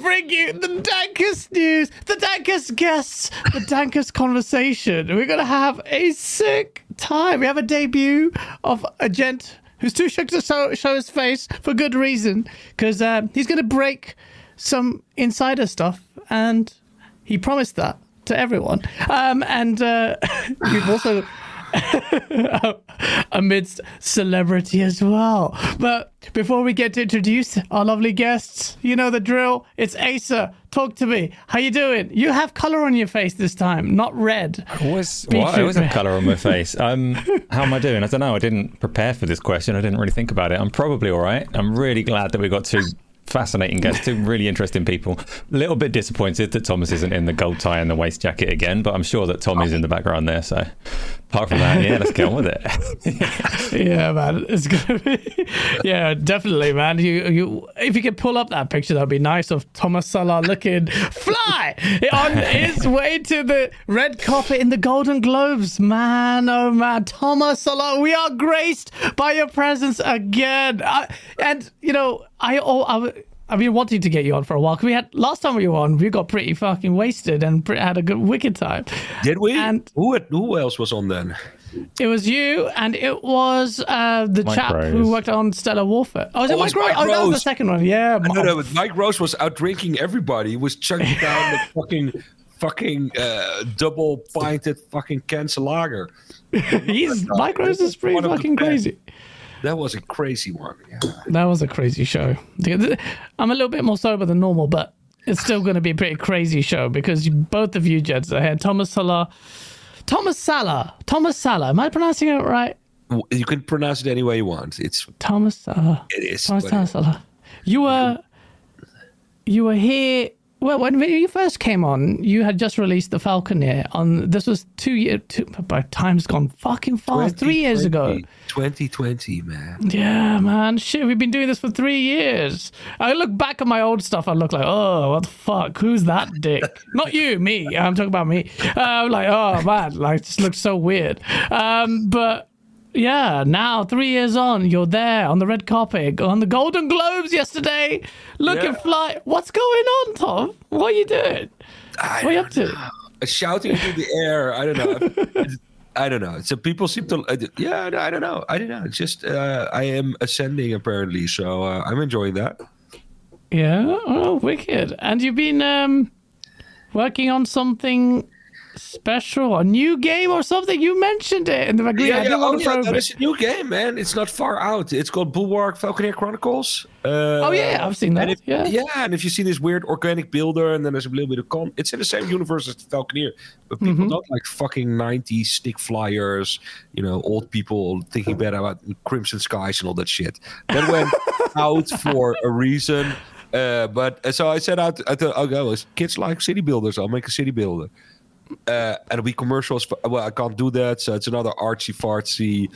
bring you the dankest news, the dankest guests, the dankest conversation. We're going to have a sick time. We have a debut of a gent who's too shook to show, show his face for good reason because um, he's going to break some insider stuff and he promised that to everyone. Um, and uh, we've also amidst celebrity as well. But before we get to introduce our lovely guests, you know the drill. It's Asa. Talk to me. How you doing? You have color on your face this time, not red. I always, what? I always have color on my face. Um, how am I doing? I don't know. I didn't prepare for this question. I didn't really think about it. I'm probably all right. I'm really glad that we got two fascinating guests, two really interesting people. A little bit disappointed that Thomas isn't in the gold tie and the waist jacket again, but I'm sure that Tom is in the background there. So apart from that, yeah, let's get on with it. yeah, man, it's gonna be yeah, definitely, man. You you if you could pull up that picture, that'd be nice of Thomas Sala looking fly on his way to the red carpet in the Golden Globes. Man, oh man, Thomas Sala, we are graced by your presence again, uh, and you know I oh I. I've been wanting to get you on for a while. Cause we had last time we were on, we got pretty fucking wasted and had a good wicked time. Did we? And who who else was on then? It was you, and it was uh, the Mike chap Rose. who worked on Stellar Warfare. Oh, was it oh, Mike, Rose? Oh, that was the second one. Yeah. No, no, Mike Rose was out drinking everybody. He was chugging down the fucking fucking uh, double pinted fucking cancer lager. He's Mike Rose is pretty fucking crazy. That was a crazy one. Yeah. That was a crazy show. I'm a little bit more sober than normal, but it's still going to be a pretty crazy show because both of you Jeds are here. Thomas Sala, Thomas Sala, Thomas Sala. Am I pronouncing it right? You can pronounce it any way you want. It's Thomas Sala. It is. Thomas Sala. You were, you were here well, when you first came on, you had just released the Falconeer. On this was two years. Two, but time's gone fucking fast. Three years ago. 2020, man. Yeah, man. Shit, we've been doing this for three years. I look back at my old stuff. I look like, oh, what the fuck? Who's that dick? Not you, me. I'm talking about me. Uh, I'm like, oh man, like just looks so weird. Um, but yeah, now three years on, you're there on the red carpet, on the Golden Globes yesterday, looking yeah. fly. What's going on, Tom? What are you doing? I what are you up to? Know. Shouting through the air. I don't know. I don't know. So people seem to, uh, yeah, I don't know. I don't know. It's just uh, I am ascending apparently, so uh, I'm enjoying that. Yeah, oh, wicked. And you've been um, working on something special, a new game or something. You mentioned it in the beginning. Yeah, yeah, oh, yeah is a new game, man. It's not far out. It's called Bulwark Falconeer Chronicles. Uh, oh yeah, I've seen that. If, yeah, yeah, and if you see this weird organic builder, and then there's a little bit of con, it's in the same universe as the Falconeer, but people mm-hmm. don't like fucking '90s stick flyers. You know, old people thinking bad about Crimson Skies and all that shit. That went out for a reason. Uh, but uh, so I set out. I thought, okay, well, kids like city builders. I'll make a city builder uh, and we commercials. Well, I can't do that, so it's another artsy fartsy,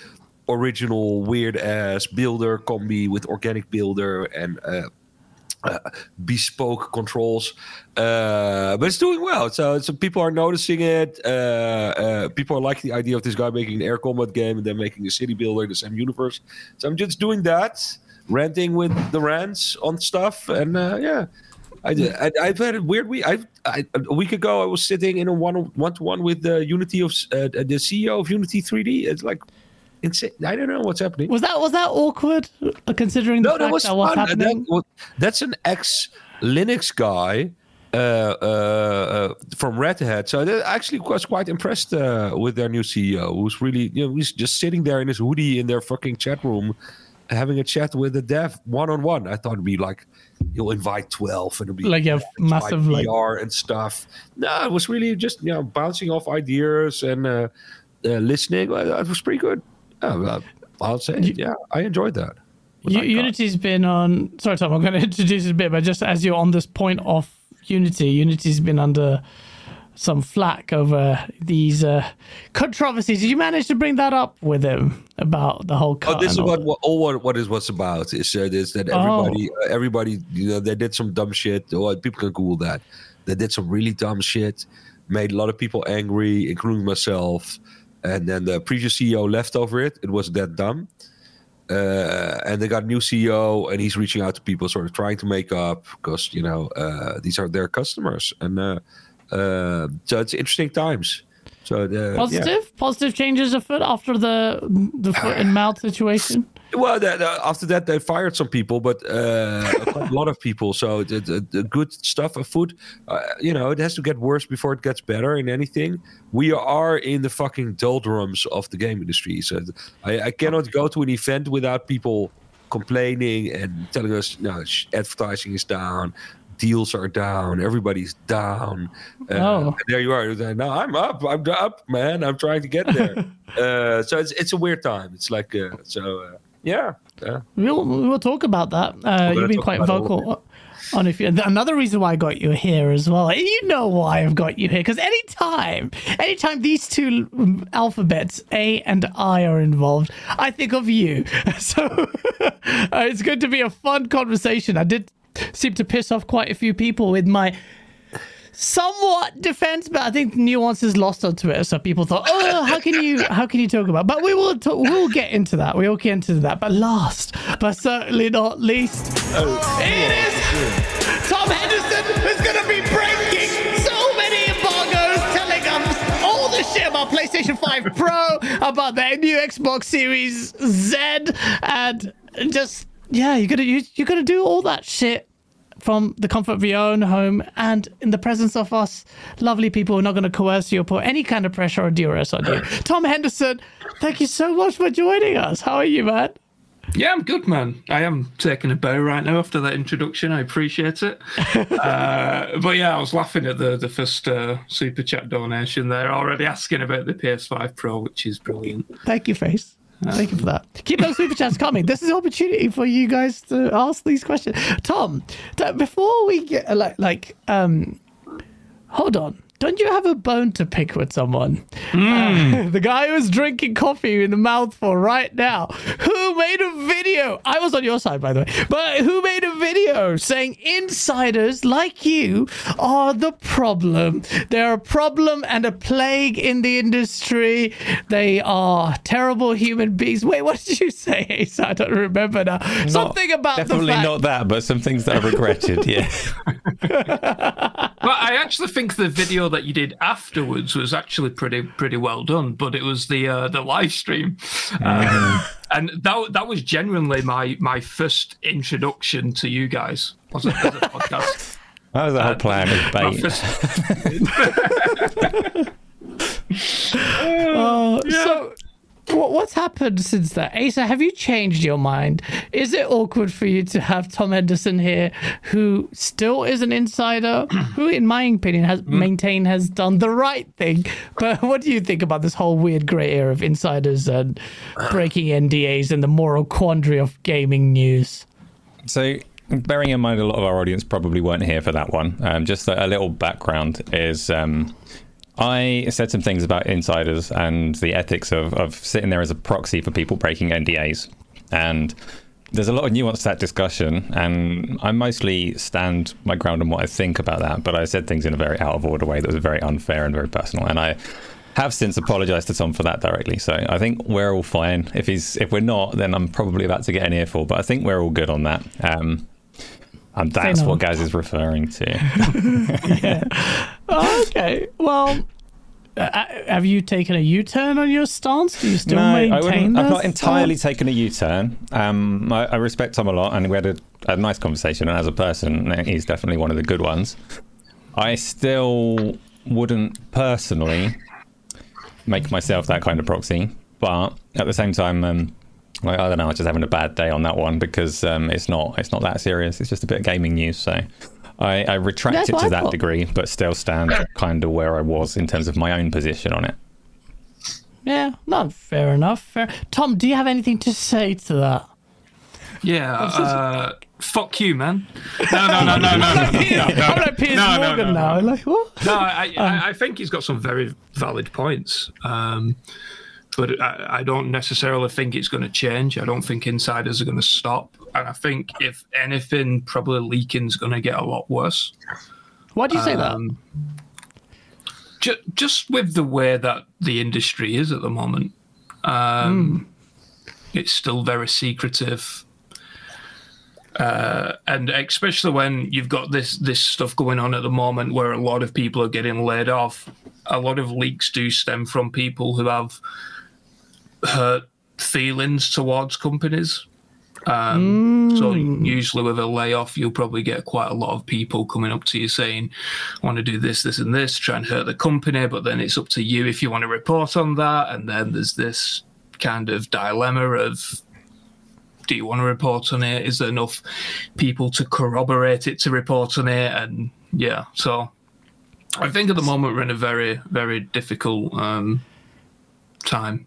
original weird ass builder combi with organic builder and. Uh, uh, bespoke controls, uh, but it's doing well. So, so people are noticing it. Uh, uh people are like the idea of this guy making an air combat game and then making a city builder in the same universe. So I'm just doing that, renting with the rents on stuff, and yeah, I, I have had a weird week. I, I, a week ago I was sitting in a one one to one with the Unity of uh, the CEO of Unity 3D. It's like insane. I don't know what's happening. Was that was that awkward uh, considering no, the fact that, was that was happening? That, that's an ex Linux guy. Uh, uh, uh, from Red Hat. So I actually was quite impressed uh, with their new CEO, who's really, you know, he's just sitting there in his hoodie in their fucking chat room, having a chat with the dev one on one. I thought it'd be like you'll invite 12 and it'll be like yeah massive like VR and stuff. No it was really just you know bouncing off ideas and uh, uh, listening. It was pretty good. Yeah, I'll say yeah I enjoyed that. Unity's been on sorry Tom I'm going to introduce it a bit but just as you're on this point of Unity Unity's been under some flack over these uh, controversies. Did you manage to bring that up with him about the whole? Oh, this is what, what all what, what is what's about is uh, is that everybody oh. uh, everybody you know they did some dumb shit. Or people can Google that. They did some really dumb shit, made a lot of people angry, including myself. And then the previous CEO left over it. It was that dumb. uh, and they got a new CEO, and he's reaching out to people, sort of trying to make up because you know uh, these are their customers, and uh, uh, so it's interesting times. So the, Positive, yeah. positive changes afoot after the the foot and mouth situation. Well, the, the, after that they fired some people, but uh, a lot of people. So the, the, good stuff afoot, uh, you know, it has to get worse before it gets better in anything. We are in the fucking doldrums of the game industry. So I, I cannot go to an event without people complaining and telling us, no, sh- advertising is down, deals are down, everybody's down. Uh, Oh. and there you are. Like, No, I'm up. I'm up, man. I'm trying to get there. uh, so it's it's a weird time. It's like uh, so. Uh, yeah. Yeah. We'll we'll talk about that. Uh, you've been quite about it a vocal on if you, another reason why I got you here as well. And you know why I've got you here because anytime, anytime these two alphabets A and I are involved, I think of you. So uh, it's going to be a fun conversation. I did seem to piss off quite a few people with my somewhat defense, but I think nuance is lost on Twitter. So people thought, "Oh, how can you, how can you talk about?" But we will, talk, we'll get into that. We will get into that. But last, but certainly not least, oh, it is Tom Henderson who's going to be breaking so many embargoes, telling us all this shit about PlayStation 5 Pro, about the new Xbox Series Z, and just yeah, you're gonna you, you're gonna do all that shit from the comfort of your own home and in the presence of us lovely people who are not going to coerce you or put any kind of pressure or duress on you. Tom Henderson, thank you so much for joining us. How are you, man? Yeah, I'm good, man. I am taking a bow right now after that introduction. I appreciate it. uh, but yeah, I was laughing at the the first uh, super chat donation there, already asking about the PS5 Pro, which is brilliant. Thank you, Face. Thank you for that. Keep those super chats coming. This is an opportunity for you guys to ask these questions. Tom, before we get like like um, hold on. Don't you have a bone to pick with someone? Uh, the guy who's drinking coffee in the mouthful right now, who made a video. I was on your side, by the way, but who made a video saying insiders like you are the problem. They're a problem and a plague in the industry. They are terrible human beings. Wait, what did you say, Ace? I don't remember now. Not- Something about definitely the fact. not that, but some things that I regretted. Yeah. But I actually think the video that you did afterwards was actually pretty pretty well done. But it was the uh, the live stream, um, and that that was genuinely my my first introduction to you guys as a, as a podcast. That was the whole plan of bait. first- Uh, So, what, what's happened since that? Asa, have you changed your mind? Is it awkward for you to have Tom Henderson here, who still is an insider, who, in my opinion, has maintained has done the right thing? But what do you think about this whole weird grey area of insiders and breaking NDAs and the moral quandary of gaming news? So, bearing in mind a lot of our audience probably weren't here for that one, um, just a, a little background is um, I said some things about insiders and the ethics of, of sitting there as a proxy for people breaking NDAs. And there's a lot of nuance to that discussion, and I mostly stand my ground on what I think about that, but I said things in a very out of order way that was very unfair and very personal. And I have since apologized to Tom for that directly. So I think we're all fine. If he's if we're not, then I'm probably about to get an earful. But I think we're all good on that. Um, and that's what Gaz is referring to. Yeah. okay, well. Uh, have you taken a U-turn on your stance? Do you still no, I maintain wouldn't, I've not entirely stance? taken a U-turn. Um, I, I respect Tom a lot, and we had a, a nice conversation. And as a person, he's definitely one of the good ones. I still wouldn't personally make myself that kind of proxy, but at the same time, um, like, I don't know, I was just having a bad day on that one because um, it's not it's not that serious. It's just a bit of gaming news, so. I, I retract That's it to I that thought. degree, but still stand kind of where I was in terms of my own position on it. Yeah, no, fair enough. Fair. Tom, do you have anything to say to that? Yeah, uh, fuck you, man. No, no, no, no, no, no. I'm like Piers No, no, Morgan no, now. Like what? No, I, I, I think he's got some very valid points. Um, but I, I don't necessarily think it's going to change. I don't think insiders are going to stop. And I think, if anything, probably leaking's going to get a lot worse. Why do you say that? Um, ju- just with the way that the industry is at the moment. Um, it's still very secretive. Uh, and especially when you've got this this stuff going on at the moment where a lot of people are getting laid off, a lot of leaks do stem from people who have hurt feelings towards companies. Um, mm. So usually with a layoff, you'll probably get quite a lot of people coming up to you saying, "I want to do this, this, and this," try and hurt the company. But then it's up to you if you want to report on that. And then there's this kind of dilemma of do you want to report on it? Is there enough people to corroborate it to report on it? And yeah, so I think at the moment we're in a very, very difficult um, time.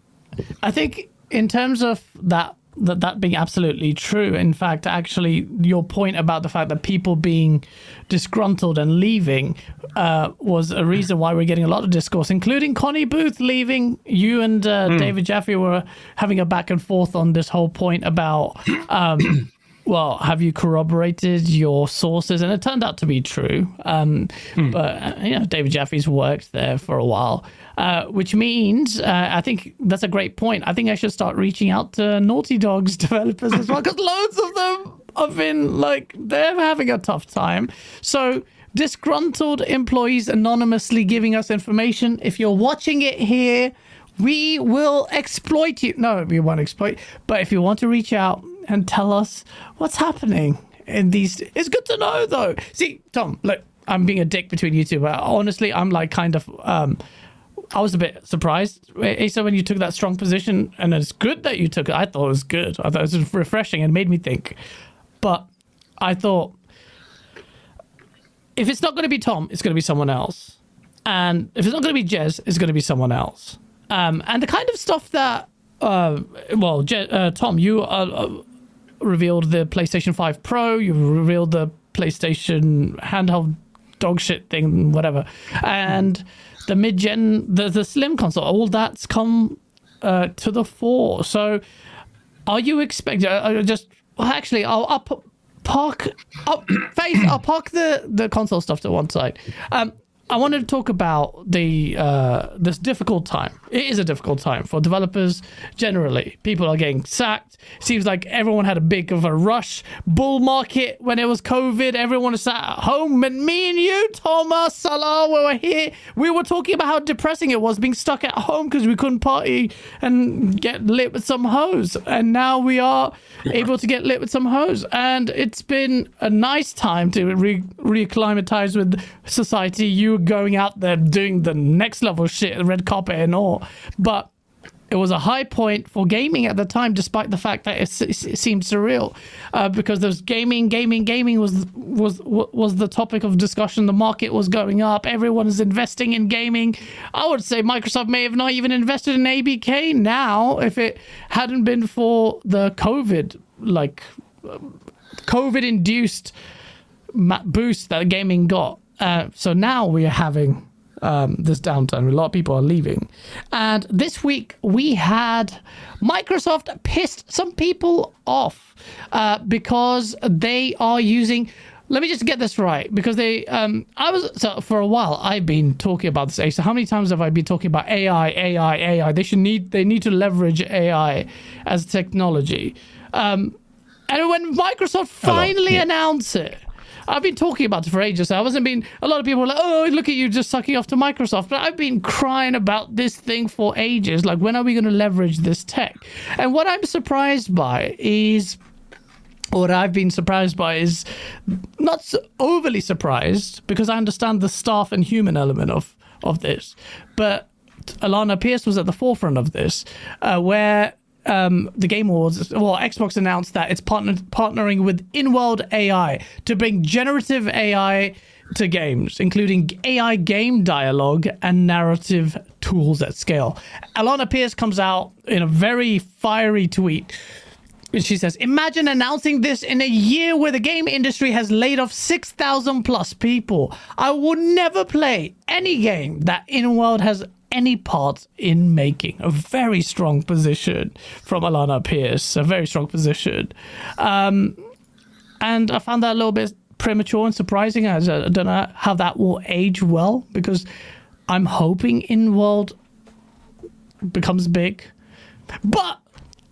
I think in terms of that that that being absolutely true. In fact, actually, your point about the fact that people being disgruntled and leaving uh, was a reason why we're getting a lot of discourse, including Connie Booth leaving. You and uh, mm. David Jaffe were having a back and forth on this whole point about. Um, well, have you corroborated your sources? And it turned out to be true. Um, mm. But uh, you know, David Jaffe's worked there for a while, uh, which means uh, I think that's a great point. I think I should start reaching out to Naughty Dog's developers as well, because loads of them have been like they're having a tough time. So disgruntled employees anonymously giving us information. If you're watching it here, we will exploit you. No, we won't exploit. But if you want to reach out and tell us what's happening in these. It's good to know, though. See, Tom, look, I'm being a dick between you two, but honestly, I'm like kind of. Um, I was a bit surprised, Asa, when you took that strong position, and it's good that you took it. I thought it was good. I thought it was refreshing and made me think. But I thought if it's not going to be Tom, it's going to be someone else, and if it's not going to be Jez, it's going to be someone else. Um, and the kind of stuff that, uh, well, Je- uh, Tom, you uh, revealed the PlayStation 5 Pro, you revealed the PlayStation handheld dog shit thing, whatever, and the mid gen, the, the Slim console, all that's come uh, to the fore. So, are you expecting? Uh, uh, just well, actually, I'll, I'll park up face. I'll park the the console stuff to one side. Um, I wanted to talk about the uh, this difficult time. It is a difficult time for developers generally. People are getting sacked. Seems like everyone had a big of a rush bull market when it was COVID. Everyone was sat at home, and me and you, Thomas Sala, we were here. We were talking about how depressing it was being stuck at home because we couldn't party and get lit with some hoes. And now we are yeah. able to get lit with some hoes, and it's been a nice time to re- reacclimatize with society. You going out there doing the next level shit, the red carpet and all. But it was a high point for gaming at the time, despite the fact that it, it seemed surreal, uh, because there was gaming, gaming, gaming was was was the topic of discussion. The market was going up. Everyone is investing in gaming. I would say Microsoft may have not even invested in ABK now if it hadn't been for the COVID, like COVID induced boost that gaming got. Uh, so now we are having um, this downturn. A lot of people are leaving. And this week we had Microsoft pissed some people off uh, because they are using. Let me just get this right because they. Um, I was so for a while. I've been talking about this. So how many times have I been talking about AI, AI, AI? They should need. They need to leverage AI as technology. Um, and when Microsoft finally yeah. announced it, I've been talking about it for ages. I wasn't being. A lot of people were like, "Oh, look at you, just sucking off to Microsoft." But I've been crying about this thing for ages. Like, when are we going to leverage this tech? And what I'm surprised by is what I've been surprised by is not so overly surprised because I understand the staff and human element of of this, but Alanah Pearce was at the forefront of this, uh, where um, the Game Awards, well, Xbox announced that it's partner- partnering with InWorld AI to bring generative AI to games, including AI game dialogue and narrative tools at scale. Alanah Pearce comes out in a very fiery tweet. She says, Imagine announcing this in a year where the game industry has laid off 6,000 plus people. I would never play any game that InWorld has any part in making. A very strong position from Alanah Pearce, A very strong position. Um, and I found that a little bit premature and surprising. I don't know how that will age well because I'm hoping InWorld becomes big. But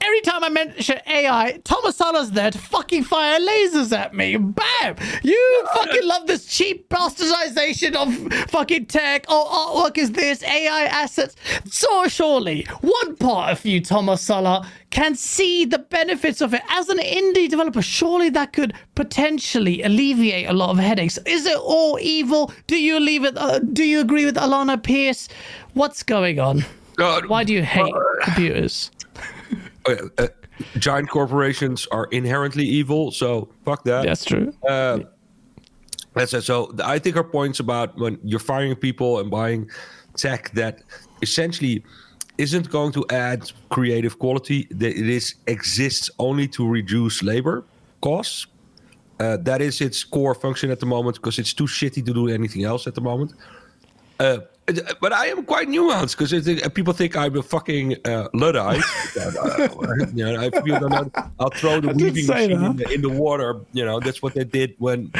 Every time I mention AI, Thomas Sala's there to fucking fire lasers at me. Bam! You fucking love this cheap bastardization of fucking tech. Oh, artwork is this, AI assets. So surely, one part of you, Thomas Sala, can see the benefits of it as an indie developer. Surely that could potentially alleviate a lot of headaches. Is it all evil? Do you leave it? Uh, do you agree with Alanah Pearce? What's going on? Uh, Why do you hate computers? Uh, uh, giant corporations are inherently evil, so fuck that. That's true. Uh, that's it. So I think her points about when you're firing people and buying tech that essentially isn't going to add creative quality. That it is exists only to reduce labor costs. Uh, that is its core function at the moment because it's too shitty to do anything else at the moment. Uh, but I am quite nuanced because uh, people think I'm a fucking uh, luddite. you know, if you don't I'll throw the weaving machine in the, in the, water. You know, that's what they did when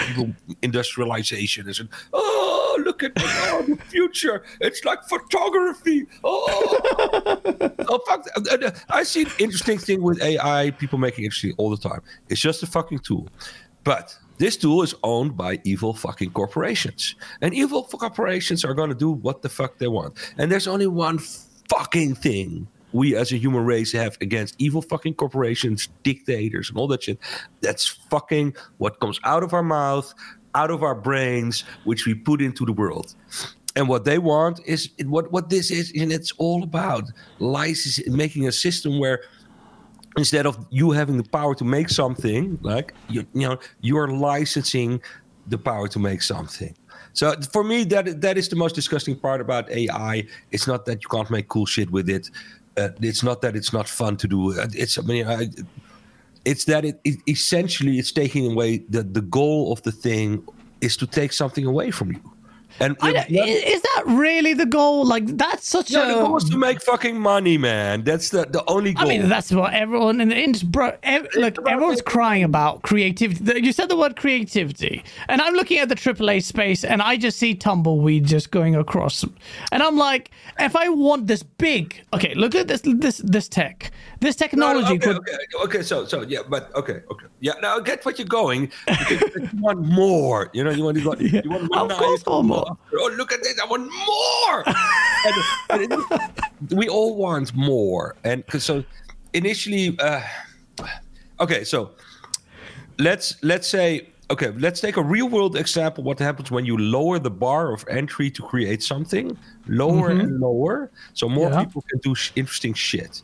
industrialization is. Oh, look at oh, the future! It's like photography. Oh, oh fuck! Uh, uh, I see an interesting thing with AI. People making interesting all the time. It's just a fucking tool, but this tool is owned by evil fucking corporations. And evil corporations are going to do what the fuck they want. And there's only one fucking thing we as a human race have against evil fucking corporations, dictators, and all that shit. That's fucking what comes out of our mouth, out of our brains, which we put into the world. And what they want is what what this is, and it's all about licensing, making a system where instead of you having the power to make something like you, you know you're licensing the power to make something. So for me that that is the most disgusting part about ai it's not that you can't make cool shit with it. Uh, it's not that it's not fun to do. It's i mean I, it's that it, it essentially it's taking away the the goal of the thing is to take something away from you and is that really the goal? Like that's such no, a. the goal is to make fucking money, man. That's the the only goal. I mean, that's what everyone in the industry, bro. Ev- look, everyone's crying about creativity. You said the word creativity, and I'm looking at the AAA space, and I just see tumbleweed just going across, and I'm like, if I want this big, okay, look at this this this tech, this technology. No, okay, could... okay, okay, so so yeah, but okay, okay, yeah. Now I get what you're going. you want more, you know. You want, you want, you want more. Of course, more. Oh, look at this! I want more. and, and we all want more, and so initially, uh, okay, so let's let's say okay, let's take a real world example. What happens when you lower the bar of entry to create something, lower mm-hmm. and lower, so more yeah. people can do sh- interesting shit.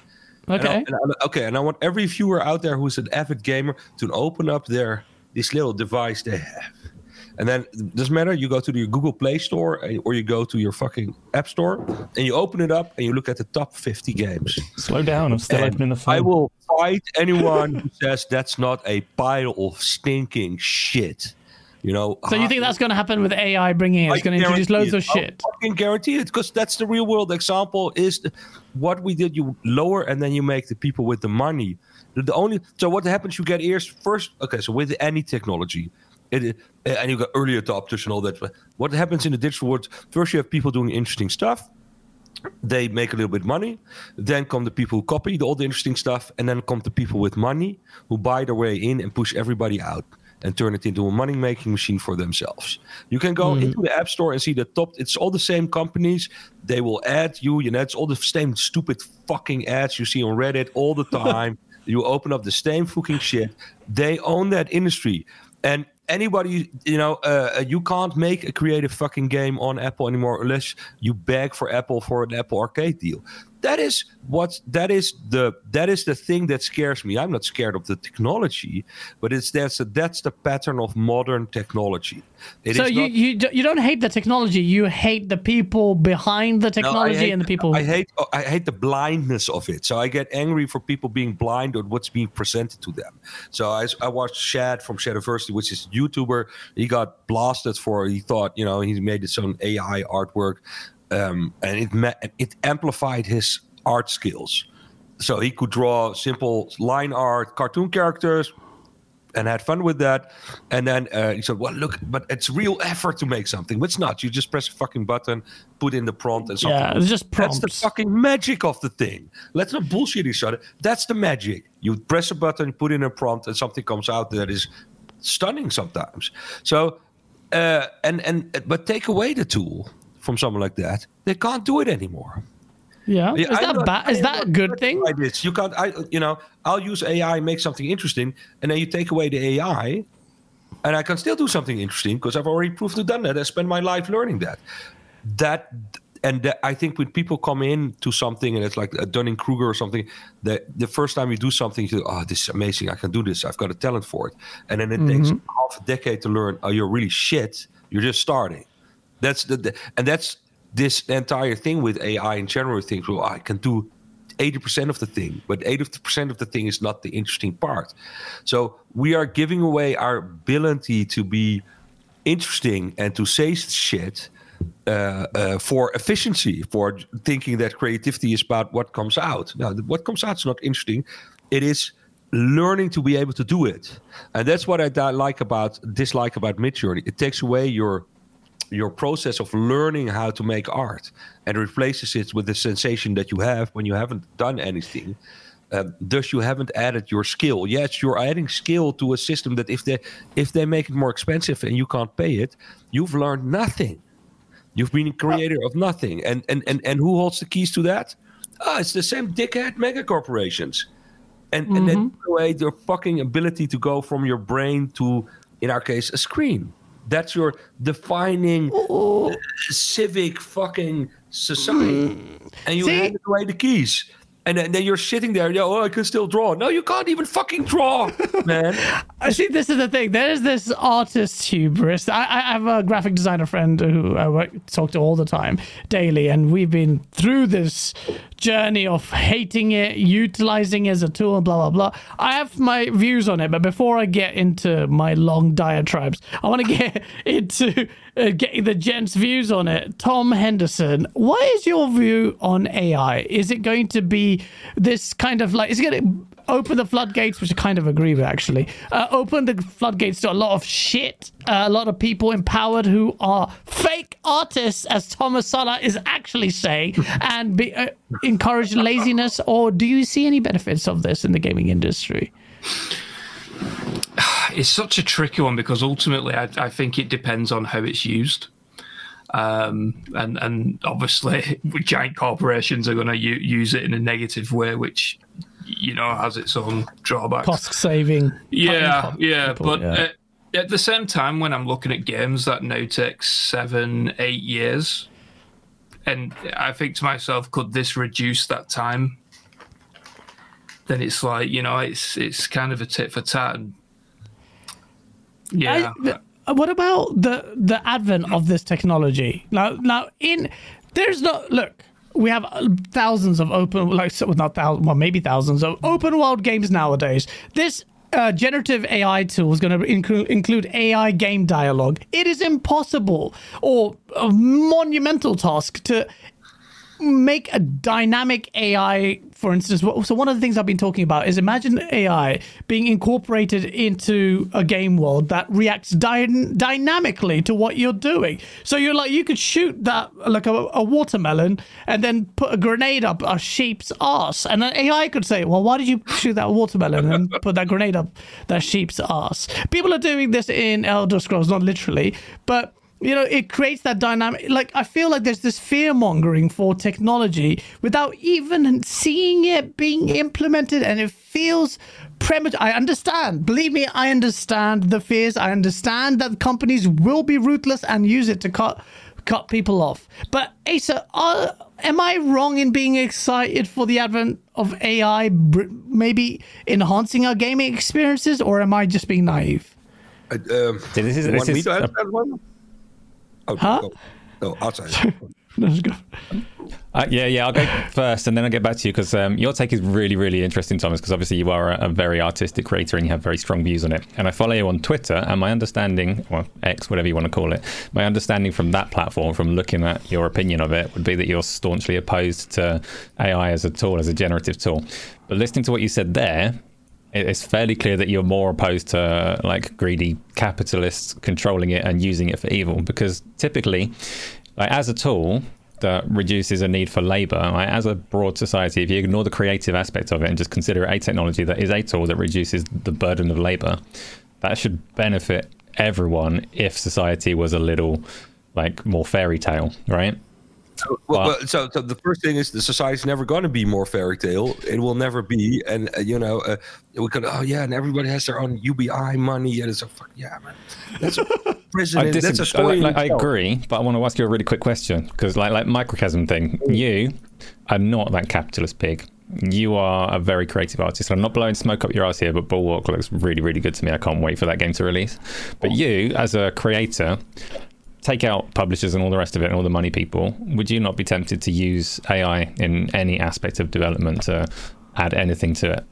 Okay. And I, and I, okay, and I want every viewer out there who's an avid gamer to open up their this little device they have and then it doesn't matter. You go to your Google Play Store eh, or you go to your fucking App Store and you open it up and you look at the top 50 games. Slow down. I'm still and opening the phone. I will fight anyone who says that's not a pile of stinking shit. You know, so you think that's going to happen with AI bringing it? It's going to introduce loads it. of shit. I can guarantee it because that's the real world example. Is the, what we did? You lower and then you make the people with the money. The, the only so what happens? You get ears first. Okay, so with any technology, it, eh, and you got early adopters and all that. What happens in the digital world? First, you have people doing interesting stuff. They make a little bit of money. Then come the people who copy all the interesting stuff, and then come the people with money who buy their way in and push everybody out and turn it into a money making machine for themselves. You can go mm. into the App Store and see the top. It's all the same companies. They will add you. You know, it's all the same stupid fucking ads you see on Reddit all the time. you open up the same fucking shit. They own that industry. And anybody, you know, uh, you can't make a creative fucking game on Apple anymore unless you beg for Apple for an Apple Arcade deal that is what that is the that is the thing that scares me. I'm not scared of the technology, but it's that's a, that's the pattern of modern technology. It so you, not, you you don't hate the technology, you hate the people behind the technology no, hate, and the people. I hate oh, I hate the blindness of it. So I get angry for people being blind on what's being presented to them. So I, I watched Shad from Shadiversity, which is a YouTuber. He got blasted for he thought you know he made his own AI artwork um, and it it amplified his art skills. So he could draw simple line art, cartoon characters, and had fun with that. And then uh, he said, "Well, look, but it's real effort to make something. But it's not. You just press a fucking button, put in the prompt, and something. Yeah, it's just prompts. That's the fucking magic of the thing. Let's not bullshit each other. That's the magic. You press a button, put in a prompt, and something comes out that is stunning sometimes. So, uh, and and but take away the tool from someone like that, they can't do it anymore. Yeah, is I that bad? Is that a good thing? Like this, you can't. I, you know, I'll use AI, make something interesting, and then you take away the AI, and I can still do something interesting because I've already proved to done that. I spent my life learning that. That and that, I think when people come in to something and it's like a Dunning Kruger or something, that the first time you do something, you go, oh, this is amazing. I can do this. I've got a talent for it. And then it takes mm-hmm. half a decade to learn. Oh, you're really shit. You're just starting. That's the, the and that's this entire thing with AI in general. Things well, I can do eighty percent of the thing, but eighty percent of the thing is not the interesting part. So we are giving away our ability to be interesting and to say shit uh, uh, for efficiency, for thinking that creativity is about what comes out. Now, what comes out is not interesting. It is learning to be able to do it, and that's what I like about dislike about Midjourney. It takes away your your process of learning how to make art and replaces it with the sensation that you have when you haven't done anything. Um, thus, you haven't added your skill. Yes, you're adding skill to a system that if they if they make it more expensive and you can't pay it, you've learned nothing. You've been a creator of nothing. And and and, and who holds the keys to that? Ah, it's the same dickhead mega corporations. And and then away your fucking ability to go from your brain to, in our case, a screen. That's your defining uh, civic fucking society. And you See- hand away the keys. And then, then you're sitting there, yo, oh, I can still draw. No, you can't even fucking draw, man. I see. This is the thing. There's this artist hubris. I, I have a graphic designer friend who I work, talk to all the time, daily, and we've been through this journey of hating it, utilizing it as a tool, blah blah blah. I have my views on it, but before I get into my long diatribes, I want to get into uh, getting the gents' views on it. Tom Henderson, what is your view on AI? Is it going to be this kind of like? Is it going to open the floodgates, which I kind of agree with actually. Uh, open the floodgates to a lot of shit, uh, a lot of people empowered who are fake artists, as Thomas Sala is actually saying, and be, uh, encourage laziness. Or do you see any benefits of this in the gaming industry? it's such a tricky one because ultimately I, I think it depends on how it's used. Um, and and obviously giant corporations are going to u- use it in a negative way, which you know has its own drawbacks. Cost saving. Yeah, cutting yeah, people, but yeah. At, at the same time, when I'm looking at games that now take seven, eight years, and I think to myself, could this reduce that time? Then it's like you know, it's it's kind of a tit for tat. And yeah, I- th- what about the the advent of this technology? Now, now in there's no look. We have uh, thousands of open, like so, not thousands, well, maybe thousands of open world games nowadays. This uh, generative AI tool is going to include include AI game dialogue. It is impossible or a monumental task to make a dynamic AI, for instance. So one of the things I've been talking about is imagine AI being incorporated into a game world that reacts dy- dynamically to what you're doing. So you're like you could shoot that like a, a watermelon and then put a grenade up a sheep's ass, and then AI could say, "Well, why did you shoot that watermelon and put that grenade up that sheep's ass?" People are doing this in Elder Scrolls, not literally, but you know it creates that dynamic. Like i feel like there's this fear mongering for technology without even seeing it being implemented and it feels premature. I understand. Believe me i understand the fears. I understand that companies will be ruthless and use it to cut cut people off. But asa are, am i wrong in being excited for the advent of ai maybe enhancing our gaming experiences or am i just being naive? Uh, um, See, this is- this want is a- answer that one? Oh, Huh? no, no, outside. Let's go. Uh, yeah, yeah, I'll go first and then I'll get back to you because um, your take is really, really interesting, Thomas, because obviously you are a, a very artistic creator and you have very strong views on it. And I follow you on Twitter, and my understanding, well, X, whatever you want to call it, my understanding from that platform, from looking at your opinion of it, would be that you're staunchly opposed to AI as a tool, as a generative tool. But listening to what you said there, it's fairly clear that you're more opposed to like greedy capitalists controlling it and using it for evil because typically like as a tool that reduces a need for labor like, as a broad society if you ignore the creative aspect of it and just consider it a technology that is a tool that reduces the burden of labor that should benefit everyone if society was a little like more fairy tale right So, well, so, so the first thing is the society's never going to be more fairy tale. It will never be. And uh, you know, uh, we could. Oh yeah, and everybody has their own UBI money, and it's a fuck yeah, man. That's a prison. I, that's a story. in like, I agree, but I want to ask you a really quick question because, like, like microcosm thing, you are not that capitalist pig. You are a very creative artist. I'm not blowing smoke up your ass here, but Bulwark looks really, really good to me. I can't wait for that game to release. But you, as a creator, take out publishers and all the rest of it and all the money people. Would you not be tempted to use AI in any aspect of development to add anything to it?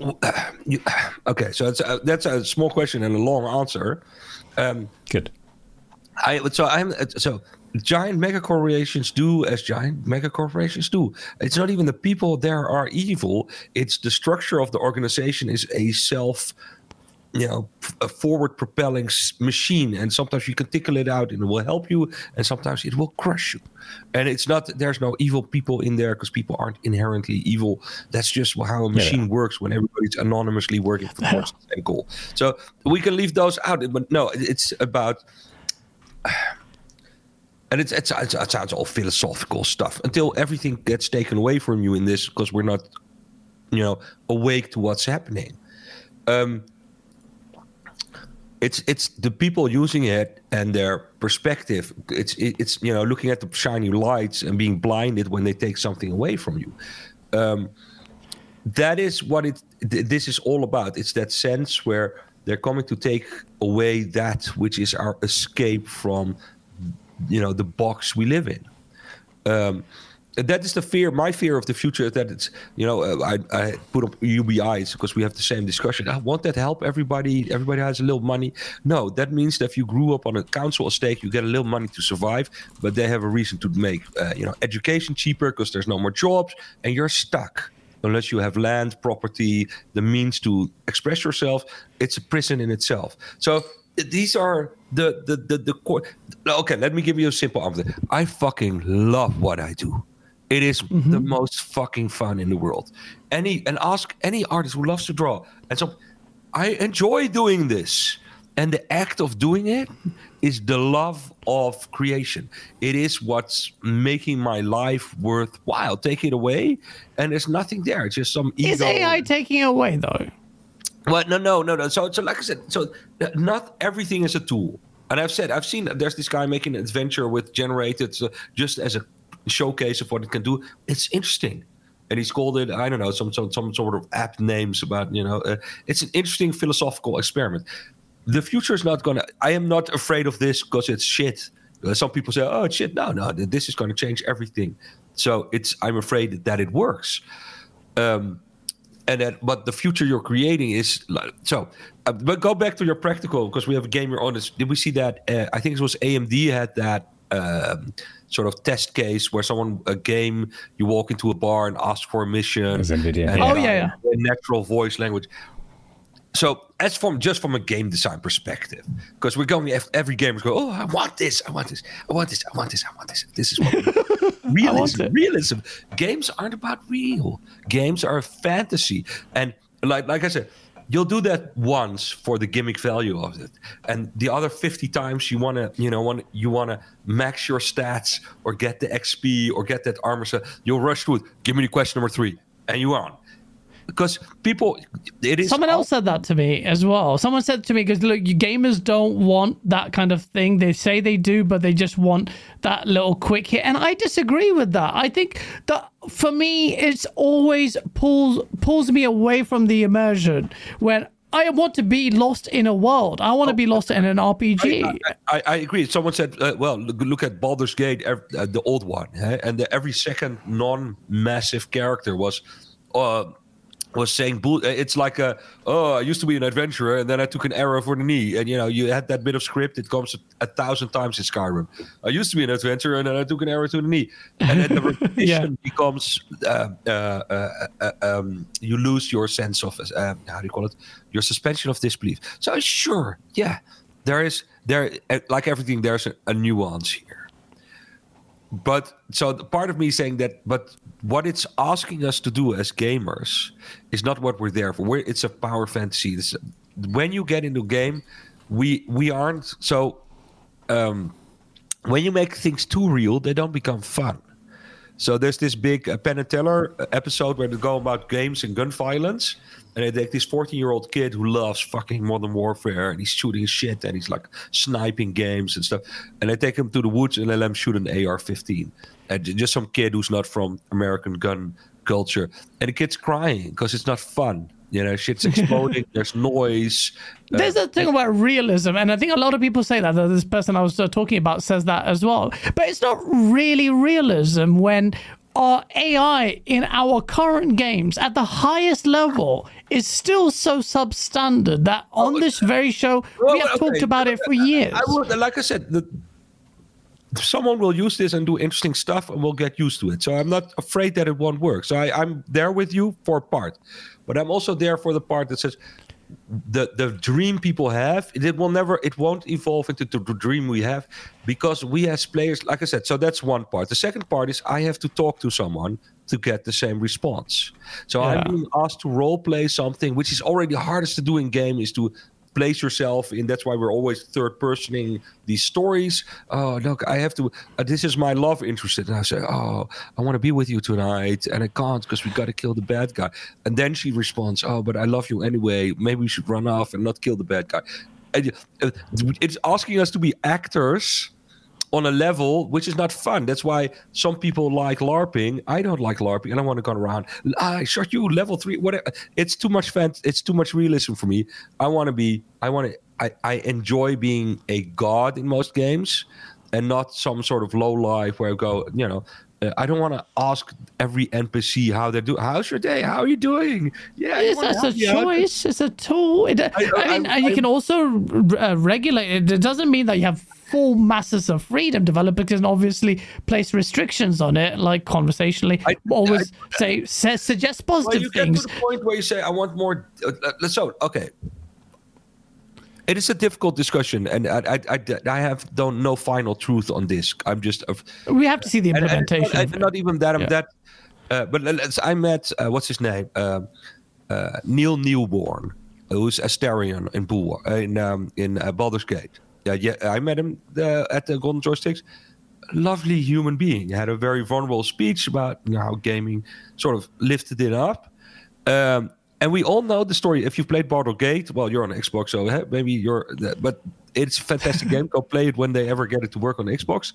Okay, so that's a, that's a small question and a long answer. Um, Good. I so I'm so giant mega corporations do as giant mega corporations do. It's not even the people there are evil. It's the structure of the organization is a self, you know, a forward propelling machine. And sometimes you can tickle it out and it will help you, and sometimes it will crush you. And it's not there's no evil people in there because people aren't inherently evil. That's just how a machine works when everybody's anonymously working for the same goal. So we can leave those out. But no, it's about and it's, it's, it's it sounds all philosophical stuff until everything gets taken away from you in this because we're not you know awake to what's happening um it's it's the people using it and their perspective. It's it's you know looking at the shiny lights and being blinded when they take something away from you. Um that is what it th- this is all about. It's that sense where they're coming to take away that which is our escape from you know the box we live in. Um that is the fear my fear of the future is that it's you know uh, I, I put up ubis because we have the same discussion. I want that help everybody. Everybody has a little money. No that means that if you grew up on a council estate you get a little money to survive but they have a reason to make uh, you know education cheaper because there's no more jobs and you're stuck. Unless you have land property the means to express yourself it's a prison in itself. So these are the the the, the core okay let me give you a simple answer. I fucking love what i do it is the most fucking fun in the world. Any and ask any artist who loves to draw. And so i enjoy doing this. And the act of doing it is the love of creation. It is what's making my life worthwhile. Take it away and there's nothing there. It's just some ego. Is AI taking away though? well, no, no, no, no. So, so like I said, so not everything is a tool. And I've said, I've seen there's this guy making an adventure with generated uh, just as a showcase of what it can do. It's interesting. And he's called it, I don't know, some some, some sort of app names about, you know, uh, it's an interesting philosophical experiment. The future is not going to, I am not afraid of this because it's shit. Uh, some people say, oh, shit. No, no, this is going to change everything. So it's, I'm afraid that it works. Um, and that but the future you're creating is so uh, but go back to your practical because we have a game here on this did we see that uh, i think it was amd had that um, sort of test case where someone a game you walk into a bar and ask for a mission It was NVIDIA, and, yeah. Oh, yeah, yeah. natural voice language. So as from just from a game design perspective because we're going ev- every gamer's go oh i want this i want this i want this i want this i want this this is what we realism realism. Games aren't about real. Games are fantasy. And like like i said you'll do that once for the gimmick value of it. And the other 50 times you want to you know want you want to max your stats or get the xp or get that armor set you'll rush through it. Give me the question number three. And you on because people it is Someone else said that to me as well. Someone said to me, because look, you gamers don't want that kind of thing. They say they do, but they just want that little quick hit. And I disagree with that. I think that for me, it's always pulls pulls me away from the immersion when I want to be lost in a world. I want to be lost in an RPG. I, I, I agree. Someone said, uh, "Well, look, look at Baldur's Gate, uh, the old one, eh? and the, every second non-massive character was uh, was saying bull- it's like a oh i used to be an adventurer and then i took an arrow for the knee. And you know you had that bit of script it comes a, thousand times in skyrim. I used to be an adventurer and then i took an arrow to the knee. And then the repetition becomes uh, uh, uh, uh, um, you lose your sense of uh, how do you call it? Your suspension of disbelief. So sure yeah there is there uh, like everything there's a, a nuance here but so part of me saying that but what it's asking us to do as gamers is not what we're there for. We're, it's a power fantasy. This, when you get into game we we aren't so um, when you make things too real they don't become fun. So there's this big uh, Penn and Teller episode where they go about games and gun violence and they take this 14 year old kid who loves fucking Modern Warfare and he's shooting shit and he's like sniping games and stuff. And they take him to the woods and they let him shoot an AR 15. And just some kid who's not from American gun culture. And the kid's crying because it's not fun. You know, shit's exploding. there's noise. Uh, there's a thing about realism, and I think a lot of people say that. that this person I was uh, talking about says that as well. But it's not really realism when our AI in our current games at the highest level is still so substandard that oh, on oh, this very show well, we have okay. talked about it for years. I would, like I said, the, someone will use this and do interesting stuff, and we'll get used to it. So I'm not afraid that it won't work. So I, I'm there with you for part, but I'm also there for the part that says the the dream people have it will never it won't evolve into the dream we have because we as players like i said so that's one part the second part is i have to talk to someone to get the same response so yeah. i'm being asked to role play something which is already hardest to do in game is to place yourself in. That's why we're always third personing these stories. Oh, look, I have to. Uh, this is my love interest, and I say, oh, I want to be with you tonight, and I can't because we got to kill the bad guy. And then she responds, oh, but I love you anyway. Maybe we should run off and not kill the bad guy. And, uh, it's asking us to be actors on a level which is not fun. That's why some people like LARPing. I don't like LARPing. I don't want to go around. Ah, I shot you level three. Whatever. It's too much fan. It's too much realism for me. I want to be. I want to. I, I enjoy being a god in most games, and not some sort of low life where I go. You know. Uh, I don't want to ask every NPC how they're doing. How's your day? How are you doing? Yeah, it's, it's a choice. It's a tool. It, I, I, I mean, I, you can also uh, regulate it. It doesn't mean that you have full masses of freedom. Developers can obviously place restrictions on it, like conversationally. I, always say, say, suggest positive well, you things. Get to the point where you say, "I want more." Uh, uh, so, okay, it is a difficult discussion, and I, I, I, I have don't know final truth on this. I'm just. Uh, we have to see the implementation. And, and, and not even that. I'm yeah. that. Uh, but I met uh, what's his name, uh, uh Neil Newbon, who's Astarion in Bull in um, in Baldur's Gate yeah, yeah, I met him uh, at the Golden Joysticks. Lovely human being. Had a very vulnerable speech about you know, how gaming sort of lifted it up. Um, and we all know the story. If you've played Baldur's Gate, well, you're on Xbox, so maybe you're. But it's a fantastic game. Go play it when they ever get it to work on Xbox.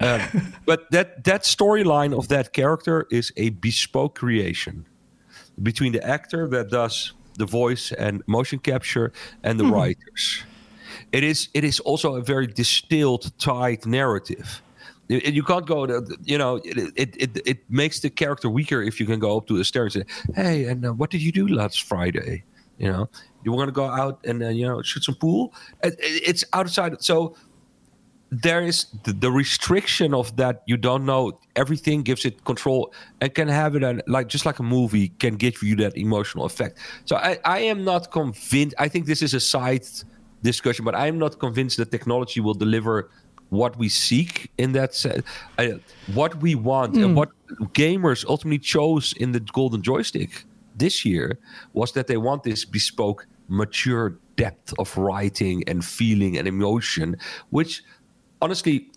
Um, but that that storyline of that character is a bespoke creation between the actor that does the voice and motion capture and the mm-hmm. writers it is it is also a very distilled, tight narrative. You can't go, to, you know, it, it, it, makes the character weaker if you can go up to the stairs and say, hey, and uh, what did you do last Friday? You know, you want to go out and, uh, you know, shoot some pool? It, it's outside. So there is the, the, restriction of that you don't know everything gives it control and can have it and like just like a movie can give you that emotional effect so i i am not convinced i think this is a side discussion, but I'm not convinced that technology will deliver what we seek in that sense. Uh, what we want mm. and hmm. what gamers ultimately chose in the golden joystick this year was that they want this bespoke, mature depth of writing and feeling and emotion, which honestly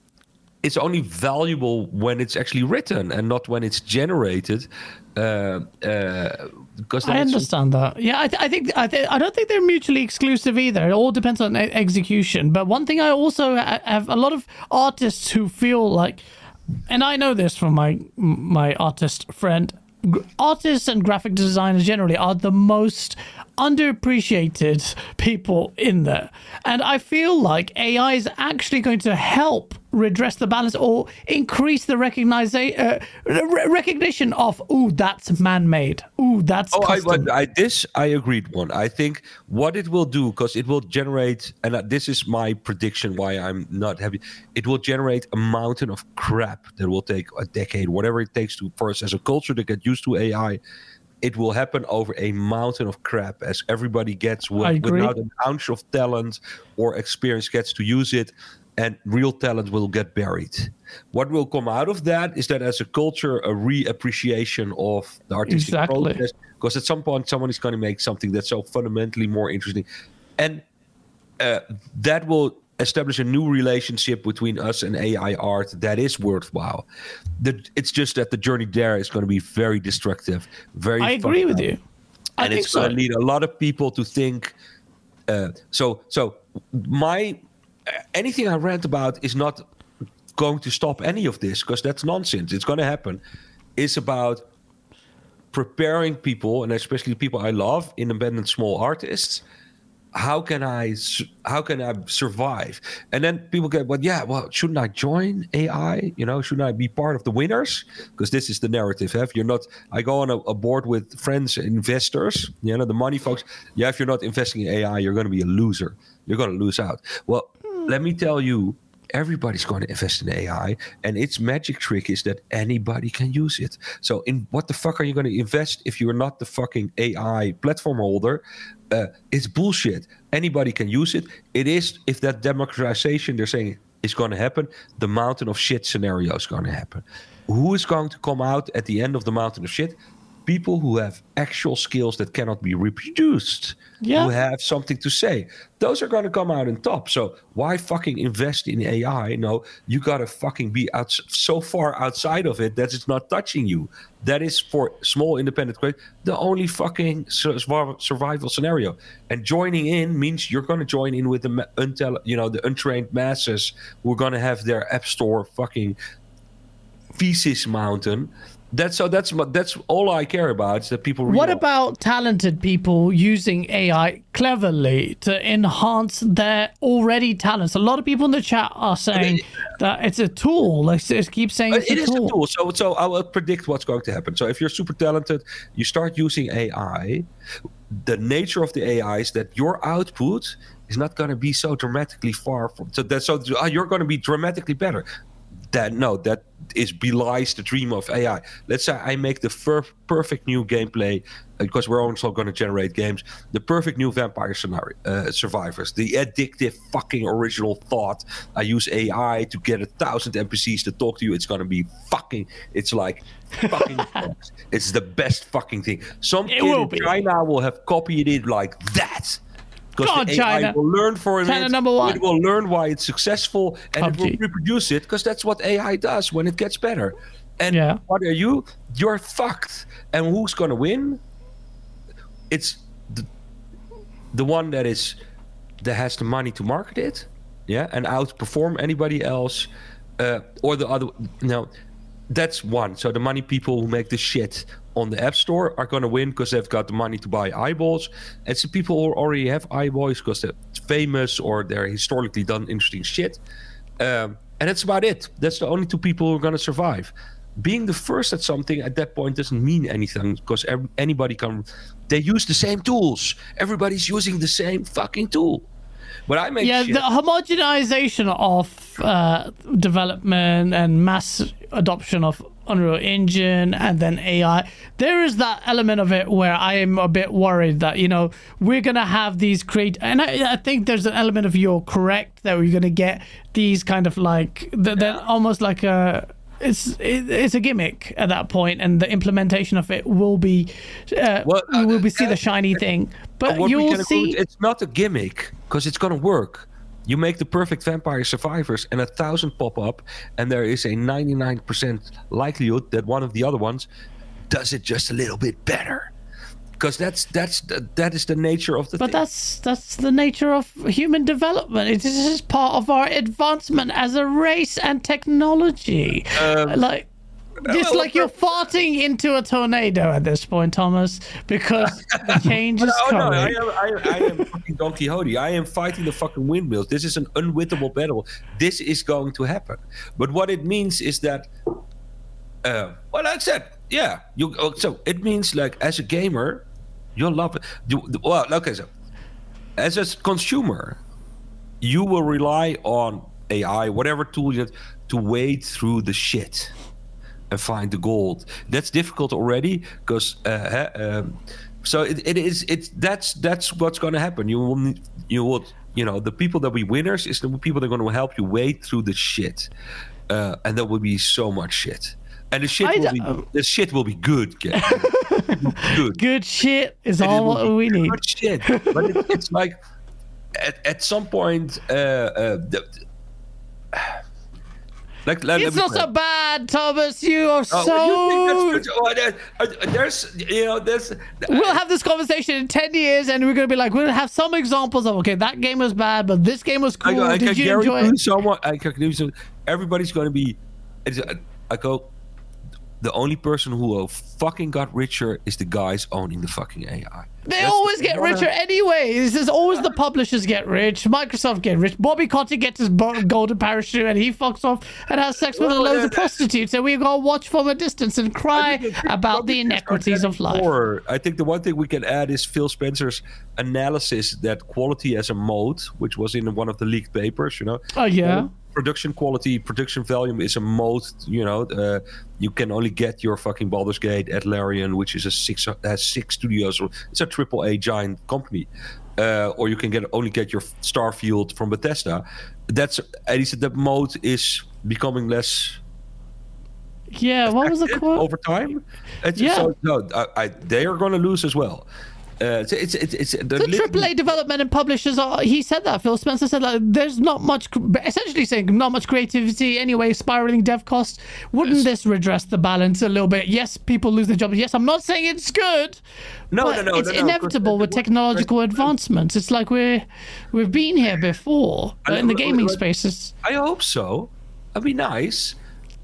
it's only valuable when it's actually written and not when it's generated. Uh, uh, because I understand that. Yeah, I, th- I think I, th- I don't think they're mutually exclusive either. It all depends on execution. But one thing I also ha- have a lot of artists who feel like, and I know this from my my artist friend. Artists and graphic designers generally are the most underappreciated people in there. And I feel like AI is actually going to help redress the balance or increase the uh, re- recognition of, ooh, that's man-made. Ooh, that's Oh, I, custom. I, this I agreed one. I think what it will do because it will generate, and uh, this is my prediction why I'm not happy. It will generate a mountain of crap that will take a decade, whatever it takes to for us as a culture to get used to AI. It will happen over a mountain of crap as everybody gets I wi- agree. without an ounce of talent or experience gets to use it, and real talent will get buried. What will come out of that is that as a culture, a reappreciation of the artistic Exactly. process because at some point someone is going to make something that's so fundamentally more interesting and uh, that will establish a new relationship between us and ai art that is worthwhile the, it's just that the journey there is going to be very destructive very I agree with up. you. I and think it's so. going to lead a lot of people to think uh, so so my anything i rant about is not going to stop any of this because that's nonsense it's going to happen it's about preparing people and especially people i love independent small artists how can i how can i survive? And then people get well yeah well shouldn't i join ai you know shouldn't i be part of the winners? Because this is the narrative huh? if you're not i go on a, a board with friends investors you know the money folks. Yeah if you're not investing in ai you're going to be a loser. You're going to lose out. Well hmm. let me tell you everybody's going to invest in AI, and its magic trick is that anybody can use it. So, in what the fuck are you going to invest if you're not the fucking AI platform holder? Uh, it's bullshit. Anybody can use it. It is if that democratization they're saying is going to happen, the mountain of shit scenario is going to happen. Who is going to come out at the end of the mountain of shit? People who have actual skills that cannot be reproduced. Yeah. Who have something to say. Those are going to come out on top. So why fucking invest in AI? No, you got to fucking be out so far outside of it that it's not touching you. That is for small independent creators the only fucking survival scenario. And joining in means you're going to join in with the untel, you know, the untrained masses who are going to have their app store fucking feces mountain. That's so. That's that's all I care about. Is that people. What about talented people using AI cleverly to enhance their already talents? A lot of people in the chat are saying that it's a tool. They keep saying it's it a is tool. a tool. So, so I will predict what's going to happen. So, if you're super talented, you start using AI. The nature of the AI is that your output is not going to be so dramatically far from. So that so uh, you're going to be dramatically better. That no, that is belies the dream of AI. Let's say I make the fir- perfect new gameplay because we're also going to generate games. The perfect new vampire scenario, uh, survivors, the addictive fucking original thought. I use AI to get a thousand NPCs to talk to you. It's going to be fucking. It's like fucking. it's the best fucking thing. Some It kid will in. China will have copied it like that. Because Go the AI China. will learn for China it. number one. It will learn why it's successful and it will reproduce it because that's what AI does when it gets better. And Yeah. what are you? You're fucked. And who's gonna win? It's the, the one that is that has the money to market it, yeah, and outperform anybody else, uh, or the other. No, that's one. So the money people who make the shit on the app store are gonna win because they've got the money to buy eyeballs. It's the people who already have eyeballs because they're famous or they're historically done interesting shit. Um, and that's about it. That's the only two people who are going to survive. Being the first at something at that point doesn't mean anything because anybody can. They use the same tools. Everybody's using the same fucking tool. But I make Yeah, shit. the homogenization of uh, development and mass adoption of Unreal Engine and then AI. There is that element of it where I am a bit worried that you know we're gonna have these create, and I, I think there's an element of you're correct that we're gonna get these kind of like they're, they're almost like a. It's it, it's a gimmick at that point, and the implementation of it will be, uh, Well, uh, we will see uh, the shiny thing. But you'll see, it's not a gimmick because it's going to work. You make the perfect vampire survivors, and a thousand pop up, and there is a 99% likelihood that one of the other ones does it just a little bit better. Because that's that's that is the nature of the But thing. that's that's the nature of human development. It is just part of our advancement as a race and technology. Um, like It's Well, like you're farting into a tornado at this point, Thomas, because the change is Oh no, coming. I am, I, am- I am fucking Don Quixote. I am fighting the fucking windmills. This is an unwinnable battle. This is going to happen. But what it means is that, uh, well, like I said, yeah. You oh, so it means like as a gamer, you'll love it. You, well, okay, so as a consumer, you will rely on AI, whatever tool you have, to wade through the shit and find the gold. That's difficult already because uh, um, so it, it is it's that's that's what's going to happen. You will need- you will you know the people that will be winners is the people that are going to help you wade through the shit, uh, and there will be so much shit. And the shit I will be the shit will be good. Good. Good shit is And all we need. good shit. But it, it's like at, at some point, uh, uh, the, like let It's not so bad, Thomas. You are Oh, so. you think that's good? Oh, uh, there's, you know, there's. We'll have this conversation in 10 years and we're going to be like, we'll have some examples of, okay, that game was bad, but this game was I, cool. go, I Did you enjoy it? someone. I can some- everybody's going to be. It's, I go. The only person who fucking got richer is the guys owning the fucking AI. They That's always the- get richer anyway. This is always the publishers get rich. Microsoft get rich. Bobby Kotick gets his golden parachute and he fucks off and has sex with Well, loads uh, of prostitutes. And we go watch from a distance and cry about the inequities of life. Or I think the one thing we can add is Phil Spencer's analysis that quality as a mode, which was in one of the leaked papers. You know. Oh, yeah. Production quality, production volume is a mode. You know, uh, you can only get your fucking Baldur's Gate at Larian, which is a six has six studios. It's a triple A giant company. Uh, or you can get only get your Starfield from Bethesda. That's and he said that mode is becoming less Yeah, what was the quote? over time. It's, Yeah. so, no, I, I, they are going to lose as well. Uh, it's, it's, it's, it's the AAA development and publishers are. He said that. Phil Spencer said that there's not much, essentially saying not much creativity anyway. Spiraling dev costs. Wouldn't this redress the balance a little bit? Yes, people lose their jobs. Yes, I'm not saying it's good. No, no, no, it's no, no, inevitable because with technological advancements. It's like we're we've been here before, but in the gaming spaces. I hope so. That'd be nice.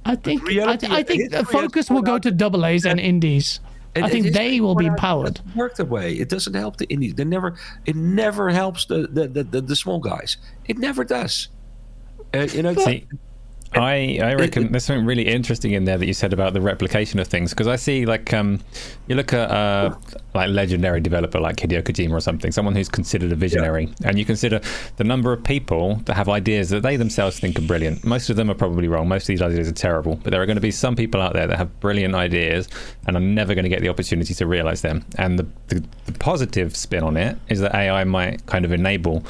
I think I, I think the focus will go to double A's and indies. And I think it they will be powered. work that way. It doesn't help the indies. They never. It never helps the the, the, the, the small guys. It never does. Uh, you know. I I reckon there's something really interesting in there that you said about the replication of things because I see like um you look at uh like legendary developer like Hideo Kojima or something, someone who's considered a visionary, and you consider the number of people that have ideas that they themselves think are brilliant. Most of them are probably wrong. Most of these ideas are terrible, but there are going to be some people out there that have brilliant ideas and are never going to get the opportunity to realize them. And the, the, the positive spin on it is that AI might kind of enable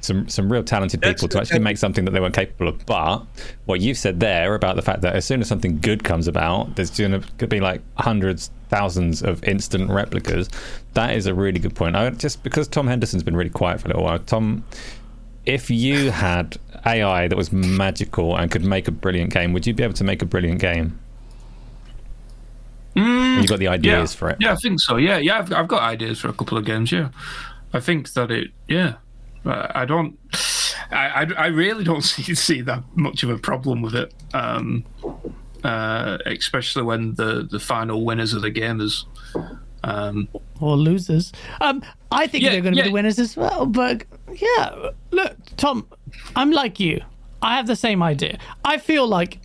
some some real talented That's- people to actually make something that they weren't capable of. But what you've said there about the fact that as soon as something good comes about, there's going to be like hundreds, thousands of instant replicas. That is a really good point. I, just because Tom Henderson's been really quiet for a little while, Tom. If you had AI that was magical and could make a brilliant game, would you be able to make a brilliant game? Mm, you got the ideas yeah. for it. Yeah, I think so. Yeah, yeah, I've, I've got ideas for a couple of games. Yeah, I think that it. Yeah, I don't. I, I, I really don't see see that much of a problem with it. Um, uh, especially when the the final winners of the game is. Um, or losers. Um, I think Yeah, they're going to yeah. be the winners as well. But yeah, look, Tom, I'm like you. I have the same idea. I feel like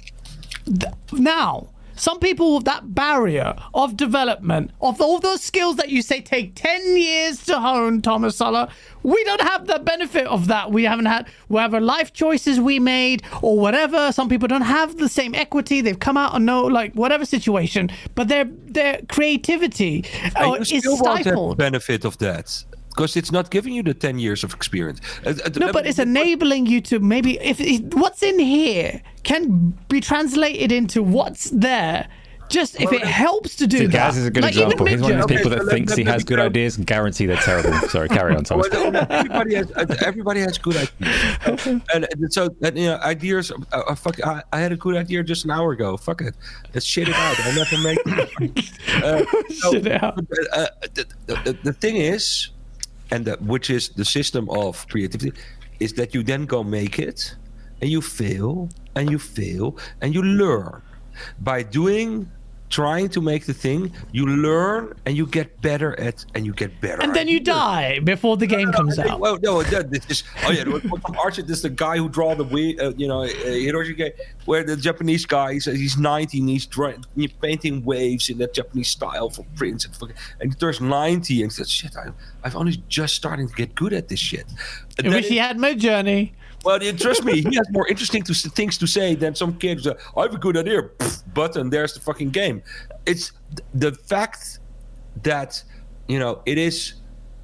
th- now some people with that barrier of development of all those skills that you say take 10 years to hone thomas Sala we don't have the benefit of that. We haven't had whatever life choices we made or whatever some people don't have the same equity. They've come out and know like whatever situation. But their their creativity uh, is still want the stifled. benefit of that because it's not giving you the 10 years of experience. Uh, uh, No, let but me- it's enabling you to maybe if if what's in here can be translated into what's there. Just if it helps to do See, that. Gaz is a good Like, example. He's one of those people Okay, that so let- thinks he has good go- ideas and guarantee they're terrible. Sorry, carry on, Thomas. Well, everybody has uh, everybody has good ideas, and, and so and, you know ideas. Uh, uh, fuck, I, I had a good idea just an hour ago. Fuck it, let's shit it out. I never make. Uh, so, Shit it out. uh, uh, the, the, the thing is, and that which is the system of creativity, is that you then go make it, and you fail, and you fail, and you learn. by doing trying to make the thing you learn and you get better at and you get better And then you die before the game comes think- out. Well, no, this is oh yeah, from Archer. This is the guy who draw the uh, you know, uh, Hiroshi Ge- where the Japanese guy he's, he's 90 and he's, drawing, he's painting waves in that Japanese style for prints and fucking, and he turns 90 and says, "Shit, I, I've only just starting to get good at this shit." I wish he had my journey. Well, trust me, he has more interesting to, things to say than some kids. like, I have a good idea, button, there's the fucking game. It's th- the fact that, you know, it is,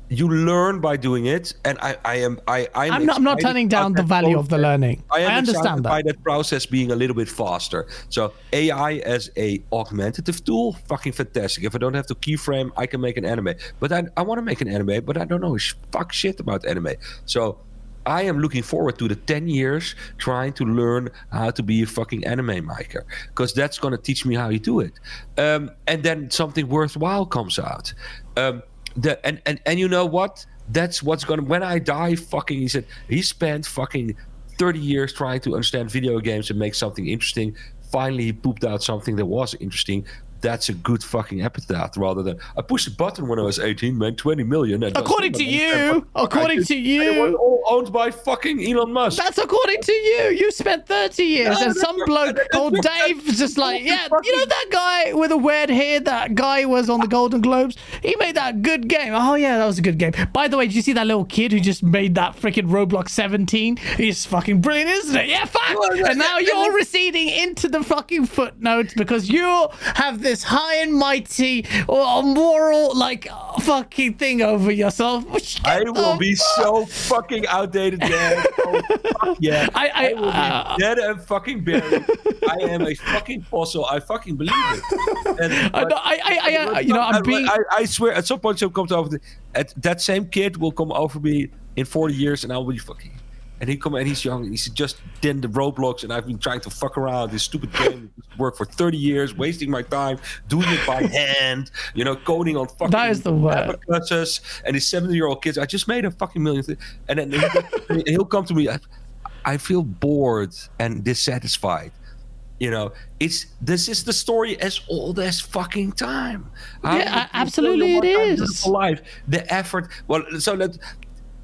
you learn by doing it. And I, I am, I, I'm, I'm not, I'm not turning down the that value of the learning. I, I, understand excited by that. that process being a little bit faster. So AI as a augmentative tool, fucking fantastic. If I don't have to keyframe, I can make an anime. But I, I want to make an anime, but I don't know fuck shit about anime. So I am looking forward to the 10 years trying to learn how to be a fucking anime maker because that's going to teach me how you do it. Um, and then something worthwhile comes out. Um, the, and, and, and you know what? That's what's going to, when I die, fucking, he said, he spent fucking 30 years trying to understand video games and make something interesting. Finally, he pooped out something that was interesting. That's a good fucking epitaph rather than I pushed a button when I was 18, made 20 million. According to you, according to it was you, all owned by fucking Elon Musk. that's according to you. You spent 30 years, No, and some bloke called Dave was just like, yeah, you know that guy with the weird hair, that guy was on the Golden Globes? He made that good game. Oh, yeah, that was a good game. By the way, did you see that little kid who just made that freaking Roblox 17? He's fucking brilliant, isn't it? Yeah, fuck! And now you're receding into the fucking footnotes because you have this high and mighty or moral, like, fucking thing over yourself. I will be so fucking outdated, man. Oh, fuck yeah. I- I- will be uh, dead and fucking buried. I am a fucking fossil. I fucking believe it. And, I, know, I, I, I, you know, I'm I- being. I, I swear, at some point, she'll come to over. The, at, that same kid will come over me in 40 years, and I'll be fucking. And he come and he's young, and he's just in the Roblox, and I've been trying to fuck around this stupid game, work for 30 years, wasting my time doing it by hand, you know, coding on fucking That is the word. abacusses, and these 70 year old kids. I just made a fucking million, th- and then he'll, he'll come to me. I, I feel bored and dissatisfied. You know, it's this is the story as old as fucking time. Yeah, you absolutely it is. Life, the effort. Well, so that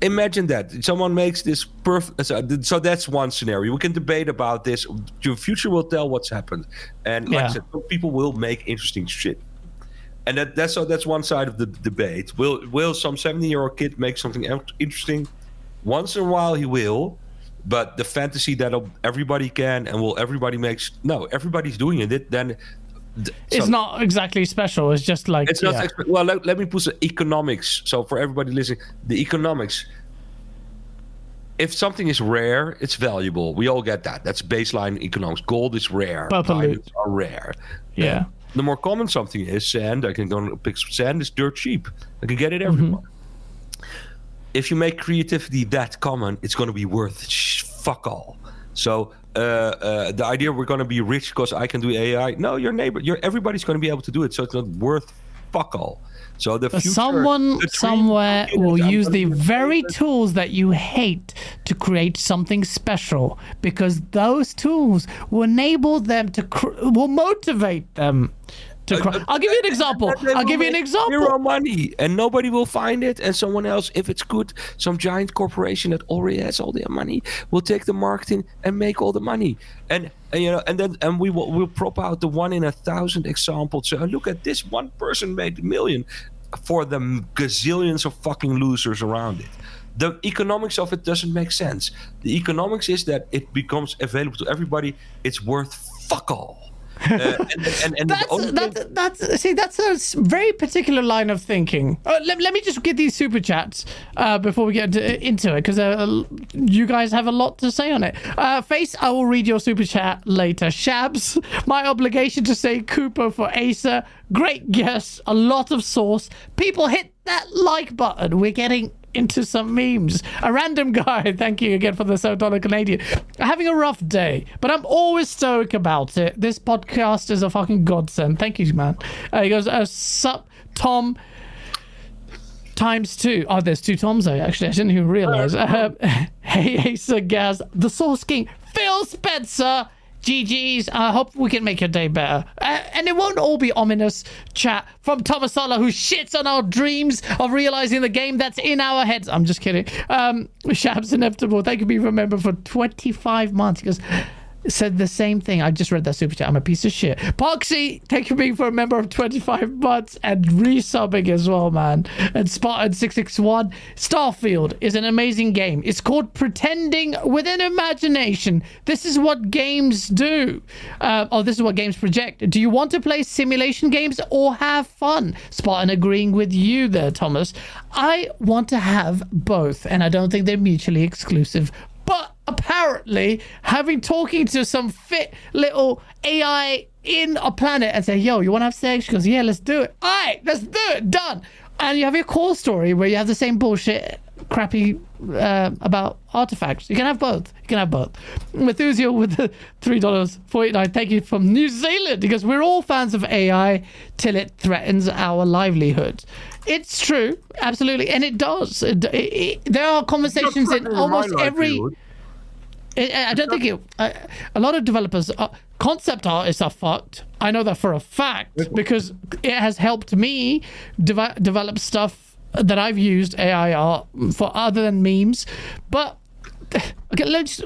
imagine that someone makes this perfect. So, so that's one scenario. We can debate about this. Your future will tell what's happened, and like I Yeah. said, people will make interesting shit. And that, that's so that's one side of the debate. Will will some seventy year old kid make something interesting? Once in a while, he will. But the fantasy that everybody can and will everybody makes no everybody's doing it. Then it's so- not exactly special. It's just like it's not yeah. exp- well. Let, let me put some economics. So for everybody listening, the economics. If something is rare, it's valuable. We all get that. That's baseline economics. Gold is rare. Purple. Diamonds are rare. yeah. The more common something is sand. I can go and pick sand. It's dirt cheap. I can get it Mm-hmm. If you make creativity that common, it's going to be worth fuck all. So Uh, uh, the idea we're going to be rich because I can do AI. No, your neighbor, your everybody's going to be able to do it. So it's not worth fuck all. So the future, someone the somewhere will use the very tools that you hate to create something special because those tools will enable them to cr- will motivate them to cr- I'll give you an example. I'll give you an example. Zero money, and nobody will find it. And someone else, if it's good, some giant corporation that already has all their money, will take the marketing and make all the money. And, and you know, and then and we will we'll prop out the one in a thousand example. So look at this one person made a million for the gazillions of fucking losers around it. The economics of it doesn't make sense. The economics is that it becomes available to everybody. It's worth fuck all. Uh, and, and, and the That's, only thing- that's, that's, see, that's a very particular line of thinking. Uh, let, let me just get these super chats uh, before we get into, into it, because uh, you guys have a lot to say on it. Uh, Face, I will read your super chat later. Shabs, my obligation to say Cooper for Acer. Great guess, a lot of sauce. People hit that like button. We're getting into some memes. A random guy, thank you again for the $7 Canadian. Having a rough day, but I'm always stoic about it. This podcast is a fucking godsend. Thank you, man. Uh, he goes, uh, sup, Tom times two. Oh, there's two Toms though, actually. I didn't even realize. Uh, hey, Asa Gaz, the Source King, Phil Spencer. GG's. I hope we can make your day better. Uh, and it won't all be ominous chat from Thomas Sala, who shits on our dreams of realizing the game that's in our heads. I'm just kidding. Um, Shabs Inevitable, thank you, be remembered for 25 months. Goes, said the same thing. I just read that super chat. I'm a piece of shit. Poxy, thank you for being for a member of 25 months and resubbing as well, man. And Spartan661. Starfield is an amazing game. It's called Pretending with an Imagination. This is what games do. Uh, oh, this is what games project. Do you want to play simulation games or have fun? Spartan agreeing with you there, Thomas. I want to have both, and I don't think they're mutually exclusive. Apparently, having talking to some fit little AI in a planet and say, "Yo, you want to have sex?" She goes, "Yeah, let's do it." All right, let's do it. Done. And you have your core story where you have the same bullshit, crappy uh, about artifacts. You can have both. You can have both. Methusiel with the three dollars forty nine. Thank you from New Zealand because we're all fans of AI till it threatens our livelihood. It's true, absolutely, and it does. It, it, it, there are conversations in almost every. I don't think it. Uh, a lot of developers, uh, concept artists are fucked. I know that for a fact because it has helped me de- develop stuff that I've used AI art for other than memes. But okay, let's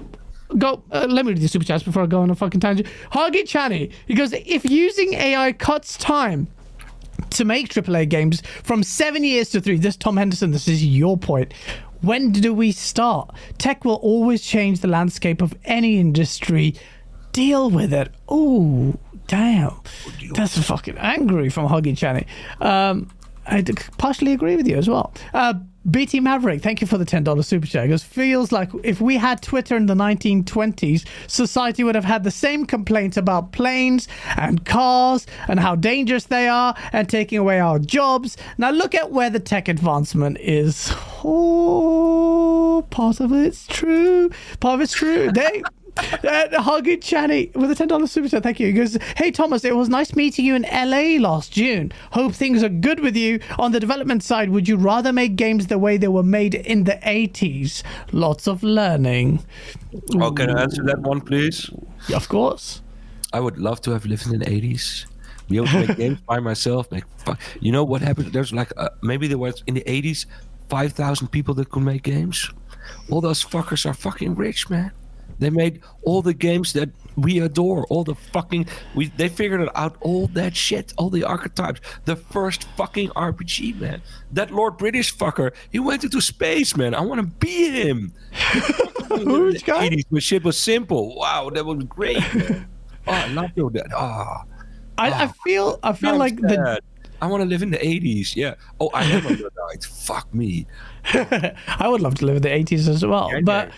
go. Uh, let me read the super chats before I go on a fucking tangent. Hagi Chani, he goes, if using AI cuts time to make AAA games from seven years to three. This Tom Henderson, this is your point. When do we start? Tech will always change the landscape of any industry. Deal with it. Oh, damn. That's fucking angry from Huggy Channy. Um, I partially agree with you as well. Uh, BT Maverick, thank you for the $10 super chat. It feels like if we had Twitter in the 1920s, society would have had the same complaints about planes and cars and how dangerous they are and taking away our jobs. Now look at where the tech advancement is. Oh, part of it's true. Part of it's true. They uh, Huggy Channy with a ten dollars super chat. Thank you. He goes, "Hey Thomas, it was nice meeting you in LA last June. Hope things are good with you on the development side. Would you rather make games the way they were made in the '80s? Lots of learning." Oh, can I answer that one, please? Yeah, of course. I would love to have lived in the 80s. Be able to make games by myself. Make fu- you know what happened? There's like uh, maybe there was in the 80s 5,000 people that could make games. All those fuckers are fucking rich, man. They made all the games that we adore. All the fucking we they figured out all that shit, all the archetypes. The first fucking RPG, man. That Lord British fucker, he went into space, man. I want to be him. Which guy? 80s, when shit was simple. Wow, that was great. Man. oh, I love your dad. Ah, I, I feel I feel like the. I want to live in the 80s. Yeah. Oh, I am on the night. Fuck me. I would love to live in the 80s as well. Yeah, but yeah.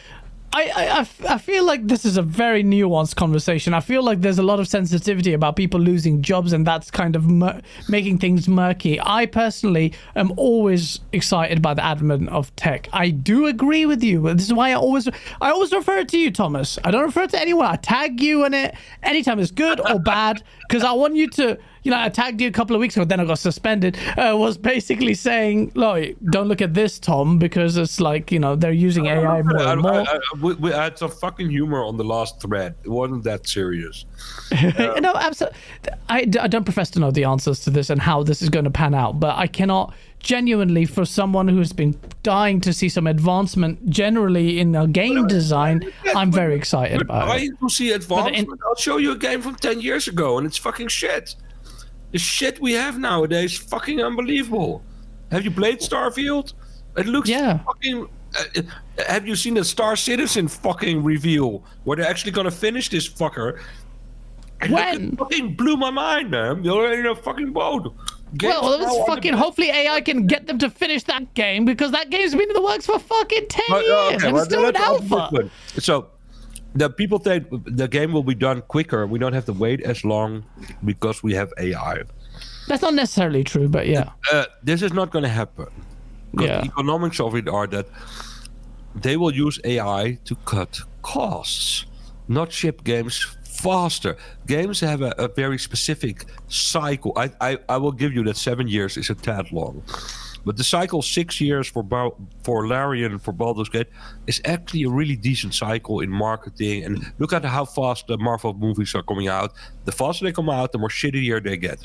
I, I, I feel like this is a very nuanced conversation. I feel like there's a lot of sensitivity about people losing jobs, and that's kind of mur- making things murky. I personally am always excited by the advent of tech. I do agree with you. This is why I always I always refer to you, Thomas. I don't refer to anyone. I tag you in it anytime it's good or bad because I want you to you know, I tagged you a couple of weeks ago, then I got suspended, uh, was basically saying, like, don't look at this, Tom, because it's like, you know, they're using AI more I, and more. I, I, we, we had some fucking humor on the last thread. It wasn't that serious. no, absolutely. I, I don't profess to know the answers to this and how this is going to pan out, but I cannot genuinely, for someone who has been dying to see some advancement generally in a game design, I'm very excited about it. you see advancement? I'll show you a game from 10 years ago and it's fucking shit. The shit we have nowadays fucking unbelievable. Have you played Starfield? It looks Yeah. fucking. Uh, have you seen the Star Citizen fucking reveal where they're actually gonna finish this fucker? And When? It fucking blew my mind, man. You're already in a fucking boat. Games Well, let's fucking hopefully AI can get them to finish that game because that game's been in the works for fucking 10 But, uh, years okay, and well, it's still in alpha. So, the people think the game will be done quicker. We don't have to wait as long because we have AI. That's not necessarily true, but yeah. Uh, this is not going to happen. Yeah. The economics of it are that they will use AI to cut costs, not ship games faster. Games have a, a very specific cycle. I, I, I will give you that seven years is a tad long. But the cycle six years for for Larian and for Baldur's Gate is actually a really decent cycle in marketing. And look at how fast the Marvel movies are coming out. The faster they come out, the more shittier they get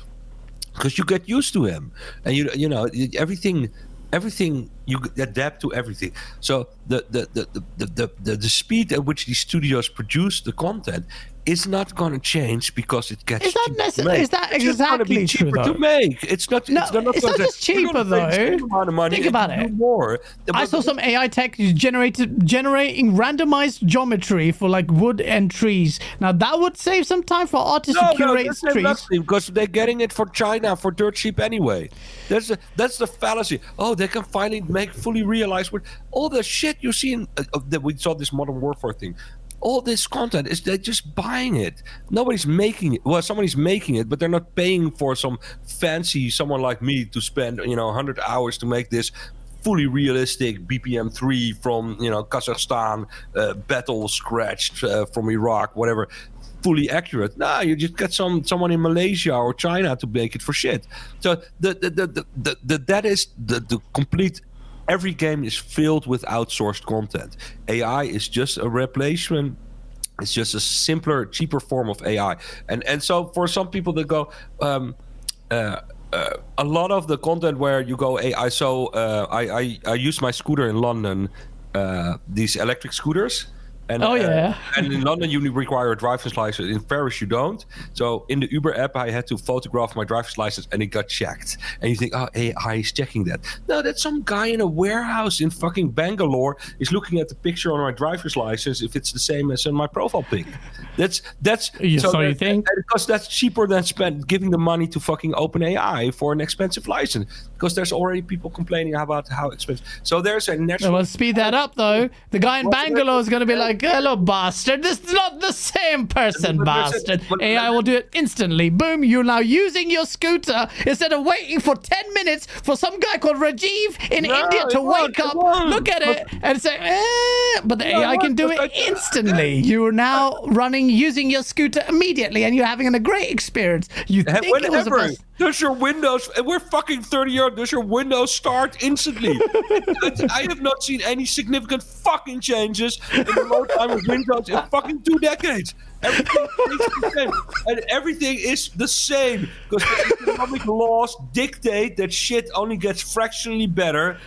because you get used to him and you you know everything everything you adapt to everything so the the the the, the, the speed at which these studios produce the content is not going to change because it gets Is that make. is that It's exactly true, cheaper though? to make it's not No, it's not, it's not just cheaper, gonna pay the same though. amount of money Think about it. more I saw some AI tech generated generating randomized geometry for like wood and trees. Now that would save some time for artists No, to no, curate that's trees. nothing, because they're getting it for China for dirt cheap anyway. That's the, that's the fallacy. Oh, they can finally make fully realize what all the shit you see in uh, uh, that we saw this modern warfare thing. All this content is they're just buying it. Nobody's making it. Well, somebody's making it, but they're not paying for some fancy someone like me to spend you know 100 hours to make this fully realistic BMP three from you know Kazakhstan, uh, battle scratched uh, from Iraq, whatever fully accurate. Nah, you just get some someone in Malaysia or China to make it for shit. So the the the, the, the, the that is the, the complete every game is filled with outsourced content. AI is just a replacement it's just a simpler, cheaper form of AI. And and so for some people that go, um, uh, uh, a lot of the content where you go AI. So uh, I, I I used my scooter in London, uh, these electric scooters. And, Oh, uh, yeah. and in London, you require a driver's license. In Paris, you don't. So in the Uber app, I had to photograph my driver's license, and it got checked. And you think, oh, AI is checking that. No, that's some guy in a warehouse in fucking Bangalore is looking at the picture on my driver's license if it's the same as on my profile pic. That's that's You- so you that- think? because that's cheaper than spend giving the money to fucking OpenAI for an expensive license. Because there's already people complaining about how expensive. So there's a natural. Well, speed that up though. The guy in Bangalore is going to be like, "Hello, bastard. This is not the same person, a- bastard." AI will do it instantly. Boom! You're now using your scooter instead of waiting for ten minutes for some guy called Rajiv in No, India to wake up, look at it, and say, eh. "But the No, AI can do it instantly." You are now running using your scooter immediately, and you're having a great experience. You think it was Whenever best. Does your Windows, and we're fucking 30 years, does your Windows start instantly? I- have not seen any significant fucking changes in the load time of Windows in fucking two decades. Everything. And everything is the same because the economic laws dictate that shit only gets fractionally better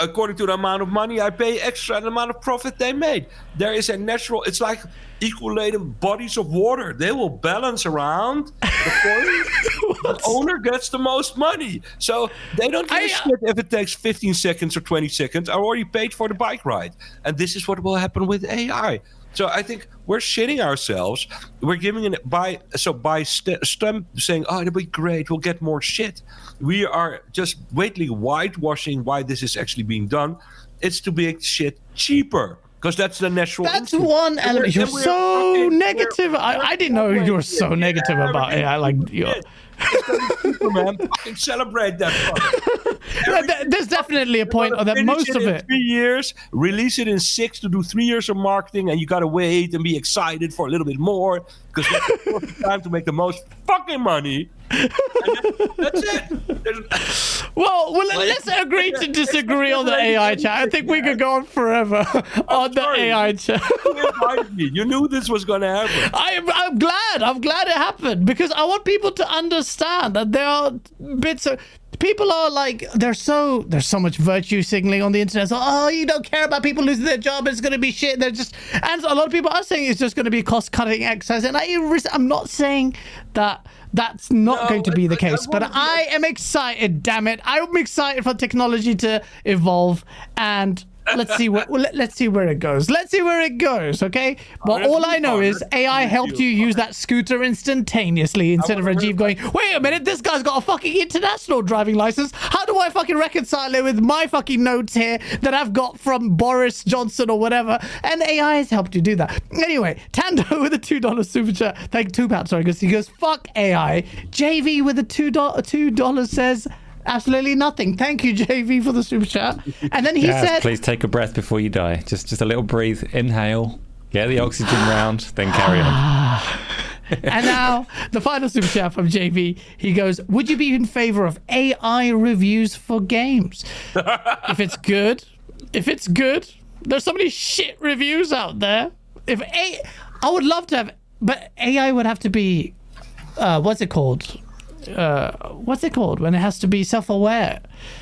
according to the amount of money I pay extra and the amount of profit they made. There is a natural, it's like equalating bodies of water. They will balance around the point. the owner gets the most money. So they don't give a I, uh, shit if it takes 15 seconds or 20 seconds. I already paid for the bike ride. And this is what will happen with AI. So I think we're shitting ourselves. We're giving it by so by st- stem saying, "Oh, it'll be great. We'll get more shit." We are just waitly whitewashing why this is actually being done. It's to make shit cheaper because that's the natural. That's instinct. one And element. You're so fucking- negative. we're- I, I didn't know you were so Yeah, negative about it. I Like you. Yeah. It's gonna be cheaper, man. Fucking celebrate that. Fucker. Yeah, th- There's definitely a point that most of it. three years, release it in six to do three years of marketing, and you gotta wait and be excited for a little bit more because that's the time to make the most fucking money. That's it. There's- Well, well, let's agree to disagree on the AI chat. I think we could go on forever on the. AI chat. you invited me. You knew this was gonna happen. I'm, I'm glad. I'm glad it happened because I want people to understand that there are bits of people are like they're so there's so much virtue signaling on the internet. So oh, you don't care about people losing their job. It's going to be shit. They're just and a lot of people are saying it's just going to be cost cutting exercise. And I, I'm not saying that. That's not No, going to be the I- I case, but I am excited. Damn it! I'm excited for technology to evolve, and let's see what well, let, let's see where it goes. Let's see where it goes. Okay, but all I know is AI helped you use that scooter instantaneously instead of Rajiv going, wait a minute, this guy's got a fucking international driving license. How do I fucking reconcile it with my fucking notes here that I've got from Boris Johnson or whatever? And AI has helped you do that. Anyway, Tando with a $2 super chat. Thank two pounds, sorry, because he goes, fuck AI. JV with a $2, $2 says, Absolutely nothing. Thank you, JV, for the super chat. And then he Yes, said, please take a breath before you die. Just just a little breathe. Inhale. Get the oxygen round, then carry on. and now the final super chat from JV. He goes, "Would you be in favor of AI reviews for games? if it's good, if it's good, there's so many shit reviews out there. If A, I would love to have, but AI would have to be, uh, what's it called? Uh, what's it called when it has to be self-aware?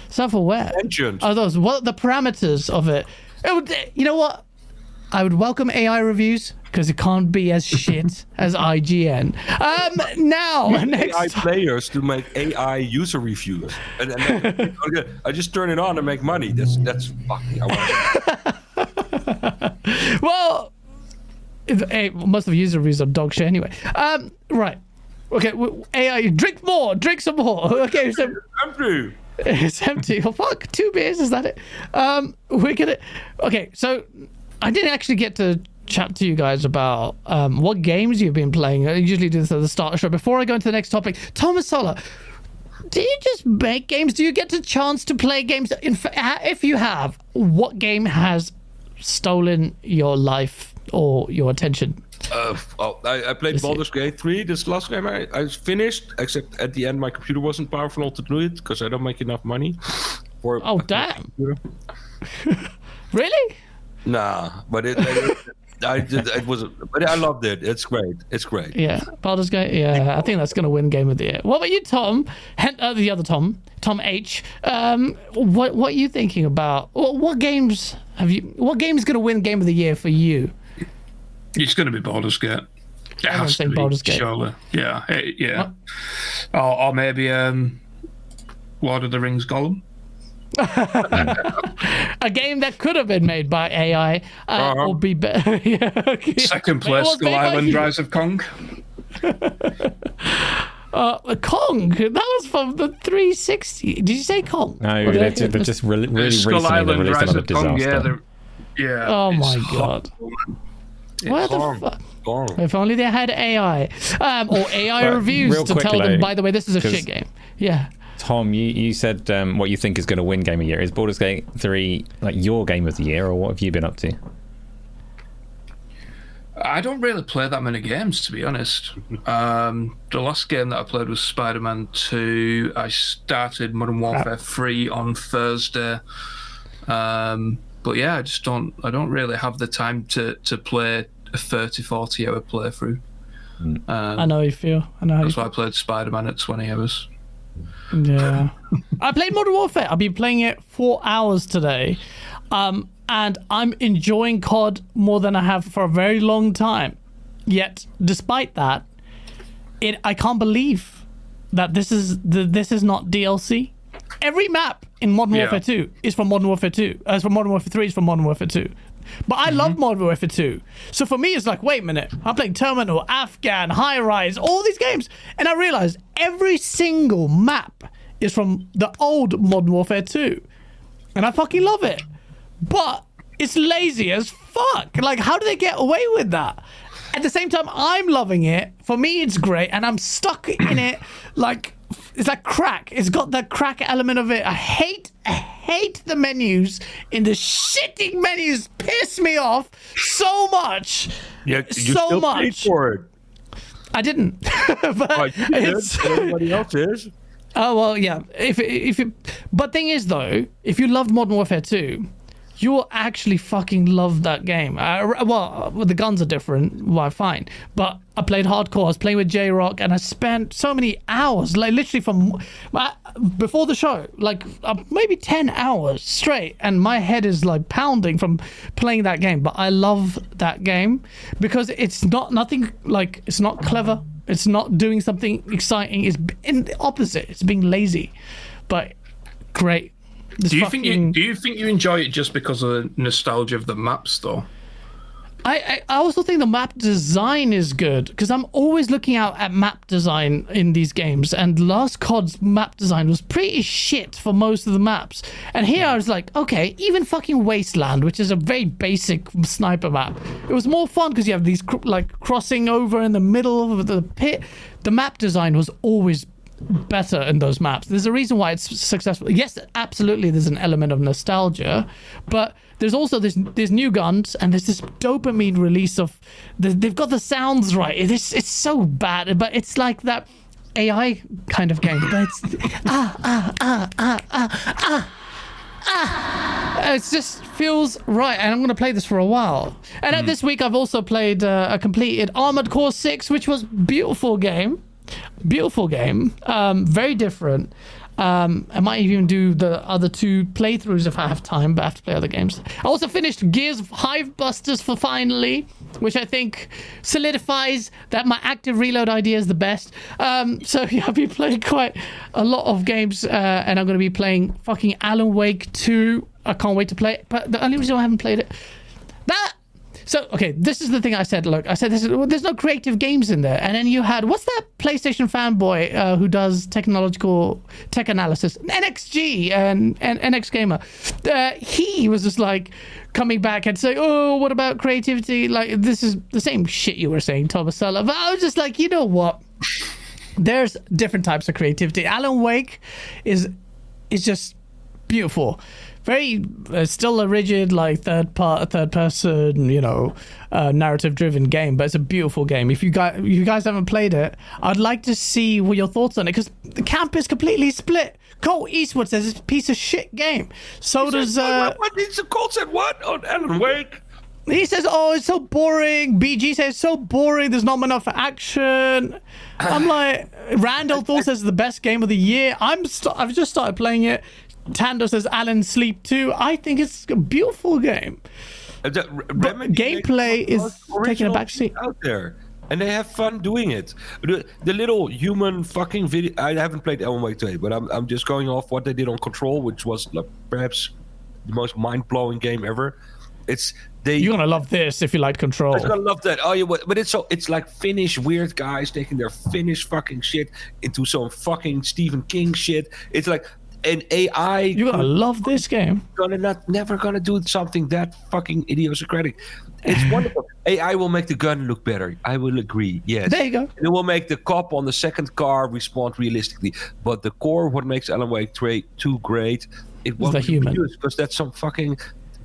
Self-aware. Sentient. Are those what the parameters of it? it would, you know what? I would welcome AI reviews because it can't be as shit as IGN. Um, now next. AI players to make AI user reviews, and, and then, okay, I just turn it on and make money. That's that's fucking. I well, if- hey, most of the user reviews are dog shit anyway. Um, right. Okay, AI, drink more, drink some more. Okay, so Andrew. it's empty. Oh fuck, two beers. Is that it? Um, we're gonna. Okay, so I didn't actually get to chat to you guys about um what games you've been playing. I usually do this at the start of the show. Before I go into the next topic, Thomas Sala. Do you just make games? Do you get a chance to play games? In fa- if you have, what game has stolen your life or your attention? Uh, well, I, I played Baldur's Gate 3. This last game I, I finished, except at the end my computer wasn't powerful enough to do it because I don't make enough money. For Oh damn! Really? Nah, but it, it, I did, it was, but I loved it. It's great. It's great. Yeah, Baldur's Gate. Yeah, I think that's going to win Game of the Year. What about you, Tom? Hen- uh, the other Tom, Tom H. Um, what what are you thinking about? What, what games have you? What game is going to win Game of the Year for you? It's going to be Baldur's Gate. It don't has to be, Baldur's Gate. Surely. Yeah. it- yeah. Or, or maybe um, Lord of the Rings Gollum. A game that could have been made by AI uh, Uh-huh. or be better. yeah, okay. Second place, Skull made by Island, you. Rise of Kong. Uh, Kong. That was from the 360. Did you say Kong? No, Or did they've, they've just re- really Skull recently they Island, released Rise another of Kong. disaster. Yeah. Yeah. Oh it's my horrible, God. man. What the fuck? Gone. If only they had AI um, or AI Well, reviews real to tell them. By the way, this is a shit game. Yeah. Tom, you, you said um, what you think is going to win Game of the Year. Is Baldur's Gate 3 like your Game of the Year, or what have you been up to? I don't really play that many games, to be honest. Um, the last game that I played was Spider Man 2. I started Modern Warfare 3 on Thursday. Um, but yeah, I just don't. I don't really have the time to, to play a 30, 40 hour playthrough. Um, I know you feel. I know how you that's why I played Spider Man at 20 hours. Yeah. I played Modern Warfare. I've been playing it four hours today. Um, and I'm enjoying COD more than I have for a very long time. Yet, despite that, it I can't believe that this is the, this is not DLC. Every map in Modern Yeah. Warfare 2 is from Modern Warfare 2. Uh, as from Modern Warfare 3 is from Modern Warfare 2. But I mm-hmm. love Modern Warfare 2. So for me, it's like, wait a minute. I'm playing Terminal, Afghan, High Rise, all these games. And I realized every single map is from the old Modern Warfare 2. And I fucking love it. But it's lazy as fuck. Like, how do they get away with that? At the same time, I'm loving it. For me, it's great. And I'm stuck in it like it's like crack. It's got the crack element of it. I hate, I hate the menus. In the shitting menus piss me off so much. Yeah, you So still paid much. for it. I didn't. but Oh, you did. it's, Everybody else is. Oh well, yeah. If if it, but thing is though, if you loved Modern Warfare 2, you will actually fucking love that game. Uh, well, the guns are different. Why, fine. But I played hardcore. I was playing with J Rock, and I spent so many hours, like literally from uh, before the show, like uh, maybe ten hours straight, and my head is like pounding from playing that game. But I love that game because it's not nothing like it's not clever. It's not doing something exciting. It's in the opposite. It's being lazy, but great. Do you think you do you think you enjoy it just because of the nostalgia of the maps, though? I, I I also think the map design is good because I'm always looking out at map design in these games, and Last COD's map design was pretty shit for most of the maps. And here I was like, okay, even fucking Wasteland, which is a very basic sniper map, it was more fun because you have these cr- like crossing over in the middle of the pit. The map design was always better in those maps. There's a reason why it's successful. Yes, absolutely, there's an element of nostalgia, but there's also this there's new guns and there's this dopamine release of the, they've got the sounds right. It's it's so bad, but it's like that AI kind of game. But it's ah ah ah ah ah ah. Ah, it just feels right, and I'm going to play this for a while. And mm. this week, I've also played uh, a completed Armored Core Six, which was beautiful game, beautiful game, um, very different. Um, I might even do the other two playthroughs if I have time, but I have to play other games. I also finished Gears Hivebusters for finally, which I think solidifies that my active reload idea is the best. Um, so yeah, I've been playing quite a lot of games, uh, and I'm going to be playing fucking Alan Wake 2. I can't wait to play it, but the only reason I haven't played it that so okay, this is the thing I said. Look, I said this, well, there's no creative games in there, and then you had what's that PlayStation fanboy uh, who does technological tech analysis, NXG and, and NX Gamer. Uh, he was just like coming back and saying, "Oh, what about creativity? Like this is the same shit you were saying, Thomas Sala." But I was just like, you know what? There's different types of creativity. Alan Wake is is just beautiful very uh, still a rigid like third part third person you know uh, narrative driven game but it's a beautiful game if you guys you guys haven't played it i'd like to see what your thoughts on it because the camp is completely split Colt Eastwood says it's a piece of shit game. So he does. Said, uh, what, what, Colt said what on Alan Wake? He says, "Oh, it's so boring." BG says, "So boring. There's not enough action." I'm like, Randall Thor says the best game of the year. I'm st- I've just started playing it. Tando says Alan Sleep too. I think it's a beautiful game. Uh, gameplay is taking a backseat out there, and they have fun doing it. The, the, little human fucking video. I haven't played Alan Wake 2, but I'm I'm just going off what they did on Control, which was like, perhaps the most mind blowing game ever. It's they. You're gonna love this if you like Control. You're gonna love that. Oh, yeah, but it's so it's like Finnish weird guys taking their Finnish fucking shit into some fucking Stephen King shit. It's like an AI. You're gonna love this game. Gonna not never gonna do something that fucking idiosyncratic. It's wonderful. AI will make the gun look better. I will agree. Yes. There you go. It will make the cop on the second car respond realistically. But the core, what makes Alan Wake 3 too great, it won't the human because that's some fucking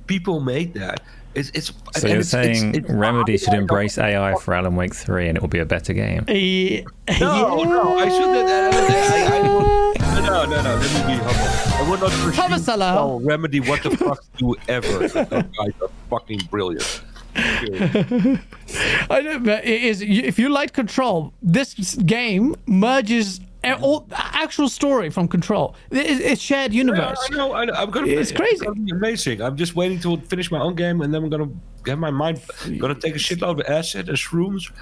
people made that. It's, it's, so you're it's, saying it's, Remedy should embrace AI for Alan Wake 3 and it will be a better game? Yeah. No, no, I shouldn't. I, I, I, no, no, no. Let me be humble. I would not pursue oh, Remedy. What the fuck do ever? Those guys are fucking brilliant. I know, but it is. If you like Control, this game merges all actual story from Control. It's shared universe. Yeah, I know. I know. I'm gonna. It's crazy. It's amazing. I'm just waiting to finish my own game, and then I'm gonna get my mind. Gonna take a shitload of acid and shrooms.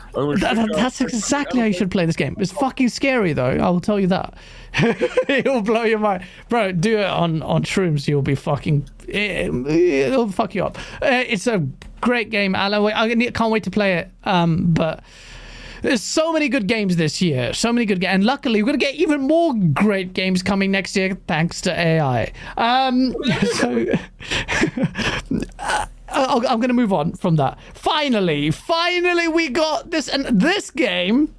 That, that's exactly how you should play this game. It's fucking scary though. I will tell you that. It'll blow your mind, bro. Do it on on shrooms. You'll be fucking. It, will fuck you up. Uh, it's a great game, Alan. I can't wait to play it. Um, but there's so many good games this year. So many good games. And luckily, we're going to get even more great games coming next year thanks to AI. Um, so. I'm going to move on from that. Finally, finally, we got this. And this game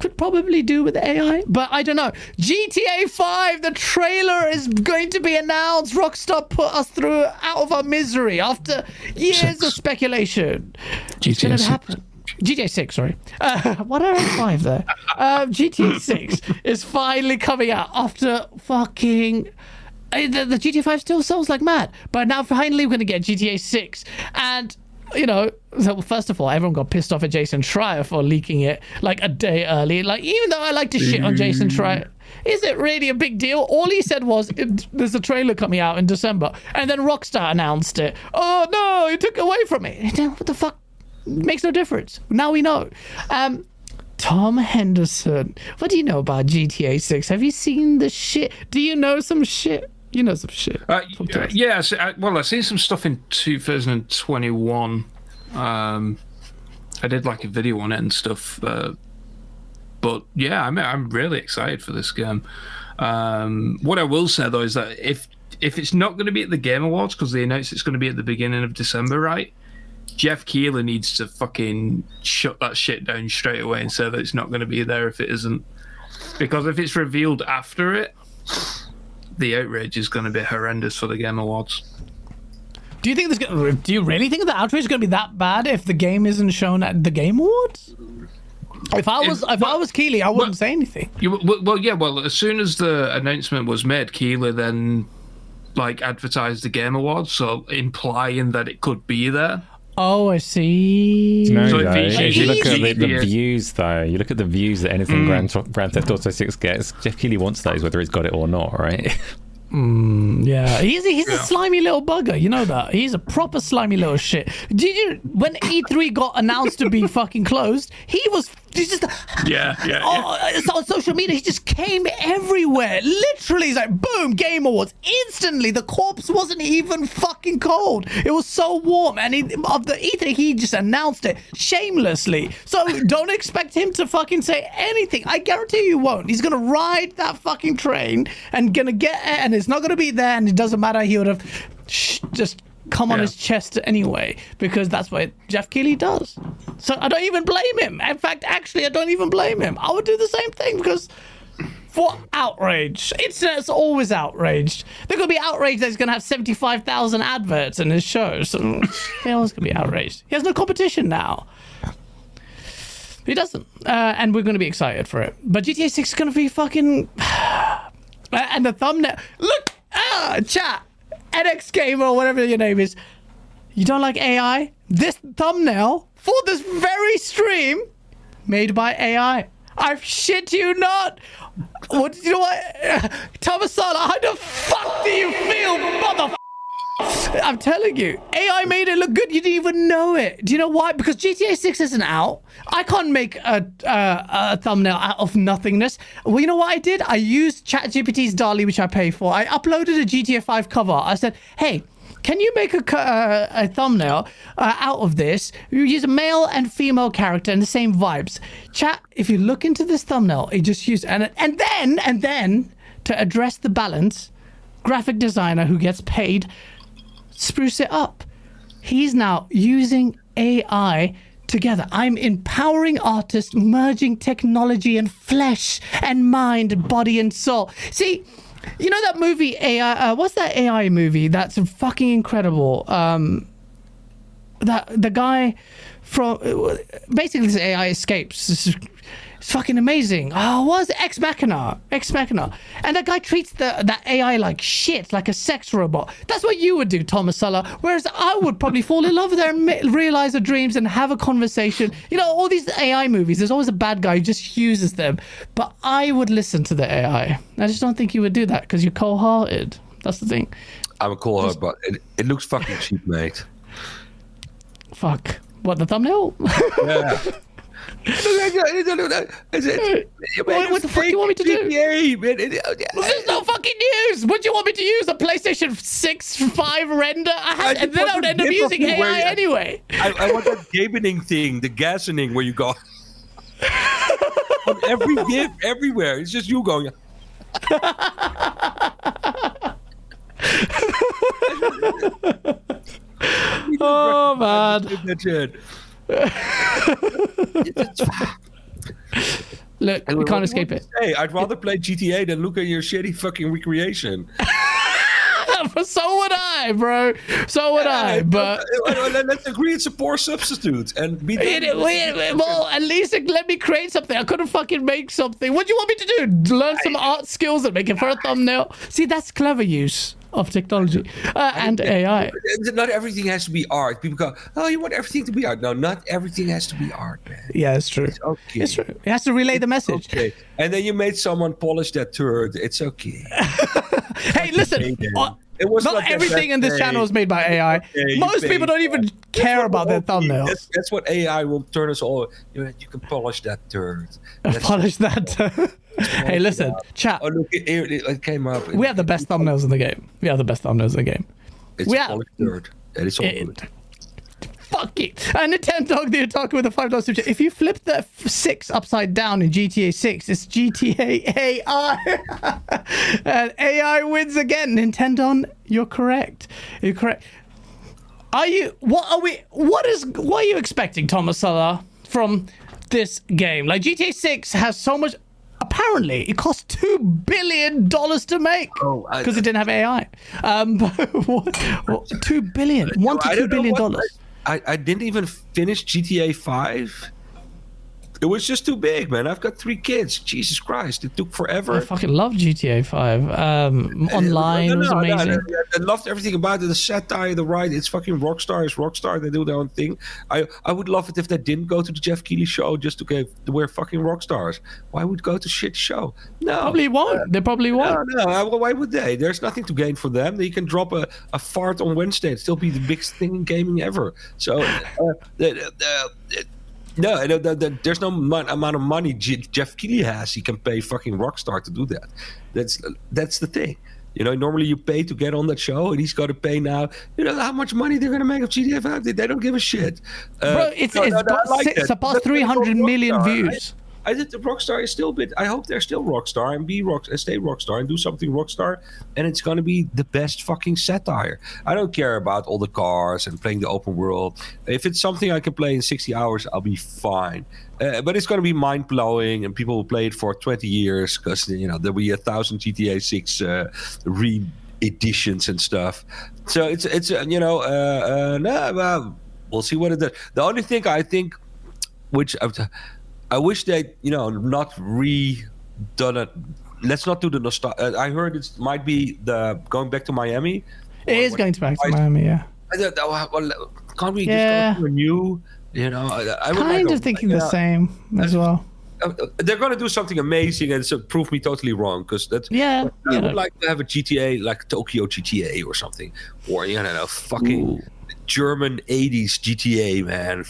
could probably do with AI, but I don't know. GTA 5, the trailer is going to be announced. Rockstar put us through out of our misery after years Six. of speculation. GTA 6. GTA 6, sorry. Uh, what are five there? Uh, GTA 6 is finally coming out after fucking. Uh, the, the GTA 5 still sells like mad, but now finally we're going to get GTA 6. And you know, so first of all, everyone got pissed off at Jason Schreier for leaking it like a day early. Like, even though I like to shit on Jason Schreier, is it really a big deal? All he said was, "There's a trailer coming out in December," and then Rockstar announced it. Oh no, he took away from it. What the fuck? Makes no difference. Now we know. Um, Tom Henderson, what do you know about GTA 6? Have you seen the shit? Do you know some shit? You know some shit. Uh, yeah, I, well, I've seen some stuff in 2021. Um, I did like a video on it and stuff. Uh, but yeah, I'm, I'm really excited for this game. Um, what I will say though is that if if it's not going to be at the Game Awards because they announced it's going to be at the beginning of December, right? Jeff Keighley needs to fucking shut that shit down straight away and say that it's not going to be there if it isn't. because if it's revealed after it, the outrage is going to be horrendous for the Game Awards. Do you think this? Do you really think the outrage is going to be that bad if the game isn't shown at the Game Awards? If I was, if I was Keighley, I wouldn't say anything. You, well, well, yeah. Well, as soon as the announcement was made, Keighley then like advertised the Game Awards, so implying that it could be there. Oh, I see. No, So if though. if, if you look at the, the views, though, you look at the views that anything Grand, Grand Theft Auto 6 gets, Jeff Keighley wants those, whether he's got it or not, right? Mm, yeah, he's he's a slimy little bugger. You know that. He's a proper slimy little shit. Did you when E3 got announced to be fucking closed? He was he's just Yeah, yeah. oh, it's on social media. He just came everywhere. Literally, he's like boom, Game Awards. Instantly, the corpse wasn't even fucking cold. It was so warm, and he, of the E3, he just announced it shamelessly. So don't expect him to fucking say anything. I guarantee you won't. He's gonna ride that fucking train and gonna get it, and it's not gonna be there. And it doesn't matter. He would have just come on Yeah. his chest anyway because that's what Jeff Keighley does. So I don't even blame him. In fact, actually, I don't even blame him. I would do the same thing because for outrage. Internet's always outraged. They're going to be outraged that he's going to have 75,000 adverts in his show. So they're always going to be outraged. He has no competition now. He doesn't. Uh, and we're going to be excited for it. But GTA 6 is going to be fucking. and the thumbnail. Look! Ah, chat! NX Gamer or whatever your name is. You don't like AI? This thumbnail for this very stream made by AI. I shit you not. What do you know what? Thomas Sala, how the fuck do you feel, mother? I'm telling you, AI made it look good. You didn't even know it. Do you know why? Because GTA 6 isn't out. I can't make a, uh, a thumbnail out of nothingness. Well, you know what I did? I used ChatGPT's DALL-E, which I pay for. I uploaded a GTA 5 cover. I said, hey, can you make a, uh, a thumbnail uh, out of this? You use a male and female character and the same vibes. Chat, if you look into this thumbnail, it just used and and then and then to address the balance, graphic designer who gets paid spruce it up. He's now using AI together. I'm empowering artists, merging technology and flesh and mind, body and soul. See, you know that movie AI? Uh, what's that AI movie? That's fucking incredible. Um, that the guy from basically this AI escapes. This is- It's fucking amazing. Ah, oh, what was it? Ex Machina? Ex Machina. And that guy treats the that AI like shit, like a sex robot. That's what you would do, Thomas Sala. Whereas I would probably fall in love with her and realize her dreams and have a conversation. You know, all these AI movies, there's always a bad guy who just uses them. But I would listen to the AI. I just don't think you would do that because you're cold hearted. That's the thing. I would call her, but it, it looks fucking cheap, mate. Fuck. What, the thumbnail? Yeah. What- what the fuck do you want me to do? There's no fucking news. What do you want me to use? A PlayStation 6 5 render? I had, I and then I would end up using gif of you AI where anyway. I, I want that gabening thing, the gasoning where you go. On every gif, everywhere. It's just you going. Oh, man. Look, we can't escape it. Hey, I'd rather play GTA than look at your shitty fucking recreation. so would I, bro. So would I. But. Uh, let's agree it's a poor substitute and be It, it- wait, well, at least it let me create something. I couldn't fucking make something. What do you want me to do? Learn some art skills and make it for a thumbnail? See, that's clever use of technology uh, and AI. Not everything has to be art. People go, "Oh, you want everything to be art?" No, not everything has to be art, man. Yeah, it's true. Okay. It's true. It has to relay the message. Okay. And then you made someone polish that turd. It's okay. Hey, listen. Okay, It was not everything in this channel is made by AI. you Most people don't even That's care about their thumbnails. That's, that's what AI will turn us all. You, you can polish that turd. That's- Polish that. hey, listen, chat. Oh look, it, it, it came up. We have the best thumbnails in the game. We have the best thumbnails in the game. It's we a have- polished turd. And it's all It- good. Fuck it. And Nintendo, the talking with a five dollar subject. If you flip the f- six upside down in GTA Six, it's GTA AI, and AI wins again. Nintendo, you're correct. You're correct. Are you? What are we? What is? What are you expecting, Thomas Sala, from this game? Like GTA Six has so much. apparently it cost two billion dollars to make Oh, because it didn't have AI. Um, but what, what, two billion, one to two billion dollars. I, I didn't even finish GTA 5. It was just too big, man. I've got three kids. Jesus Christ. It took forever. I fucking love GTA Five. Um, uh, online No, no, was no, no, amazing. no, I loved everything about it. The satire, the ride. It's fucking Rockstar. It's Rockstar. They do their own thing. I I would love it if they didn't go to the Jeff Keighley show just to get to wear fucking Rockstars. Why would go to shit show? No. Probably won't. Uh, they probably No, won't. no. Well, Why would they? There's nothing to gain for them. They can drop a, a fart on Wednesday and still be the biggest thing in gaming ever. So, uh, the, the, the, no, the, the, the, there's no mon- amount of money J- Jeff Keighley has. He can pay fucking Rockstar to do that. That's that's the thing. You know, normally you pay to get on that show, and he's got to pay now. You know how much money they're going to make of GTA 5? They, don't give a shit. Uh, Bro, it's, no, it's no, no, got like si- that. surpassed three hundred million Rockstar. Views. I think Rockstar is still a bit. I hope they're still Rockstar and be rock and stay Rockstar and do something Rockstar, and it's gonna be the best fucking satire. I don't care about all the cars and playing the open world. If it's something I can play in sixty hours, I'll be fine. Uh, but it's gonna be mind blowing, and people will play it for twenty years because you know there'll be a thousand GTA Six uh, re editions and stuff. So it's it's uh, you know uh, uh, well, we'll see what it does. The only thing I think, which I've. I wish they, you know, not redone it. Let's not do the nostalgia. I heard it might be the going back to Miami. It is going to back to Miami, yeah. I don't know, well, can't we Yeah. just go to a new? You know, I, I would Kind like of a- thinking the same as well. Uh, They're going to do something amazing and so prove me totally wrong because that's. Yeah, I would know. like to have a GTA like Tokyo GTA or something, or you know, fucking German '80s GTA, man.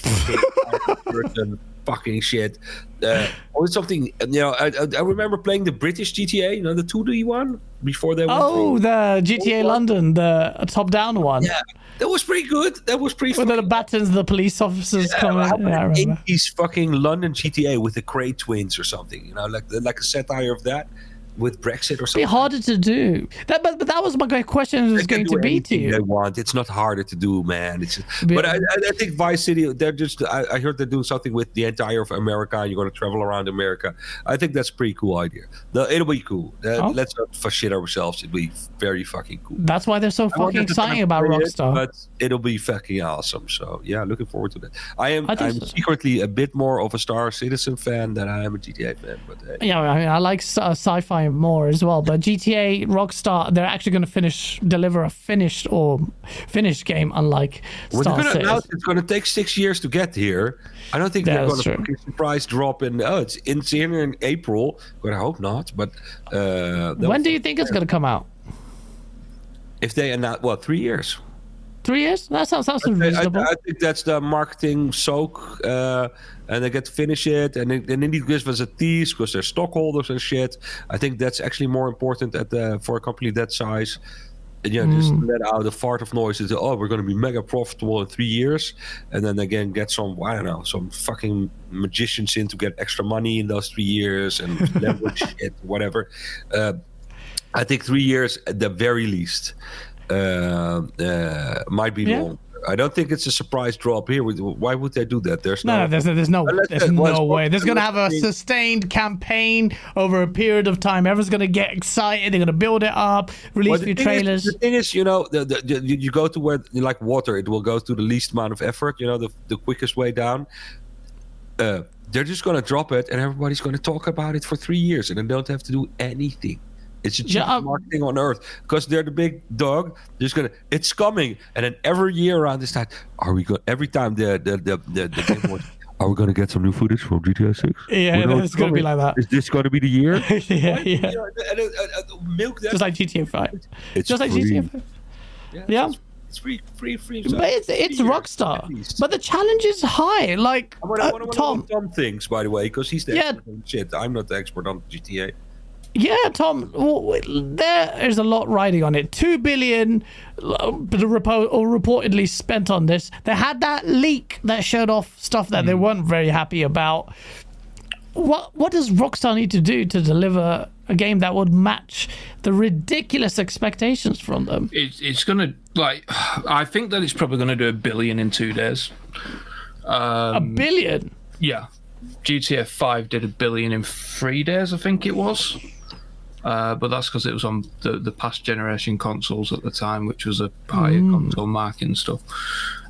Fucking shit. Uh, or something. You know, I, I- remember playing the British GTA, you know, the 2D one before they. went Oh, the GTA London, the top-down one, yeah, that was pretty good. That was pretty. with the buttons, the police officers coming. Yeah, I about remember. 80s fucking London GTA with the Kray twins or something? You know, like like a satire of that with Brexit or something. Be harder to do. That, but, but that was my question. Was going to be to anything They you. want. It's not harder to do, man. It's Yeah. but I, I think Vice City. They're just. I, I heard they're doing something with the entire of America. and You're going to travel around America. I think that's a pretty cool idea. No, it'll be cool. Uh, Oh. Let's not fuss shit ourselves. It'll be very fucking cool. That's why they're so fucking exciting about play it, Rockstar. but it'll be fucking awesome. So yeah, looking forward to that. I am. I I'm so. secretly a bit more of a Star Citizen fan than I am a GTA fan. But uh, yeah, I, mean, I like uh, sci-fi more as well. But GTA, Rockstar, they're actually going to finish, deliver a finished or finished game, unlike Well, Star Citizen. announce it's going to take six years to get here. I don't think they're going to surprise drop in. Oh, it's in here in April, but I hope not. But uh, When do you think it's going to come out? if they announce, well, three years. Three years? That sounds sounds I, I, reasonable. I think that's the marketing soak, uh, and they get to finish it, and then, and then it gives us a tease because they're stockholders and shit. I think that's actually more important at the for a company that size. And, yeah, just Hmm. let out a fart of noise. Is oh, we're going to be mega profitable in three years, and then again get some I don't know some fucking magicians in to get extra money in those three years and leverage shit, whatever. Uh, I think three years at the very least might be Yeah. long. I don't think it's a surprise drop here. Why would they do that? There's no, no. there's, there's no, there's no way. There's going to have a sustained campaign over a period of time. Everyone's going to get excited. They're going to build it up, release Well, the new thing is- trailers. the thing is, you know, the, the, the, you you go to where like water, it will go to the least amount of effort. You know, the the quickest way down. Uh, they're just going to drop it, and everybody's going to talk about it for three years, and they don't have to do anything. It's the Yeah, cheapest um, marketing on earth because they're the big dog. They're just gonna, it's coming, and then every year around this time, are we going? Every time the the the the, the game was, are we to get some new footage from GTA Six? Yeah, it's gonna be like that. Is this going to be the year? yeah, yeah. And, uh, uh, uh, milk that. Just like GTA 5. it's Just like free. GTA 5. Yeah. It's, it's free, free, free. But it's, it's Rockstar. But the challenge is high. Like, I wanna, I wanna, Tom, Tom things, by the way, because he's the Yeah. expert on shit. I'm not the expert on GTA. Yeah, Tom. w- w- There is a lot riding on it. Two billion, uh, repo- or reportedly spent on this. They had that leak that showed off stuff that Hmm. they weren't very happy about. What What does Rockstar need to do to deliver a game that would match the ridiculous expectations from them? It's it's gonna like I think that it's probably gonna do a billion in two days. A billion. Yeah. GTA 5 did a billion in three days, I think it was. Uh, but that's because it was on the, the past generation consoles at the time, which was a higher console market and stuff.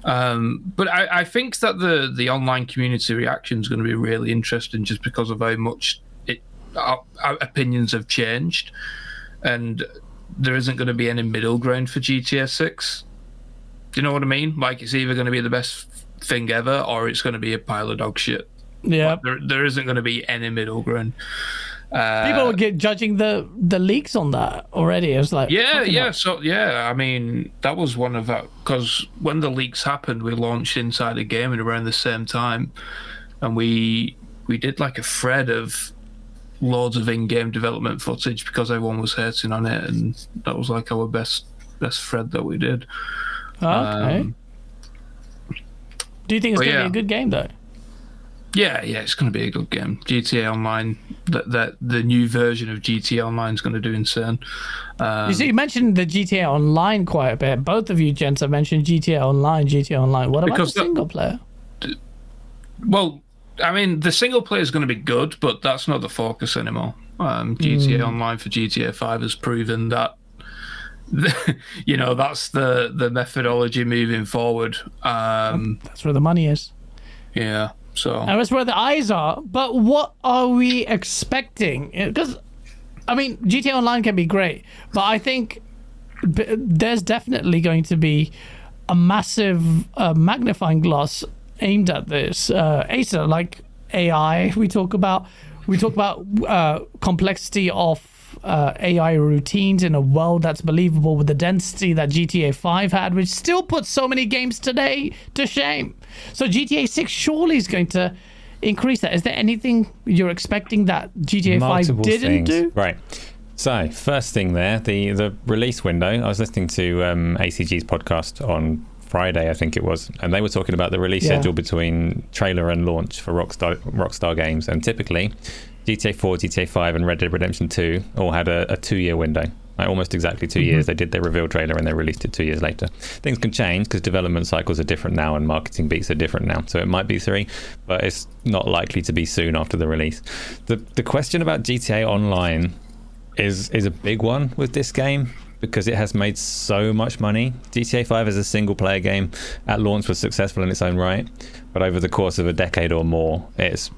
Um, but I, I think that the, the online community reaction is going to be really interesting just because of how much it, our, our opinions have changed. And there isn't going to be any middle ground for GTA 6. Do you know what I mean? Like, it's either going to be the best thing ever or it's going to be a pile of dog shit. Yeah. There, there isn't going to be any middle ground. Uh, People were get, judging the the leaks on that already. It was like, yeah, yeah. So yeah, I mean that was one of that because when the leaks happened, we launched Insider Gaming at around the same time, and we we did like a thread of loads of in-game development footage because everyone was hating on it, and that was like our best best thread that we did. Okay. Um, Do you think it's going to yeah. be a good game though? Yeah, yeah, it's going to be a good game. GTA Online, that that the new version of GTA Online is going to do insane. Um, You see, you mentioned the GTA Online quite a bit. Both of you gents have mentioned GTA Online, GTA Online. What about the single player? Well, I mean, the single player is going to be good, but that's not the focus anymore. Um, GTA Online for GTA Five has proven that. you know that's the the methodology moving forward. Um, That's where the money is. yeah, so And that's where the eyes are. But what are we expecting? Because, I mean, GTA Online can be great, but I think there's definitely going to be a massive uh, magnifying glass aimed at this. Uh, Acer, like AI, we talk about. We talk about uh, complexity of uh, AI routines in a world that's believable with the density that GTA 5 had, which still puts so many games today to shame. So GTA 6 surely is going to increase that. Is there anything you're expecting that GTA 5 didn't things. do? Right. So first thing there, the the release window. I was listening to um, ACG's podcast on Friday, I think it was, and they were talking about the release Yeah. schedule between trailer and launch for Rockstar Rockstar games, and typically. GTA 4, GTA 5, and Red Dead Redemption 2 all had a, a two year window. Like almost exactly 2 years. Mm-hmm. They did their reveal trailer and they released it two years later. Things can change because development cycles are different now and marketing beats are different now. So it might be three, but it's not likely to be soon after the release. The the question about GTA Online is is a big one with this game because it has made so much money. GTA 5 as a single player game at launch was successful in its own right, but over the course of a decade or more, it's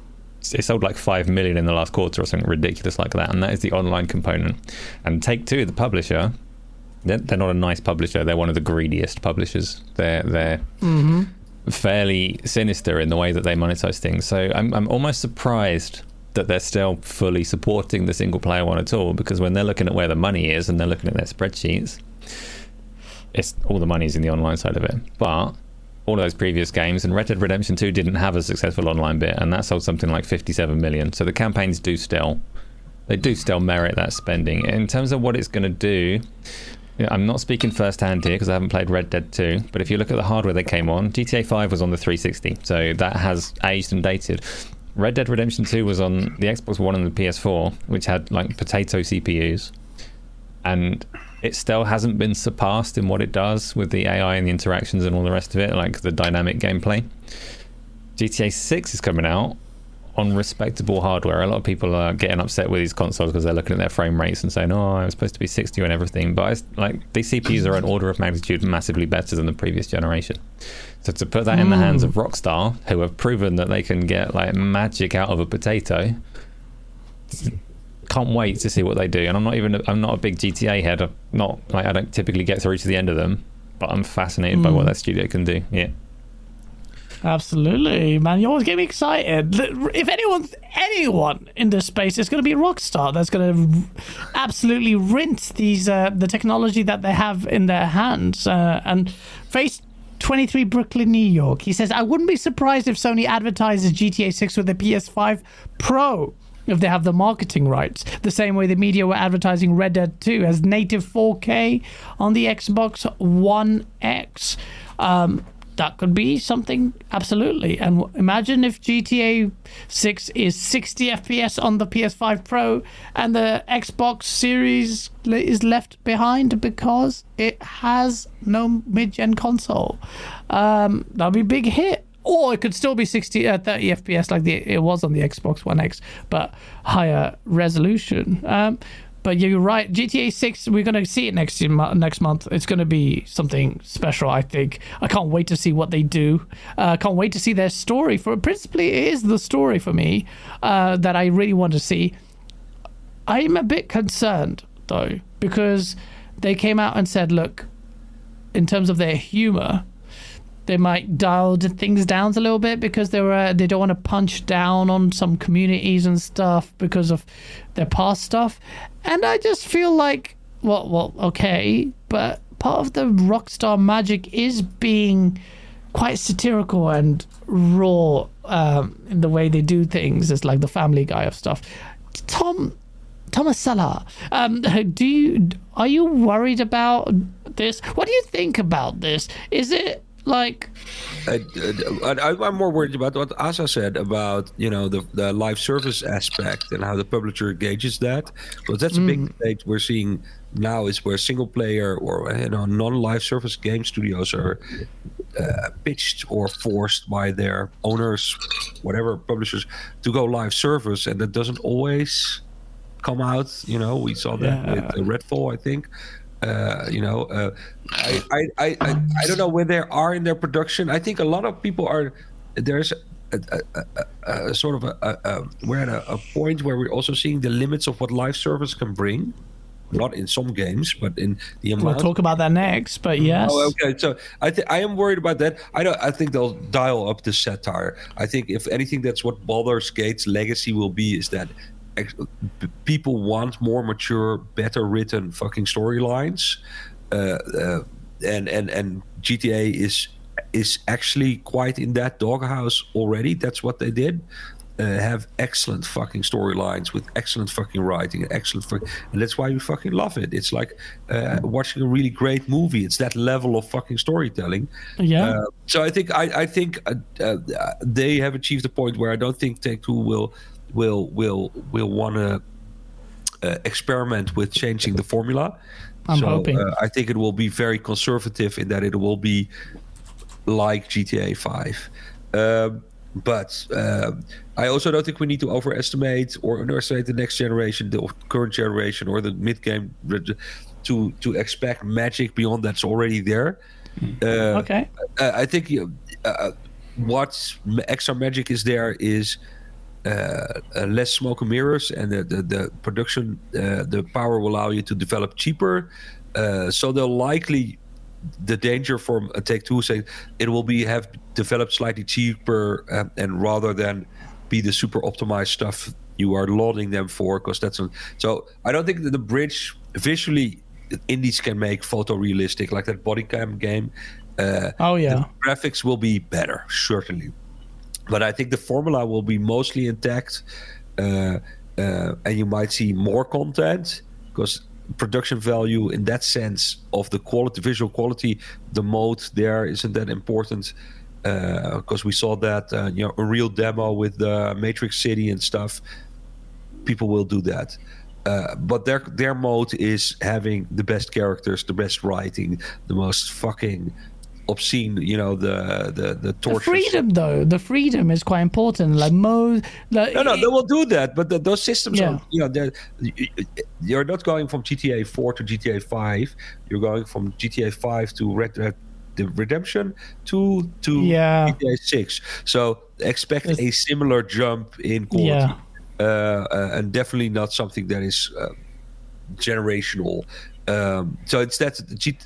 it sold like 5 million in the last quarter or something ridiculous like that and that is the online component. And Take 2 the publisher they're, they're not a nice publisher, they're one of the greediest publishers. They're they're mm-hmm. fairly sinister in the way that they monetize things. So I'm I'm almost surprised that they're still fully supporting the single player one at all because when they're looking at where the money is and they're looking at their spreadsheets, it's all the money's in the online side of it. But all of those previous games and Red Dead Redemption 2 didn't have a successful online bit and that sold something like 57 million. So the campaigns do still they do still merit that spending. In terms of what it's going to do, I'm not speaking firsthand here because I haven't played Red Dead 2, but if you look at the hardware they came on, GTA 5 was on the 360, so that has aged and dated. Red Dead Redemption 2 was on the Xbox One and the PS4, which had like potato CPUs, and it still hasn't been surpassed in what it does with the AI and the interactions and all the rest of it, like the dynamic gameplay. GTA 6 is coming out on respectable hardware. A lot of people are getting upset with these consoles because they're looking at their frame rates and saying, "Oh, I'm supposed to be 60 and everything." But it's, like these CPUs are an order of magnitude massively better than the previous generation. So to put that in the hands of hmm. Rockstar, who have proven that they can get like magic out of a potato, can't wait to see what they do. And I'm not even I'm not a big GTA head. I'm not like I don't typically get through to the end of them, but I'm fascinated by what that studio can do. Yeah. Absolutely, man. You always get me excited. If anyone's anyone in this space, it's going to be Rockstar. That's going to absolutely rinse these uh, the technology that they have in their hands. Uh, and face 23 Brooklyn, New York. He says, I wouldn't be surprised if Sony advertises GTA 6 with the PS5 Pro if they have the marketing rights. The same way the media were advertising Red Dead 2 as native 4K on the Xbox One X. Um, that could be something absolutely. And imagine if GTA 6 is 60 FPS on the PS5 Pro and the Xbox Series is left behind because it has no mid gen console. Um, that'll be a big hit. Or it could still be 60 uh, 30 fps like the it was on the xbox one x but higher resolution. Um, but you're right gta 6 we're going to see it next next month. It's going to be something special i think. I can't wait to see what they do. Uh, i can't wait to see their story for principally it is the story for me uh, that i really want to see. I'm a bit concerned though because they came out and said look in terms of their humor they might dial things down a little bit because they were they don't want to punch down on some communities and stuff because of their past stuff and i just feel like well well okay but part of the rockstar magic is being quite satirical and raw um, in the way they do things it's like the family guy of stuff tom Thomas Sala, um, do you are you worried about this? What do you think about this? Is it like I, am more worried about what Asa said about you know the, the live service aspect and how the publisher engages that because that's mm. a big mm. debate we're seeing now is where single player or you know non-live service game studios are uh, pitched or forced by their owners whatever publishers to go live service and that doesn't always come out you know we saw that yeah. with redfall i think uh, you know, uh, I, I, I, I don't know where they are in their production. I think a lot of people are. There's a, a, a, a sort of a, we're at a, point where we're also seeing the limits of what live service can bring. Not in some games, but in the amount. We'll talk about that next, but yes. Oh, okay. So I th- I am worried about that. I don't. I think they'll dial up the satire. I think if anything, that's what Baldur's Gate's legacy will be. Is that people want more mature, better written fucking storylines, uh, uh, and and and GTA is is actually quite in that doghouse already. That's what they did. Uh, have excellent fucking storylines with excellent fucking writing, excellent, fucking, and that's why we fucking love it. It's like uh, watching a really great movie. It's that level of fucking storytelling. Yeah. Uh, so I think I, I think uh, uh, they have achieved a point where I don't think Take Two will will will will want to uh, experiment with changing the formula. I'm so, hoping. Uh, I think it will be very conservative in that it will be like GTA 5. Um, but uh, I also don't think we need to overestimate or underestimate the next generation, the current generation, or the mid game to to expect magic beyond that's already there. Uh, okay. I, I think uh, what extra magic is there is uh, uh, less smoke and mirrors, and the the, the production uh, the power will allow you to develop cheaper. so they'll likely the danger from a Take Two say it will be have developed slightly cheaper and, and rather than be the super optimized stuff you are lauding them for because that's a, so I don't think that the bridge visually indies can make photorealistic like that body cam game. Uh, oh yeah, graphics will be better certainly, but I think the formula will be mostly intact, uh, uh, and you might see more content because production value in that sense of the quality, visual quality, the mode there isn't that important because uh, we saw that uh, you know a real demo with the Matrix City and stuff. People will do that. Uh, but their their mode is having the best characters, the best writing, the most fucking obscene you know the the the torture the freedom though. The freedom is quite important. Like most like, no no they will do that but the, those systems yeah. are you know they're you're not going from gta 4 to gta 5 you're going from gta 5 to red dead the redemption to to yeah. gta 6 so expect it's, a similar jump in quality. Yeah. uh, uh, and definitely not something that is uh, generational um, so it's that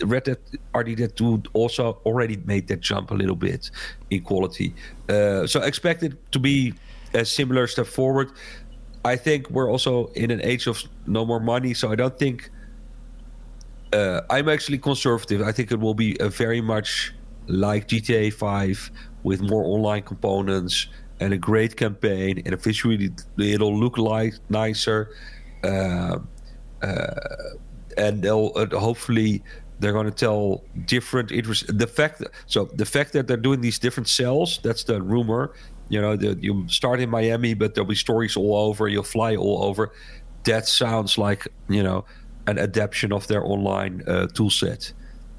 Red Dead RD 2 also already made that jump a little bit in quality. Uh, so expect it to be a similar step forward. I think we're also in an age of no more money, so I don't think uh, I'm actually conservative. I think it will be a very much like GTA 5 with more online components and a great campaign and visually it'll look like nicer. Uh and they'll uh, hopefully they're going to tell different interest. The fact that, so the fact that they're doing these different cells, that's the rumor. You know, the, you start in Miami, but there'll be stories all over. You'll fly all over. That sounds like you know an adaptation of their online uh, tool set.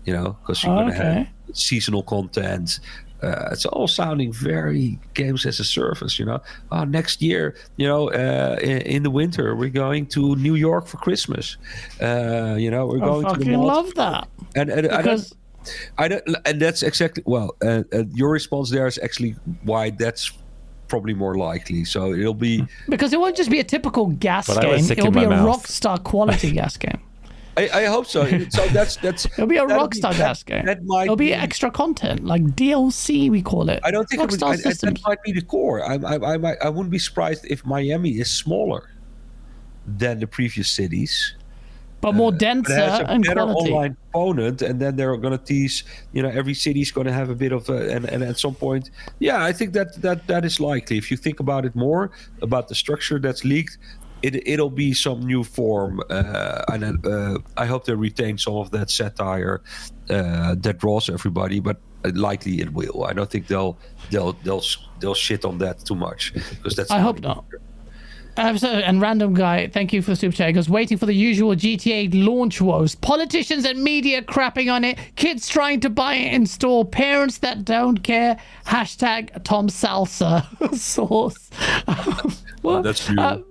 You know, because you're going to have seasonal content, uh, it's all sounding very games as a service, you know. Oh, next year, you know, uh, in, in, the winter, we're going to New York for Christmas. Uh, you know, we're going I to the love that. And, and because. I don't, I don't, and that's exactly well. Uh, uh, your response there is actually why that's probably more likely. So it'll be because it won't just be a typical GaaS game; it'll be a mouth. Rockstar quality GaaS game. I, I, hope so. So that's that's. It'll be a Rockstar GaaS game. That might It'll be, be, extra content, like DLC. We call it. I don't think Rockstar it would, I, that might be the core. I, I, I, I wouldn't be surprised if Miami is smaller than the previous cities but more denser uh, but and better quality. online component and then they're going to tease you know every city is going to have a bit of a, and, and at some point yeah i think that that that is likely if you think about it more about the structure that's leaked it, it'll be some new form uh, and uh, i hope they retain some of that satire uh, that draws everybody but likely it will i don't think they'll they'll they'll they'll shit on that too much because that's i hope not and random guy, thank you for the super chat. Goes waiting for the usual GTA launch woes. Politicians and media crapping on it. Kids trying to buy it in store. Parents that don't care. Hashtag Tom Salsa source. well, that's you. Uh,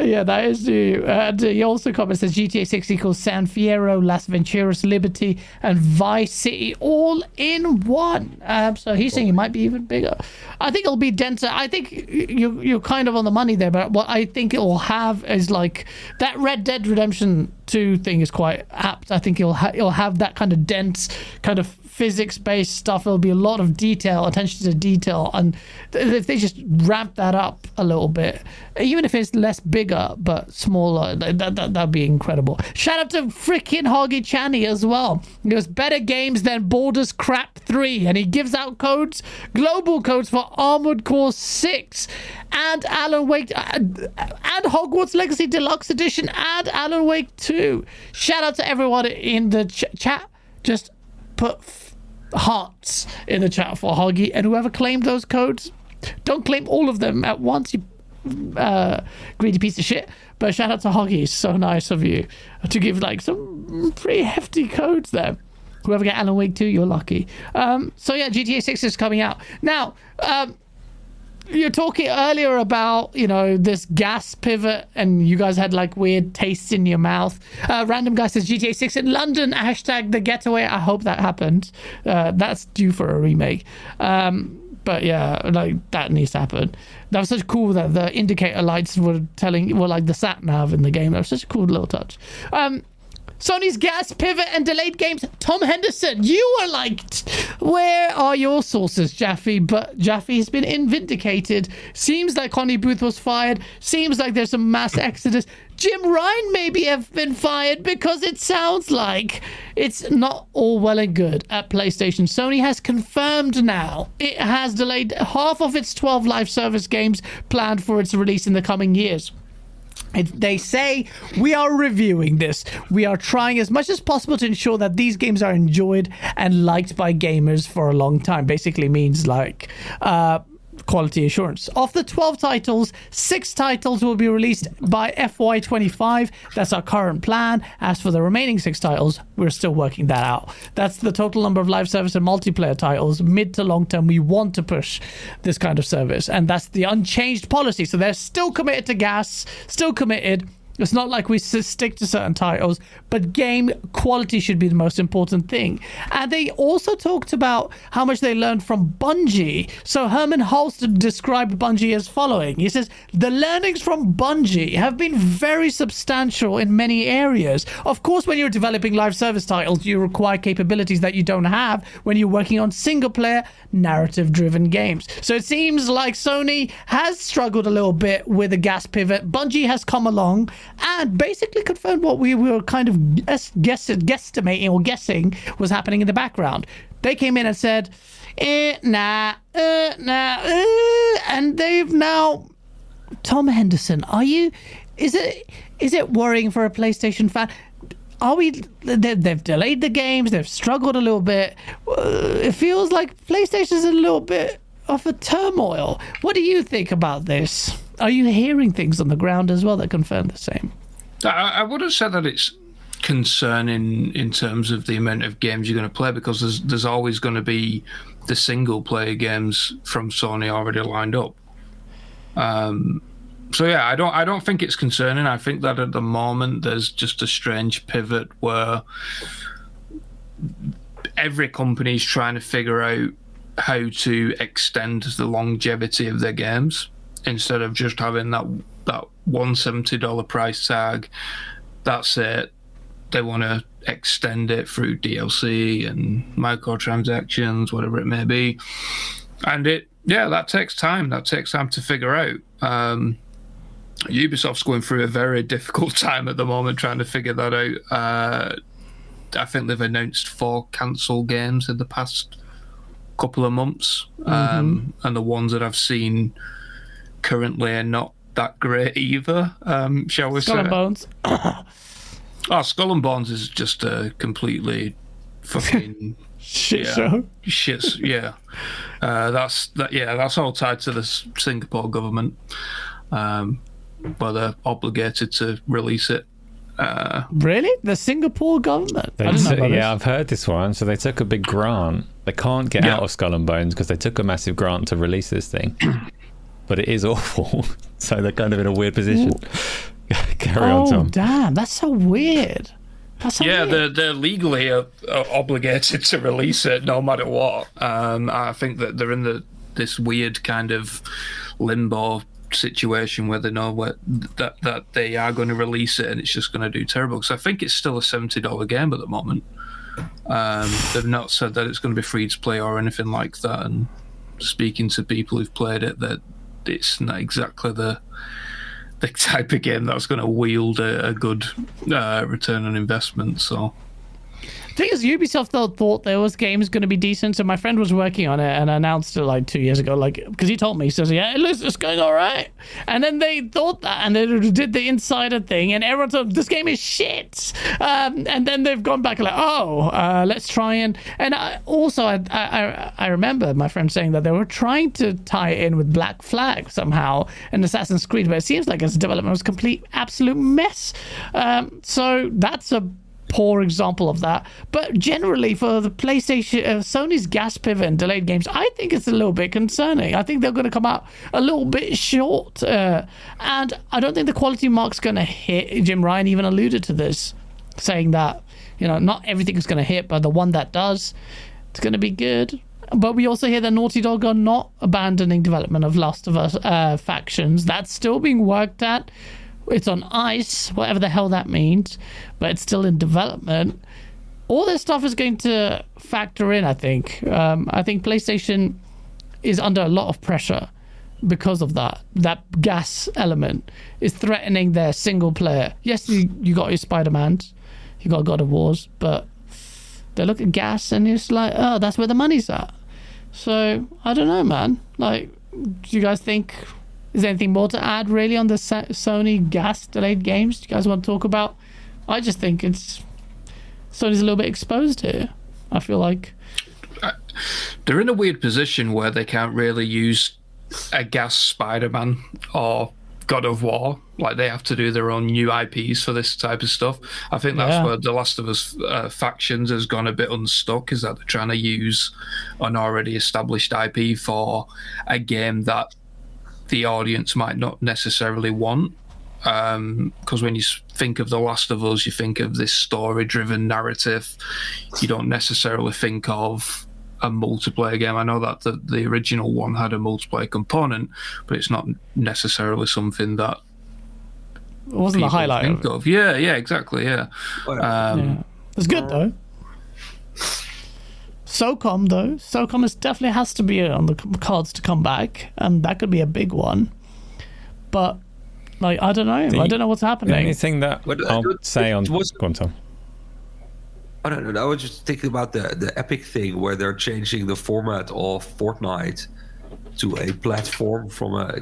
yeah, that is new. And he also comments that GTA 6 equals San Fierro, Las Venturas, Liberty, and Vice City all in one. Um, so he's saying it might be even bigger. I think it'll be denser. I think you, you're kind of on the money there, but what I think it will have is like that Red Dead Redemption 2 thing is quite apt. I think it'll, ha- it'll have that kind of dense, kind of physics based stuff. There'll be a lot of detail, attention to detail. And if they just ramp that up a little bit, even if it's less bigger but smaller, that, that, that'd be incredible. Shout out to freaking Hoggy Channy as well. He goes, better games than Baldur's Crap 3. And he gives out codes, global codes for Armored Core 6 and Alan Wake uh, and, and Hogwarts Legacy Deluxe Edition and Alan Wake 2. Shout out to everyone in the ch- chat. Just put hearts in the chat for Hoggy, and whoever claimed those codes, don't claim all of them at once, you uh, greedy piece of shit. But shout out to Hoggy, so nice of you to give like some pretty hefty codes there. Whoever get Alan Wake 2, you're lucky. Um, so yeah, GTA 6 is coming out. Now, um, you're talking earlier about you know this GaaS pivot and you guys had like weird tastes in your mouth. Uh, random guy says gta 6 in london hashtag the getaway. I hope that happened. Uh, that's due for a remake. Um, but yeah like that needs to happen. That was such cool that the indicator lights were telling were like the sat nav in the game. That was such a cool little touch. Um, Sony's GaaS pivot and delayed games. Tom Henderson, you were liked. Where are your sources, Jaffe? But Jaffe's been vindicated. Seems like Connie Booker was fired. Seems like there's a mass exodus. Jim Ryan maybe have been fired because it sounds like it's not all well and good at PlayStation. Sony has confirmed now it has delayed half of its 12 live service games planned for its release in the coming years. It, they say we are reviewing this. We are trying as much as possible to ensure that these games are enjoyed and liked by gamers for a long time. Basically means like uh, quality assurance. Of the 12 titles, six titles will be released by FY25. That's our current plan. As for the remaining six titles, we're still working that out. That's the total number of live service and multiplayer titles. Mid to long term, we want to push this kind of service, and that's the unchanged policy. So they're still committed to GaaS, still committed it's not like we stick to certain titles, but game quality should be the most important thing. And they also talked about how much they learned from Bungie. So Hermen Hulst described Bungie as following. He says, The learnings from Bungie have been very substantial in many areas. Of course, when you're developing live service titles, you require capabilities that you don't have when you're working on single player, narrative driven games. So it seems like Sony has struggled a little bit with a GaaS pivot. Bungie has come along and basically confirmed what we were kind of guess, guesstimating or guessing was happening in the background. They came in and said, eh, nah, uh, nah, uh, and they've now. Tom Henderson, are you? Is it is it worrying for a PlayStation fan? Are we? They've delayed the games. They've struggled a little bit. Uh, it feels like PlayStation's a little bit of a turmoil. What do you think about this? Are you hearing things on the ground as well that confirm the same? I, I would have said that it's concerning in terms of the amount of games you're going to play because there's there's always going to be the single player games from Sony already lined up. Um, so yeah, I don't I don't think it's concerning. I think that at the moment there's just a strange pivot where every company is trying to figure out how to extend the longevity of their games instead of just having that that one seventy dollar price tag. That's it. They want to extend it through DLC and microtransactions, whatever it may be, and it yeah that takes time. That takes time to figure out. Um, Ubisoft's going through a very difficult time at the moment trying to figure that out. Uh, I think they've announced four cancel games in the past couple of months, um, and the ones that I've seen currently are not that great either. Um, shall we Skull say? and Bones. Oh, Skull and Bones is just a completely fucking Shit Yeah. show. shit. Yeah, uh, that's that. Yeah, that's all tied to the Singapore government, um, where they're obligated to release it. Uh, Really? The Singapore government? They I didn't know about yeah, this. I've heard this one. So they took a big grant. They can't get Yeah. out of Skull and Bones because they took a massive grant to release this thing. but it is awful. so they're kind of in a weird position. Carry on, Oh, Tom. damn. That's so weird. That's so yeah, weird. they're they're legally uh, uh, obligated to release it no matter what. Um, I think that they're in the this weird kind of limbo situation where they know what that that they are going to release it and it's just going to do terrible. Because I think it's still a seventy dollar game at the moment. Um, they've not said that it's going to be free to play or anything like that. And speaking to people who've played it, that it's not exactly the the type of game that's going to wield a, a good uh, return on investment. So thing is, Ubisoft though, thought there was games going to be decent. So my friend was working on it and announced it like two years ago, like because he told me, he says, "Yeah, it looks it's going all right." And then they thought that, and they did the insider thing, and everyone said, this game is shit. Um, and then they've gone back like, "Oh, uh, let's try and." And I, also, I, I I remember my friend saying that they were trying to tie it in with Black Flag somehow in Assassin's Creed, but it seems like its development was complete absolute mess. Um, so that's a poor example of that. But generally, for the PlayStation, uh, Sony's GaaS pivot and delayed games, I think it's a little bit concerning. I think they're going to come out a little bit short, uh, and I don't think the quality mark's going to hit. Jim Ryan even alluded to this, saying that you know not everything is going to hit, but the one that does, it's going to be good. But we also hear that Naughty Dog are not abandoning development of Last of Us uh, factions. That's still being worked at. It's on ice, whatever the hell that means, but it's still in development. All this stuff is going to factor in, I think. Um, I think PlayStation is under a lot of pressure because of that. That GaaS element is threatening their single player. Yes, you, you got your Spider Mans, you got God of Wars, but they look at GaaS and it's like, oh, that's where the money's at. So I don't know, man. Like, do you guys think is there anything more to add really on the Sony GaaS delayed games? Do you guys want to talk about? I just think it's Sony's a little bit exposed here. I feel like they're in a weird position where they can't really use a GaaS Spider-Man or God of War. Like they have to do their own new IPs for this type of stuff. I think that's Yeah. where The Last of Us uh, factions has gone a bit unstuck. Is that they're trying to use an already established IP for a game that the audience might not necessarily want. Because when you think of The Last of Us, you think of this story-driven narrative. You don't necessarily think of a multiplayer game. I know that the, the original one had a multiplayer component, but it's not necessarily something that it wasn't the people highlight. think Of of. Yeah, yeah, exactly. Yeah. Um, Yeah. It's good though. SOCOM though, SOCOM is definitely has to be on the cards to come back, and that could be a big one. But like I don't know, I don't know what's happening. Anything that But, uh, I'll it- say on it was- go on, I don't know. I was just thinking about the the Epic thing where they're changing the format of Fortnite to a platform from a,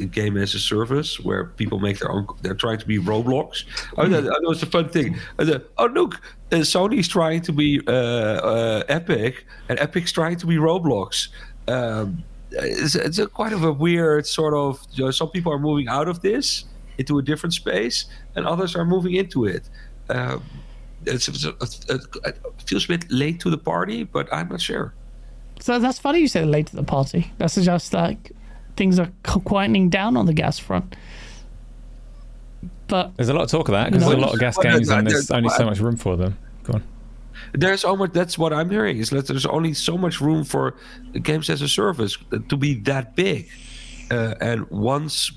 a game as a service where people make their own. They're trying to be Roblox. Oh, that, that was a fun thing. Oh look, uh, Sony's trying to be uh, uh, Epic, and Epic's trying to be Roblox. Um, it's, it's a quite of a weird sort of. You know, some people are moving out of this into a different space, and others are moving into it. Um, it's, it's, it's, it feels a bit late to the party, but I'm not sure. So that's funny you say late to the party. That suggests that things are qu- quietening down on the GaaS front. But There's a lot of talk of that because No, there's a lot of GaaS games and there's only so much room for them. Go on. There's almost that's what I'm hearing is that there's only so much room for games as a service to be that big. Uh, and once,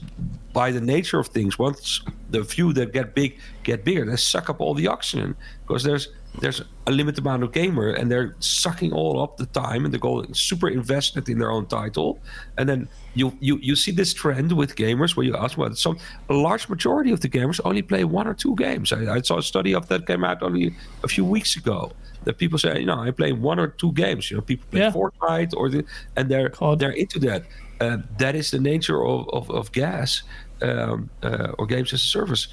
by the nature of things, once the few that get big get bigger, they suck up all the oxygen because there's there's a limited amount of gamer and they're sucking all up the time and they're going super invested in their own title. And then you you you see this trend with gamers where you ask well, some a large majority of the gamers only play one or two games. I, I saw a study of that came out only a few weeks ago. That people say, you know, I play one or two games. You know, people play Yeah. Fortnite or the, and they're COD. they're into that. Uh, that is the nature of of, of GaaS um, uh, or games as a service,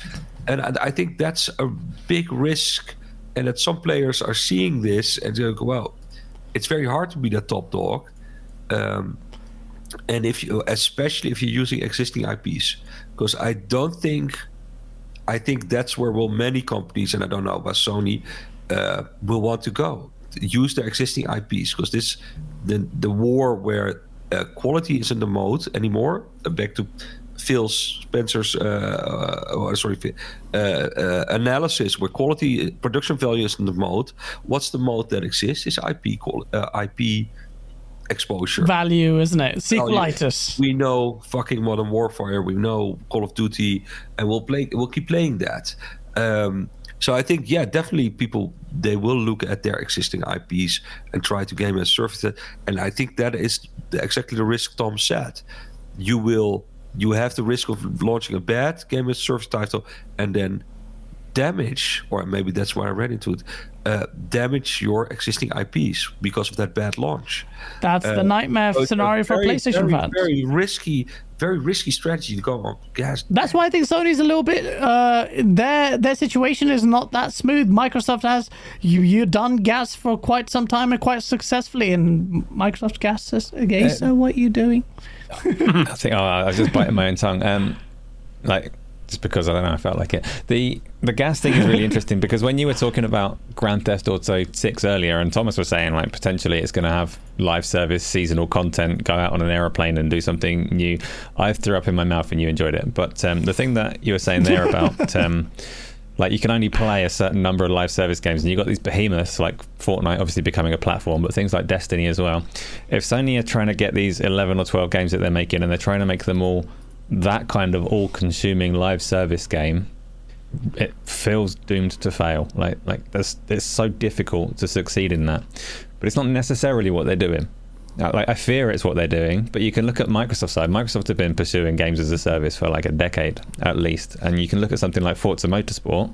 and I, I think that's a big risk. And that some players are seeing this and they go, well, it's very hard to be the top dog. Um, and if you, especially if you're using existing IPs, because I don't think, I think that's where will many companies, and I don't know about Sony, uh, will want to go use their existing IPs because this, the the war where uh, quality isn't the mode anymore. Uh, back to Phil Spencer's, uh, uh, sorry, Phil- uh, uh, analysis where quality production value isn't the mode. What's the mode that exists? Is IP quali- uh, IP exposure. value, isn't it? Sequelitis. We know fucking Modern Warfare. We know Call of Duty, and we'll play. We'll keep playing that. Um, so I think, yeah, definitely people they will look at their existing IPs and try to game as service. it. And I think that is exactly the risk Tom said. You will you have the risk of launching a bad game as service title and then damage, or maybe that's why I ran into it, uh, damage your existing IPs because of that bad launch. That's the nightmare So it's a scenario for very, PlayStation very, fans. Very risky, very risky strategy to go on GaaS. That's why I think Sony's a little bit. Uh, their their situation is not that smooth. Microsoft has you you done GaaS for quite some time and quite successfully, and Microsoft gas says, "Okay, so what you doing?" I think oh, I was just biting my own tongue. Um, like just because I don't know, I felt like it. The the GaaS thing is really interesting because when you were talking about Grand Theft Auto Six earlier, and Thomas was saying like potentially it's going to have live service seasonal content, go out on an aeroplane and do something new. I threw up in my mouth and you enjoyed it. But um, the thing that you were saying there about um, like you can only play a certain number of live service games and you've got these behemoths like Fortnite obviously becoming a platform but things like Destiny as well. If Sony are trying to get these 11 or 12 games that they're making and they're trying to make them all that kind of all-consuming live service game it feels doomed to fail. Like like it's so difficult to succeed in that. But it's not necessarily what they're doing Uh, like I fear it's what they're doing, but you can look at Microsoft side. Microsoft have been pursuing games as a service for like a decade at least, and you can look at something like Forza Motorsport.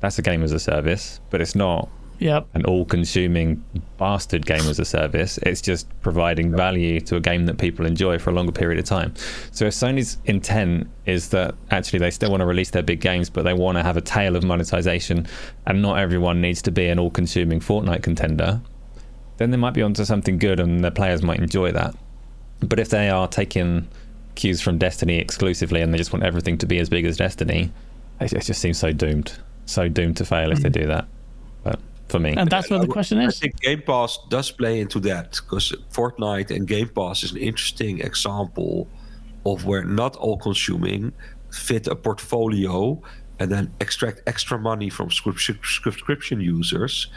That's a game as a service, but it's not Yep. an all-consuming bastard game as a service. It's just providing value to a game that people enjoy for a longer period of time. So if Sony's intent is that actually they still want to release their big games, but they want to have a tail of monetization, and not everyone needs to be an all-consuming Fortnite contender, then they might be onto something good, and the players might enjoy that. But if they are taking cues from Destiny exclusively, and they just want everything to be as big as Destiny, it, it just seems so doomed, so doomed to fail if they hmm. do that. But for me, And that's what the question I is. think Game Pass does play into that because Fortnite and Game Pass is an interesting example of where not all consuming fit a portfolio and then extract extra money from subscription users.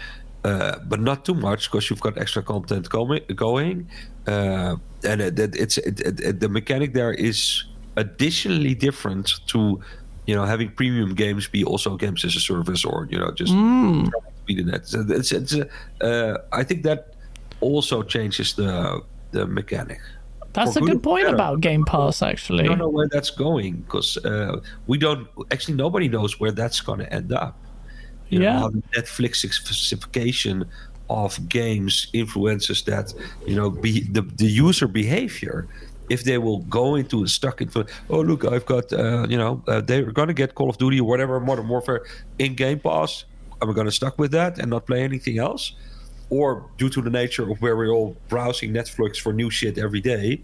Uh, but not too much because you've got extra content going. going. Uh, and it, it, it's it, the mechanic there is additionally different to you know having premium games be also games as a service or you know just be the net. So it's, it's uh, I think that also changes the the mechanic. That's a good good point about Game Pass, actually. I don't know where that's going because uh, we don't actually nobody knows where that's going to end up. You know, Yeah. how the Netflixification of games influences that you know be the, the user behavior. If they will go into a stuck into oh look I've got uh, you know uh, they're gonna get Call of Duty or whatever Modern Warfare in Game Pass. Am I gonna stuck with that and not play anything else? Or due to the nature of where we're all browsing Netflix for new shit every day,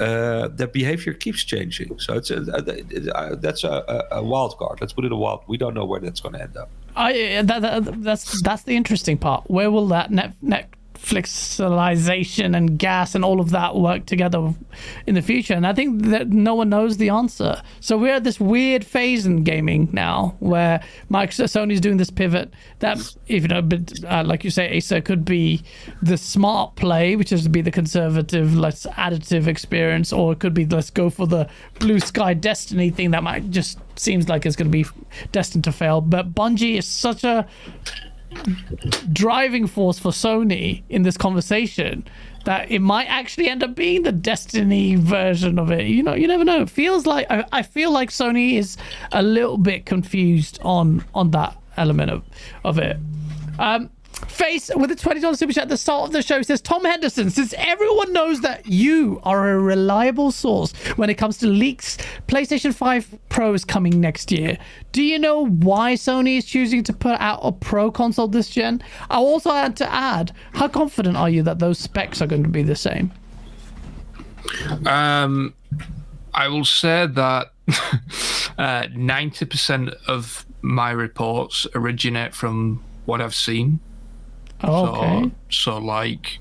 uh, that behavior keeps changing. So it's a, a, a, that's a wild card. Let's put it a wild. We don't know where that's going to end up. I uh, that, that, that's that's the interesting part. Where will that net, flexilization and GaaS and all of that work together in the future? And I think that no one knows the answer. So we're at this weird phase in gaming now where Microsoft, Sony's doing this pivot that, if you know, but, uh, like you say, Acer could be the smart play, which is to be the conservative, less additive experience, or it could be let's go for the blue sky destiny thing that might just seems like it's going to be destined to fail. But Bungie is such a driving force for Sony in this conversation that it might actually end up being the Destiny version of it. You know, you never know. It feels like I, I feel like Sony is a little bit confused on on that element of of it. Um, Face with a $20 super chat at the start of the show says Tom Henderson, since everyone knows that you are a reliable source when it comes to leaks, PlayStation 5 Pro is coming next year. Do you know why Sony is choosing to put out a Pro console this gen? I also had to add, how confident are you that those specs are going to be the same? Um, I will say that uh, 90% of my reports originate from what I've seen. Oh, okay. So, so like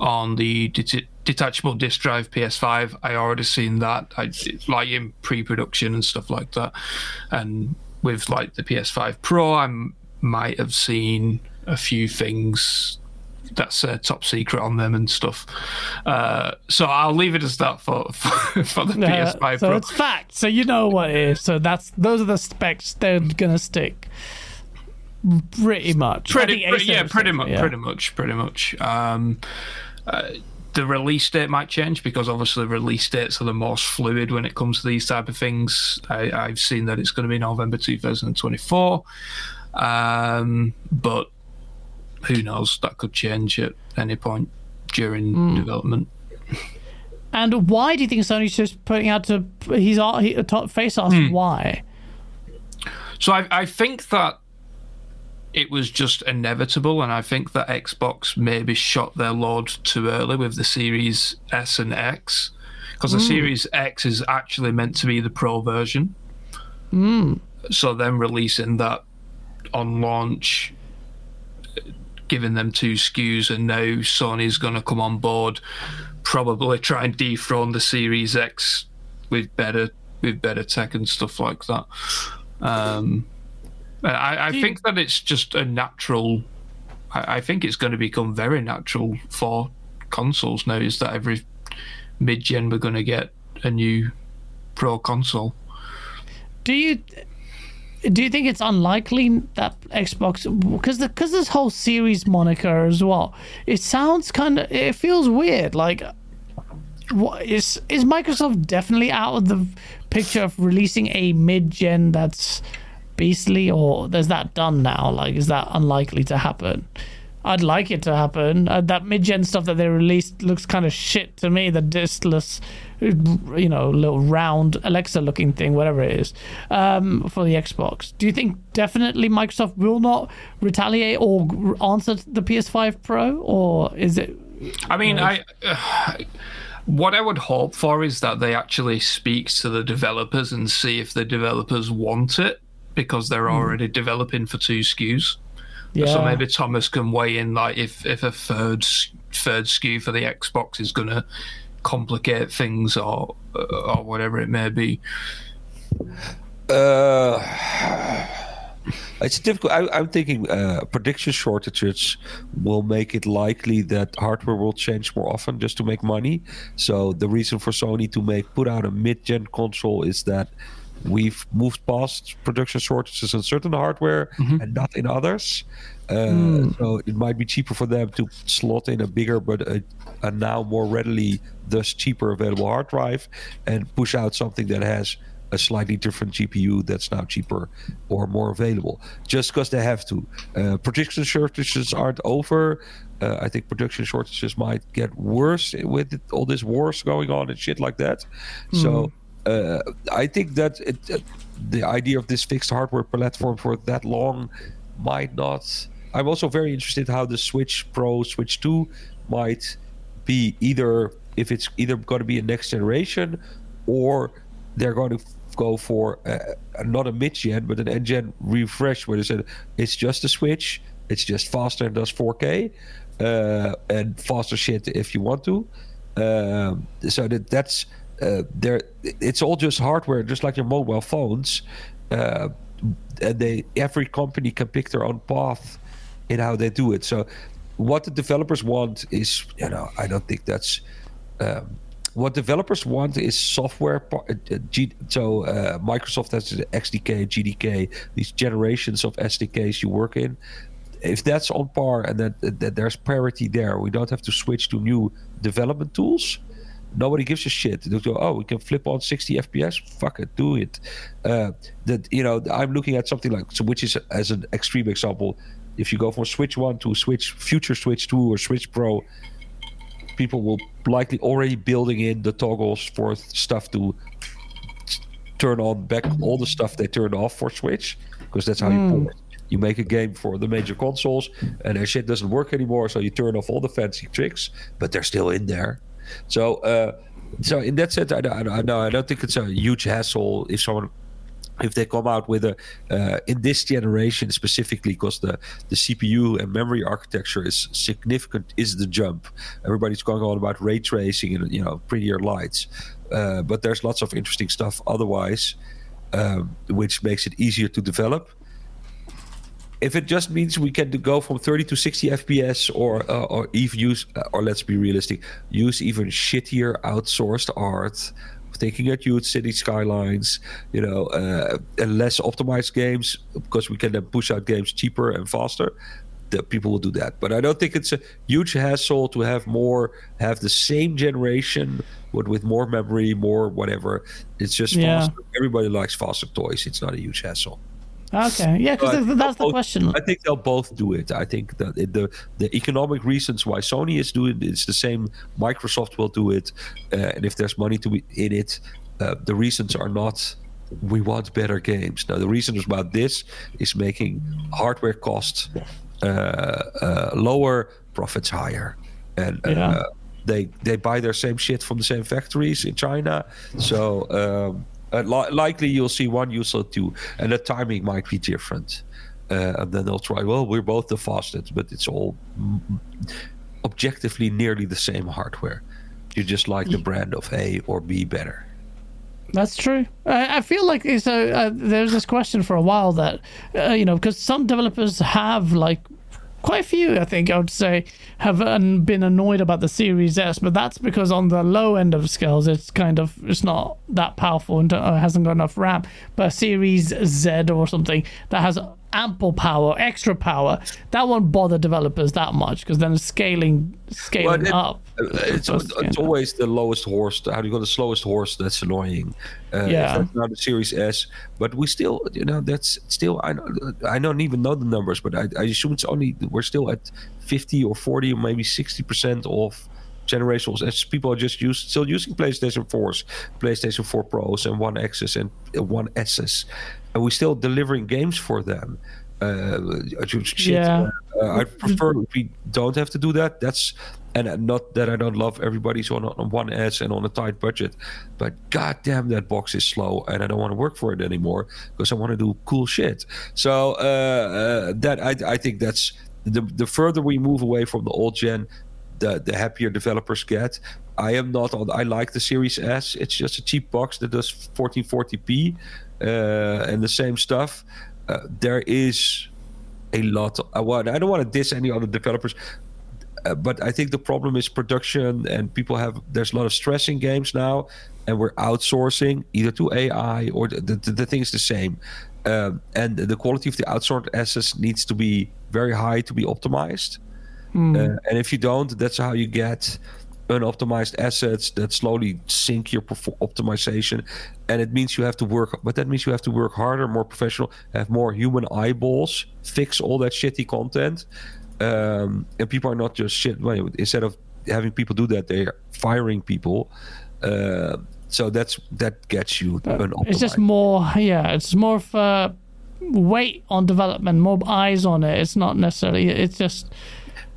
on the det- detachable disk drive PS5, I already seen that. I like in pre-production and stuff like that. And with like the PS5 Pro, I might have seen a few things that's uh, top secret on them and stuff. Uh, so I'll leave it as that for for, for the Uh, PS5 so Pro. it's fact. So you know what it is. So that's those are the specs they're gonna stick. Pretty much. Pretty, pretty- yeah, pretty much, yeah. pretty much, pretty much. Um, uh, the release date might change because obviously release dates are the most fluid when it comes to these type of things. I, I've seen that it's going to be November 2024, um, but who knows? That could change at any point during Hmm. development. And why do you think Sony's just putting out to he's all he, face asked Hmm. why? So I, I think that it was just inevitable, and I think that Xbox maybe shot their load too early with the Series S and X, because the Series X is actually meant to be the Pro version. So then releasing that on launch, giving them two SKUs, and now Sony's going to come on board, probably try and dethrone the Series X with better with better tech and stuff like that. Um, I, I think that it's just a natural. I, I think it's going to become very natural for consoles now. Is that every mid-gen we're going to get a new pro console? Do you do you think it's unlikely that Xbox because the because this whole series moniker as well? It sounds kind of it feels weird. Like, what is is Microsoft definitely out of the picture of releasing a mid-gen that's beastly, or is that done now? Like, is that unlikely to happen? I'd like it to happen. Uh, that mid-gen stuff that they released looks kind of shit to me. The diskless, you know, little round Alexa-looking thing, whatever it is, um, for the Xbox. Do you think definitely Microsoft will not retaliate or answer the PS5 Pro, or is it? I mean, I. what I would hope for is that they actually speak to the developers and see if the developers want it because they're already developing for two SKUs. Yeah. So maybe Thomas can weigh in, like if if a third third SKU for the Xbox is going to complicate things or or whatever it may be. Uh, it's difficult. I, I'm thinking uh, prediction shortages will make it likely that hardware will change more often just to make money. So the reason for Sony to make put out a mid-gen console is that we've moved past production shortages in certain hardware and not in others. Uh, So it might be cheaper for them to slot in a bigger but a, a now more readily, thus cheaper available hard drive and push out something that has a slightly different GPU that's now cheaper or more available, just because they have to. Uh, production shortages aren't over. Uh, I think production shortages might get worse with all this wars going on and shit like that. So uh, I think that it, uh, the idea of this fixed hardware platform for that long might not. I'm also very interested how the Switch Pro, Switch 2 might be either if it's either going to be a next generation or they're going to go for uh, not a mid-gen but an end-gen refresh where they said it's just a switch It's just faster and does 4K uh, and faster shit if you want to. Um, so that that's uh, there. It's all just hardware, just like your mobile phones. Uh, and they every company can pick their own path in how they do it. So what the developers want is, you know, I don't think that's. Um, what developers want is software. uh, G, so uh, Microsoft has XDK, GDK, these generations of SDKs you work in. If that's on par and that, that there's parity there, we don't have to switch to new development tools. Nobody gives a shit. They go, oh, we can flip on 60 FPS. Fuck it, do it. Uh, that you know, I'm looking at something like so, which is as an extreme example. If you go from Switch One to Switch Future Switch Two or Switch Pro, people will likely already building in the toggles for stuff to turn on back all the stuff they turned off for Switch because that's how you port. You make a game for the major consoles, and their shit doesn't work anymore, so you turn off all the fancy tricks, but they're still in there. So, uh, so in that sense, I, I, I, no, I don't think it's a huge hassle if someone if they come out with a uh, in this generation specifically because the the CPU and memory architecture is significant is the jump. Everybody's going on about ray tracing and you know prettier lights, uh, but there's lots of interesting stuff otherwise, um, which makes it easier to develop. If it just means we can go from 30 to 60 FPS, or uh, or even use, uh, or let's be realistic, use even shittier outsourced art thinking at huge city skylines, you know, uh, and less optimized games because we can then push out games cheaper and faster. That people will do that, but I don't think it's a huge hassle to have more, have the same generation, but with more memory, more whatever. It's just Yeah. faster. Everybody likes faster toys. It's not a huge hassle. Okay, yeah, because that's the both- question. I think they'll both do it. I think that it, the the economic reasons why Sony is doing it, it's the same. Microsoft will do it, uh, and if there's money to be in it, uh, the reasons are not. We want better games. Now the reason is about this is making hardware costs uh, uh, lower, profits higher, and uh, Yeah. they they buy their same shit from the same factories in China. So um, uh, li- likely you'll see one, you'll see two, and the timing might be different. Uh, and then they'll try. Well, we're both the fastest, but it's all mm, objectively nearly the same hardware. You just like the brand of A or B better. That's true. I, I feel like so. Uh, there's this question for a while that, uh, you know, because some developers have like quite a few, I think I would say, have um, been annoyed about the Series S, but that's because on the low end of scales, it's kind of it's not that powerful and uh, hasn't got enough RAM. But Series Z or something that has ample power, extra power, that won't bother developers that much because then it's scaling scaling it- up. Uh, It's, it's always the lowest horse. How do you go? The slowest horse. That's annoying. Uh, Yeah. That's not the Series S, but we still, you know, that's still. I don't, I don't even know the numbers, but I, I assume it's only we're still at fifty or forty or maybe sixty percent of generations. As people are just used, still using PlayStation 4s, PlayStation 4 Pros, and One X's and uh, One S's, and we're still delivering games for them. Uh, shit, Yeah. uh, I prefer we don't have to do that. That's and uh, not that I don't love everybody's on on one S and on a tight budget, but goddamn that box is slow and I don't want to work for it anymore because I want to do cool shit. So uh, uh, that I I think that's the the further we move away from the old gen, the the happier developers get. I am not on. I like the Series S. It's just a cheap box that does 1440p uh, and the same stuff. Uh, there is a lot. I want. I don't want to diss any other developers, uh, but I think the problem is production, and people have. There's a lot of stress in games now, and we're outsourcing either to AI or the the, the thing is the same, um, and the quality of the outsourced assets needs to be very high to be optimized. Uh, and if you don't, that's how you get unoptimized assets that slowly sink your optimization. And it means you have to work, but that means you have to work harder, more professional, have more human eyeballs, fix all that shitty content. Um, and people are not just shit. Well, instead of having people do that, they're firing people. Uh, so that's that gets you unoptimized. It's just more, yeah, it's more of a weight on development, more eyes on it. It's not necessarily, it's just,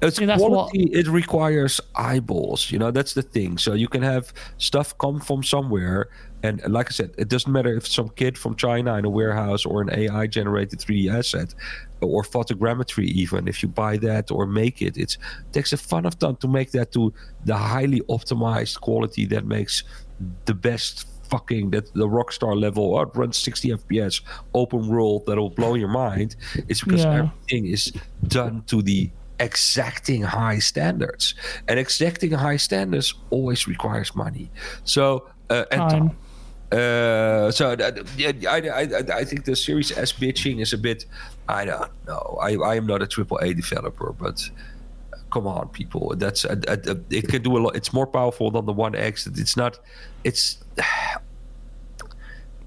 It's See, that's what- quality. It requires eyeballs. You know, that's the thing. So you can have stuff come from somewhere, and like I said, it doesn't matter if some kid from China in a warehouse or an AI generated 3D asset, or photogrammetry even if you buy that or make it it's it takes a fun of time to make that to the highly optimized quality that makes the best fucking that the rockstar level oh, runs 60 fps open world that'll blow your mind it's because Yeah. everything is done to the exacting high standards and exacting high standards always requires money so uh, and Time. uh, so that, yeah, I, I, I- think the Series S bitching is a bit. I don't know. I, I am not a triple A developer, but come on, people. That's uh, uh, uh, it can do a lot. It's more powerful than the One X. It's not. It's.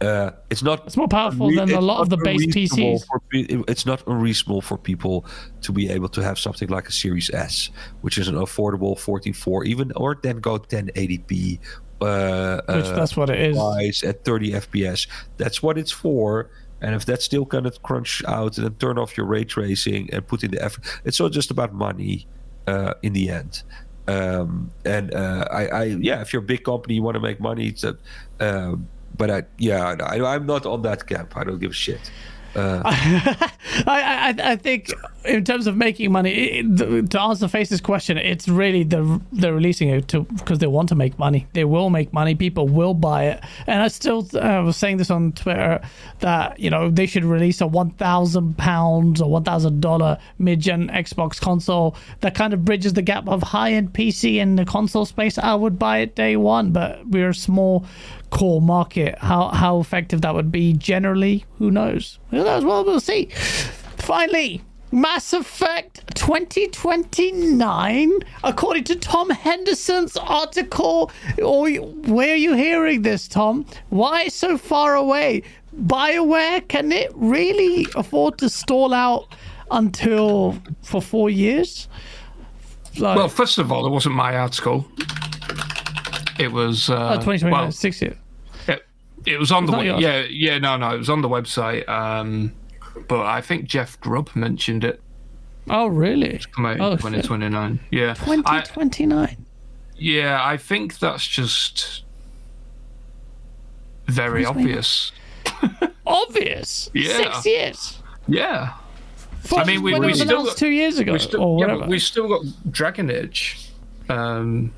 Uh, it's not. It's more powerful than a lot of the base PCs. For, it's not unreasonable for people to be able to have something like a Series S, which is an affordable 14.4, even or then go 1080p. Uh, Which uh, that's what it is. at 30 FPS. That's what it's for. And if that's still going to crunch out and then turn off your ray tracing and put in the effort, it's all just about money uh, in the end. Um, and uh, I, I, yeah, if you're a big company, you want to make money. It's a, um, but I, yeah, I, I'm not on that camp. I don't give a shit. I, I, I think in terms of making money, it, to answer Face's question, it's really the they're releasing it to because they want to make money. They will make money. People will buy it. And I still uh, was saying this on Twitter that you know they should release a one thousand pounds or one thousand dollar mid-gen Xbox console that kind of bridges the gap of high-end PC and the console space. I would buy it day one, but we're a small core market. How how effective that would be generally, who knows? Who knows? Well, we'll see. Finally, Mass Effect 2029, according to Tom Henderson's article. Or where are you hearing this, Tom? Why so far away? BioWare, can it really afford to stall out until for four years? Like, Well, first of all, it wasn't my article. It was. Uh, oh, 2029, well, six years. it, it was on the not we- yours. yeah yeah no no it was on the website. Um, but I think Jeff Grubb mentioned it. Oh, really? Come out Oh, in shit. 2029. Yeah. I, 2029. yeah, I think that's just very Who's obvious. Obvious. Yeah. Six years. Yeah. Fuck, mean, we- when we it was still got- two years ago We still, or yeah, whatever. but we still got Dragon Age. Um,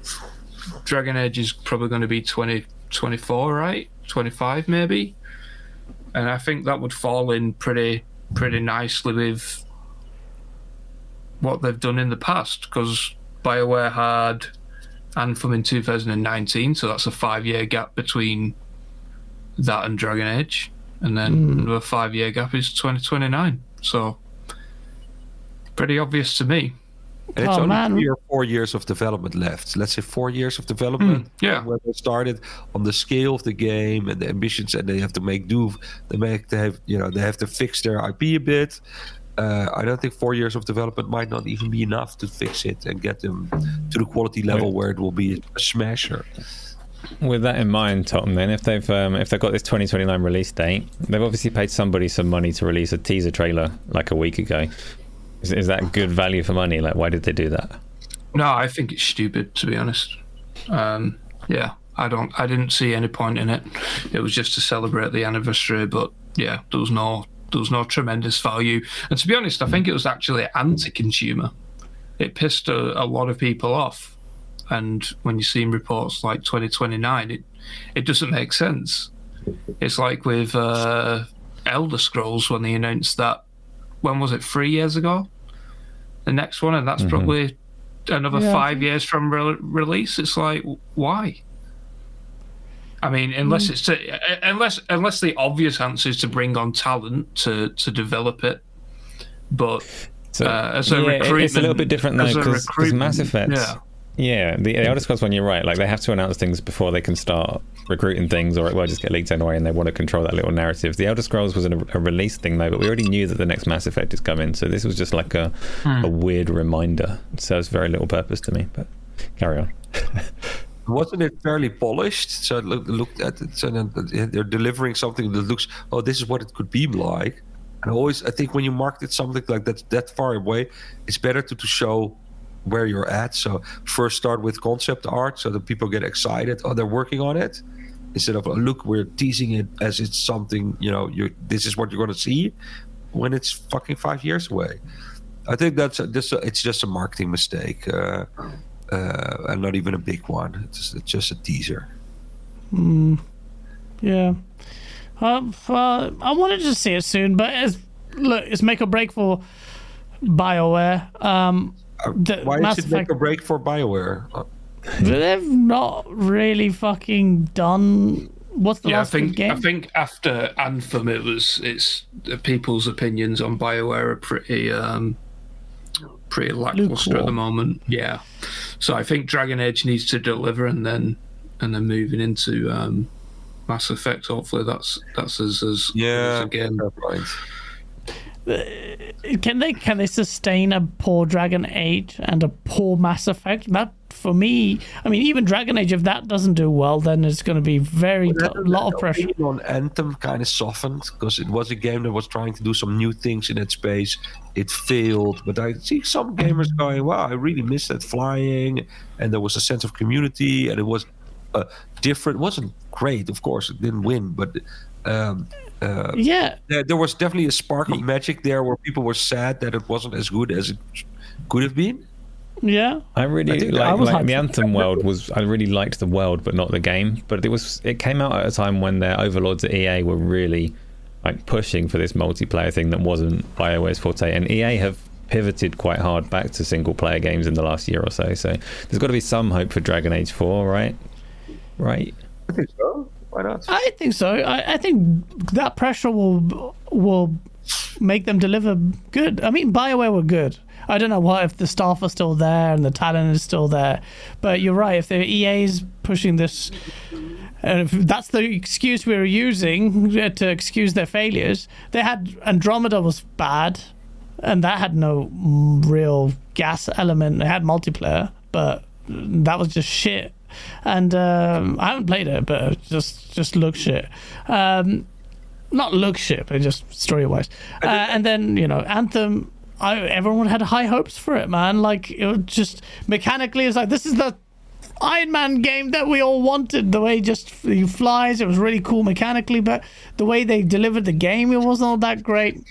Dragon Age is probably going to be 20, 24, right? 25 maybe. And I think that would fall in pretty pretty nicely with what they've done in the past because BioWare had Anthem in 2019, so that's a five year gap between that and Dragon Age. And then hmm. another five year gap is 2029. So pretty obvious to me. And it's Oh, only man. three or four years of development left. Let's say four years of development. Hmm, yeah. from When they started on the scale of the game and the ambitions, and they have to make do. They make they have you know they have to fix their IP a bit. Uh, I don't think four years of development might not even be enough to fix it and get them to the quality level where it will be a smasher. With that in mind, Tom, then if they've um, if they've got this 2029 release date, they've obviously paid somebody some money to release a teaser trailer like a week ago. Is, is that good value for money? Like, why did they do that? No, I think it's stupid to be honest. Um, yeah, I don't. I didn't see any point in it. It was just to celebrate the anniversary, but yeah, there was no there was no tremendous value. And to be honest, I think it was actually anti-consumer. It pissed a, a lot of people off. And when you see reports like 2029, it it doesn't make sense. It's like with uh, Elder Scrolls when they announced that. When was it? Three years ago. The next one, and that's probably another Yeah. five years from re- release. It's like why? I mean, unless Mm. it's to, unless unless the obvious answer is to bring on talent to to develop it, but So, uh, as a yeah, recruitment, it's a little bit different though as because Mass Effect. yeah. Yeah, the, the Elder Scrolls one, you're right. Like they have to announce things before they can start recruiting things, or it will just get leaked anyway, and they want to control that little narrative. The Elder Scrolls was an, a release thing though, but we already knew that the next Mass Effect is coming, so this was just like a, Hmm. a weird reminder. It serves very little purpose to me. But carry on. Wasn't it fairly polished? So it look, looked at it, so then they're delivering something that looks, oh, this is what it could be like. And always, I think when you market something like that that far away, it's better to, to show where you're at. So first start with concept art so that people get excited. Oh, they're working on it. Instead of look, we're teasing it as it's something you know. You this is what you're going to see. when it's fucking five years away. I think that's just. It's just a marketing mistake, uh, uh, and not even a big one. It's, it's just a teaser. Yeah. Um, well, I wanted to see it soon, but it's, look, it's make or break for BioWare. Um, the Why Mass is it make a break for Bioware? Uh, they've not really fucking done. What's the Yeah, last big think game? I think after Anthem, it was it's uh, people's opinions on Bioware are pretty um pretty lackluster at the moment. Yeah, so I think Dragon Age needs to deliver, and then and then moving into um Mass Effect. Hopefully, that's that's as as yeah, as again. fair point. Can they can they sustain a poor Dragon Age and a poor Mass Effect? That for me, I mean, even Dragon Age, if that doesn't do well, then it's going to be very a lot of pressure. on Anthem kind of softened because it was a game that was trying to do some new things in that space. It failed, but I see some gamers going, "Wow, I really miss that flying," and there was a sense of community, and it was uh, different. It wasn't great, of course, it didn't win, but um, uh, Yeah, there, there was definitely a spark of magic there, where people were sad that it wasn't as good as it could have been. yeah. I really think like, I was like the Anthem world was. I really liked the world, but not the game. But it was. It came out at a time when their overlords at EA were really like pushing for this multiplayer thing that wasn't Bioware's forte, and EA have pivoted quite hard back to single player games in the last year or so. So there's got to be some hope for Dragon Age Four, right? Right. I think so. Why not? I think so. I, I think that pressure will will make them deliver good. I mean, Bioware were good. I don't know what if the staff are still there and the talent is still there, but you're right. If the EA's pushing this, and if that's the excuse we were using uh, to excuse their failures, they had Andromeda was bad, and that had no real GaaS element. It had multiplayer, but that was just shit. And um, I haven't played it, but it just just looks shit. Um, not look shit, but just story wise. Uh, and then you know, Anthem. I, everyone had high hopes for it, man. Like it was just mechanically, it's like this is the Iron Man game that we all wanted. The way just he flies, it was really cool mechanically, but the way they delivered the game, it wasn't all that great.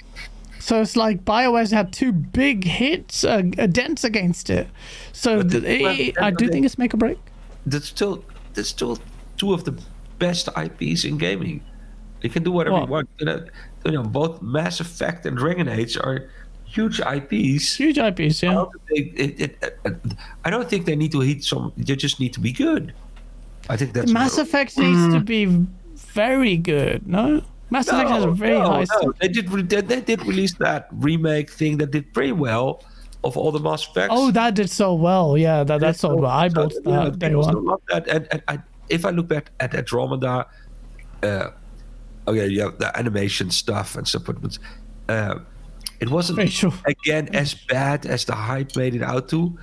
So it's like Bioware's had two big hits, uh, uh, dents against it. So th- it- I do think it's make or break. That's still that's still two of the best IPs in gaming. You can do whatever Well- you want. You know, you know, both Mass Effect and Dragon Age are huge IPs. Huge IPs, I yeah. don't think they- it- it- uh, I don't think they need to hit some. They just need to be good. I think that's Mass Effect needs to be very good. No, Mass Effect has a very no, high. no. They did. They, they did release that remake thing that did pretty well of all the Mass Effects. Oh, that did so well. Yeah, that that sold well. I So, bought yeah, that day one. love that. And, and I, if I look back at Andromeda, uh, okay, you have the animation stuff and stuff, but uh, it wasn't Facial. again as bad as the hype made it out to.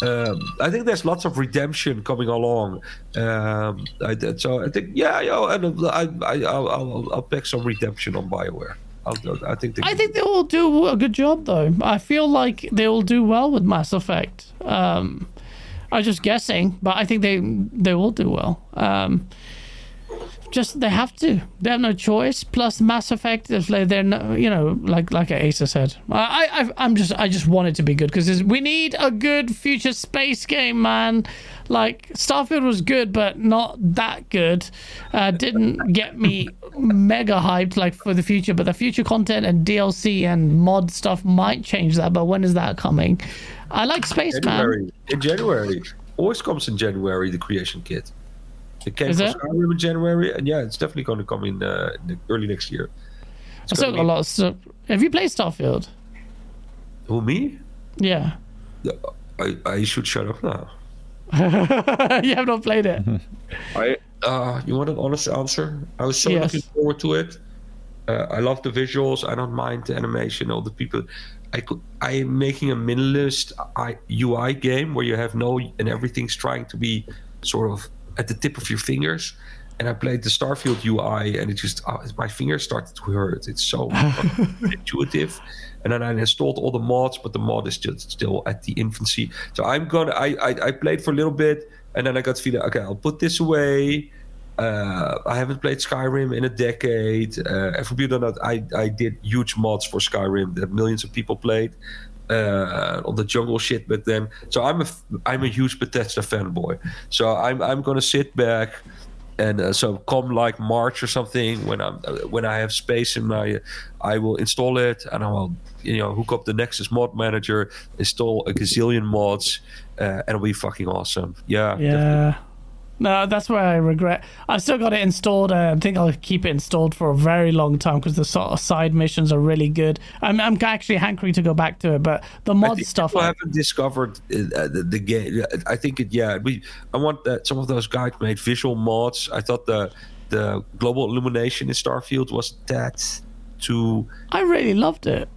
Um, I think there's lots of redemption coming along. Um, I, so I think, yeah, yo, and I, I, I'll, I'll, I'll pick some redemption on Bioware. I'll, I think. They I think they will do a good job, though. I feel like they will do well with Mass Effect. Um, I'm just guessing, but I think they they will do well. Um, just they have to. They have no choice. Plus, Mass Effect is like they're no, you know like like Asa said. I I I'm just I just want it to be good because we need a good future space game, man. Like Starfield was good, but not that good. Uh, didn't get me mega hyped like for the future. But the future content and DLC and mod stuff might change that. But when is that coming? I like Space Man. January. In January. Always comes in January, the creation kit. It came Is from? Skyrim in January, and yeah, it's definitely going to come in uh, in the early next year. It's I still gonna got a lot of stuff. Have you played Starfield? Who, me? Yeah. I, I should shut up now. you have not played it. I uh, you want an honest answer? I was so Yes. looking forward to it. Uh, I love the visuals. I don't mind the animation. All the people. I could. I am making a minimalist UI game where you have no and everything's trying to be sort of at the tip of your fingers. And I played the Starfield UI, and it just oh, my fingers started to hurt. It's so intuitive. And then I installed all the mods, but the mod is just still at the infancy. So I'm gonna. I I, I played for a little bit, and then I got feeling. Okay, I'll put this away. Uh, I haven't played Skyrim in a decade. Uh, and for people who don't know, I, I did huge mods for Skyrim that millions of people played uh, on the jungle shit back then. So I'm a I'm a huge Bethesda fanboy. So I'm I'm gonna sit back and uh, so come like March or something when I'm uh, when I have space in my I will install it and I will you know hook up the Nexus mod manager, install a gazillion mods, uh, and it'll be fucking awesome. Yeah. Yeah. No, that's where I regret. I've still got it installed. Uh, I think I'll keep it installed for a very long time because the sort of side missions are really good. I'm, I'm actually hankering to go back to it, but the mod stuff. I haven't discovered uh, the, the, game. I think it. Yeah, we. I want that some of those guys made visual mods. I thought the the global illumination in Starfield was that too. I really loved it.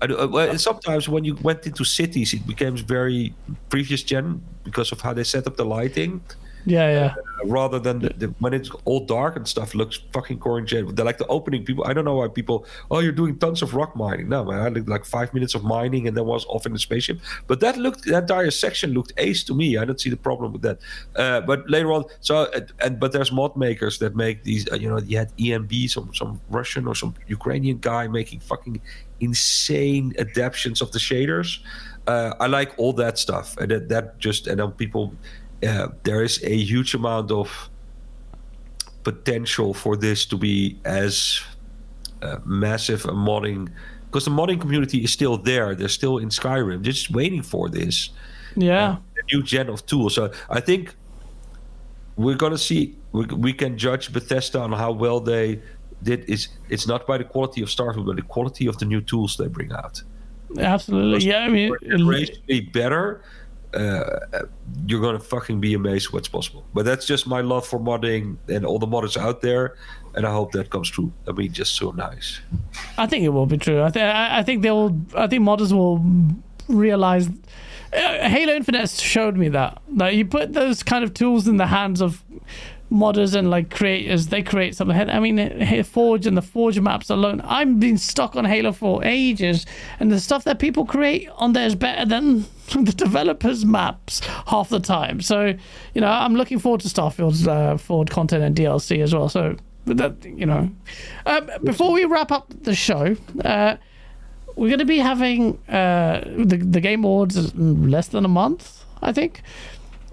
I, uh, well, sometimes when you went into cities, it became very previous gen because of how they set up the lighting. Yeah, yeah. Uh, rather than the, the, when it's all dark and stuff looks fucking cringe. They're like the opening people. I don't know why people. Oh, you're doing tons of rock mining. No, man. I did like five minutes of mining and then was off in the spaceship. But that looked that entire section looked ace to me. I don't see the problem with that. Uh, but later on, so and but there's mod makers that make these. Uh, you know, you had ENB, some some Russian or some Ukrainian guy making fucking insane adaptations of the shaders. Uh, I like all that stuff, and that, that just and then people uh, there is a huge amount of potential for this to be as uh, massive a modding because the modding community is still there. They're still in Skyrim, They're just waiting for this. Yeah, uh, new gen of tools. So I think we're gonna see. We, we can judge Bethesda on how well they did. Is it's not by the quality of Starfield, but the quality of the new tools they bring out. Absolutely, yeah. I mean, generationally better uh, you're gonna fucking be amazed what's possible. But that's just my love for modding and all the modders out there, and I hope that comes true. I mean, just so nice. I think it will be true. I think I think they will. I think modders will realize. Uh, Halo Infinite showed me that that you put those kind of tools in the hands of modders and like creators, they create something. I mean, Forge and the Forge maps alone. I've been stuck on Halo for ages, and the stuff that people create on there is better than the developers' maps half the time. So, you know, I'm looking forward to Starfield's uh, Forge content and DLC as well. So, that you know, um, before we wrap up the show. Uh, we're going to be having uh, the the Game Awards in less than a month, I think.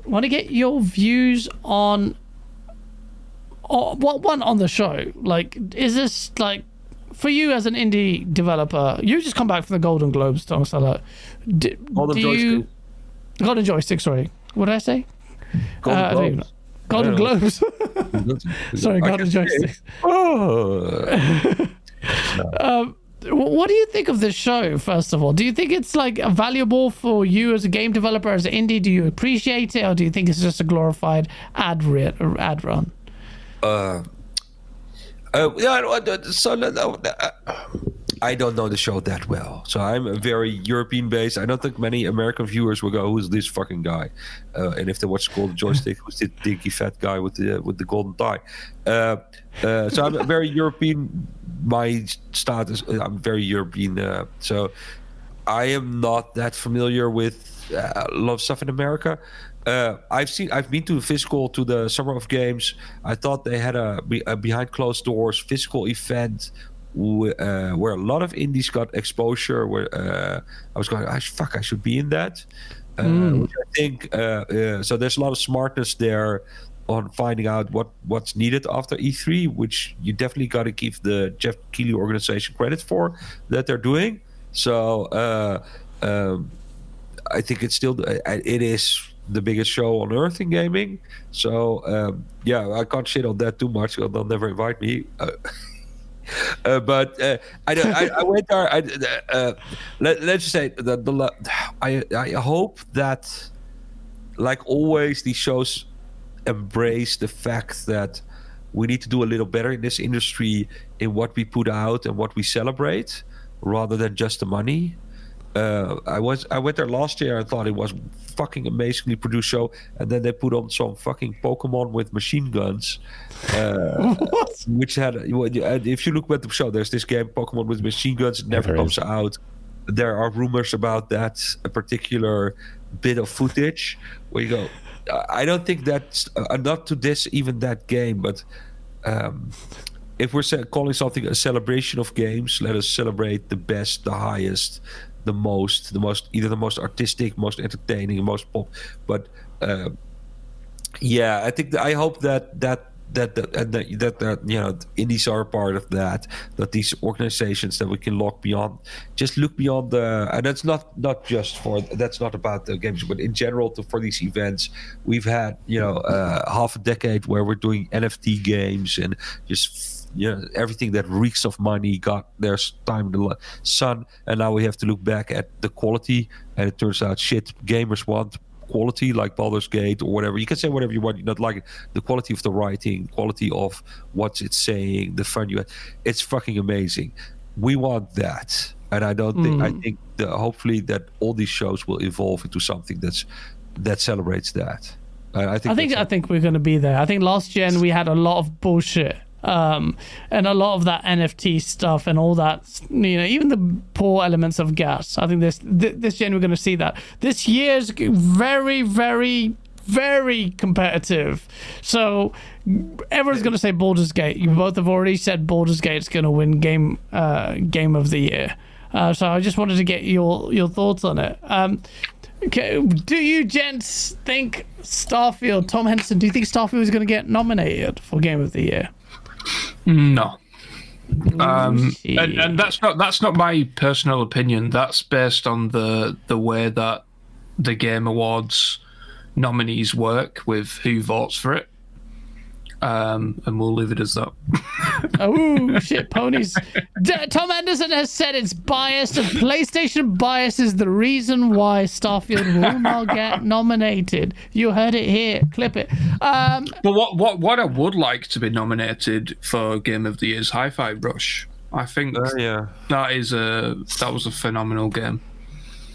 Want to get your views on or what one on the show? Like, is this like for you as an indie developer? You just come back from the Golden Globes, Thomas. Do, Golden do you, Golden joystick. Sorry, what did I say? Golden uh, Globes. Golden Globes. sorry, Golden joystick. Oh. um, what do you think of this show first of all do you think it's like valuable for you as a game developer as an indie do you appreciate it or do you think it's just a glorified ad, re- ad run uh, uh, so uh, I don't know the show that well. So I'm very European based. I don't think many American viewers will go, "Who's this fucking guy?" Uh, and if they watch Golden Joystick, who's the dinky fat guy with the with the golden tie? Uh, uh, so I'm very European. My status, I'm very European. Uh, so I am not that familiar with a lot of stuff in America uh, I've seen I've been to physical to the Summer of Games. I thought they had a, a behind closed doors physical event w- uh, where a lot of indies got exposure. Where uh, I was going, I, fuck, I should be in that. Mm. Which I think uh, so. There's a lot of smartness there on finding out what what's needed after E3, which you definitely got to give the Jeff Keighley organization credit for that they're doing. So. Uh, um, I think it's still it is the biggest show on earth in gaming. So um, yeah, I can't shit on that too much. They'll never invite me. Uh, uh, but uh, I, I, I, went there. I, uh, let, us just say that the I I hope that, like always, these shows embrace the fact that we need to do a little better in this industry in what we put out and what we celebrate, rather than just the money. Uh, I was I went there last year and thought it was fucking amazingly produced show, and then they put on some fucking Pokemon with machine guns, uh, which had if you look at the show, there's this game Pokemon with machine guns. It never comes out. There are rumors about that a particular bit of footage where you go, I don't think that's uh, not to this even that game, but um, if we're calling something a celebration of games, let us celebrate the best, the highest, the most, the most either the most artistic, most entertaining, most pop. But uh, yeah, I think I hope that that that that, and that that that you know indies are a part of that that these organizations that we can look beyond just look beyond the and that's not not just for that's not about the games but in general to, for these events we've had you know uh, half a decade where we're doing nft games and just know everything that reeks of money got their time in the sun and now we have to look back at the quality and it turns out shit gamers want quality like Baldur's Gate or whatever. You can say whatever you want. You not like it. The quality of the writing, quality of what it's saying, the fun you have. It's fucking amazing. We want that. And I don't think I mm. think that hopefully that all these shows will evolve into something that's that celebrates that. I think I think I think we're going to be there. I think last gen we had a lot of bullshit. Um, and a lot of that NFT stuff and all that, you know, even the poor elements of GaaS. I think this th- this gen we're going to see that. This year's very, very, very competitive. So everyone's going to say Baldur's Gate. You both have already said Baldur's Gate's going to win game uh, game of the year. Uh, so I just wanted to get your your thoughts on it. Um, Okay, do you gents think Starfield, Tom Henderson, do you think Starfield is going to get nominated for Game of the Year? No. Um, Shit. and, and that's not that's not my personal opinion. That's based on the the way that the Game Awards nominees work with who votes for it. Um, and we'll leave it as that. Oh shit, ponies! D- Tom Henderson has said it's biased, and PlayStation bias is the reason why Starfield will not get nominated. You heard it here. Clip it. Um, But what what what I would like to be nominated for Game of the Year is Hi-Fi Rush. I think Uh, yeah. that is a that was a phenomenal game.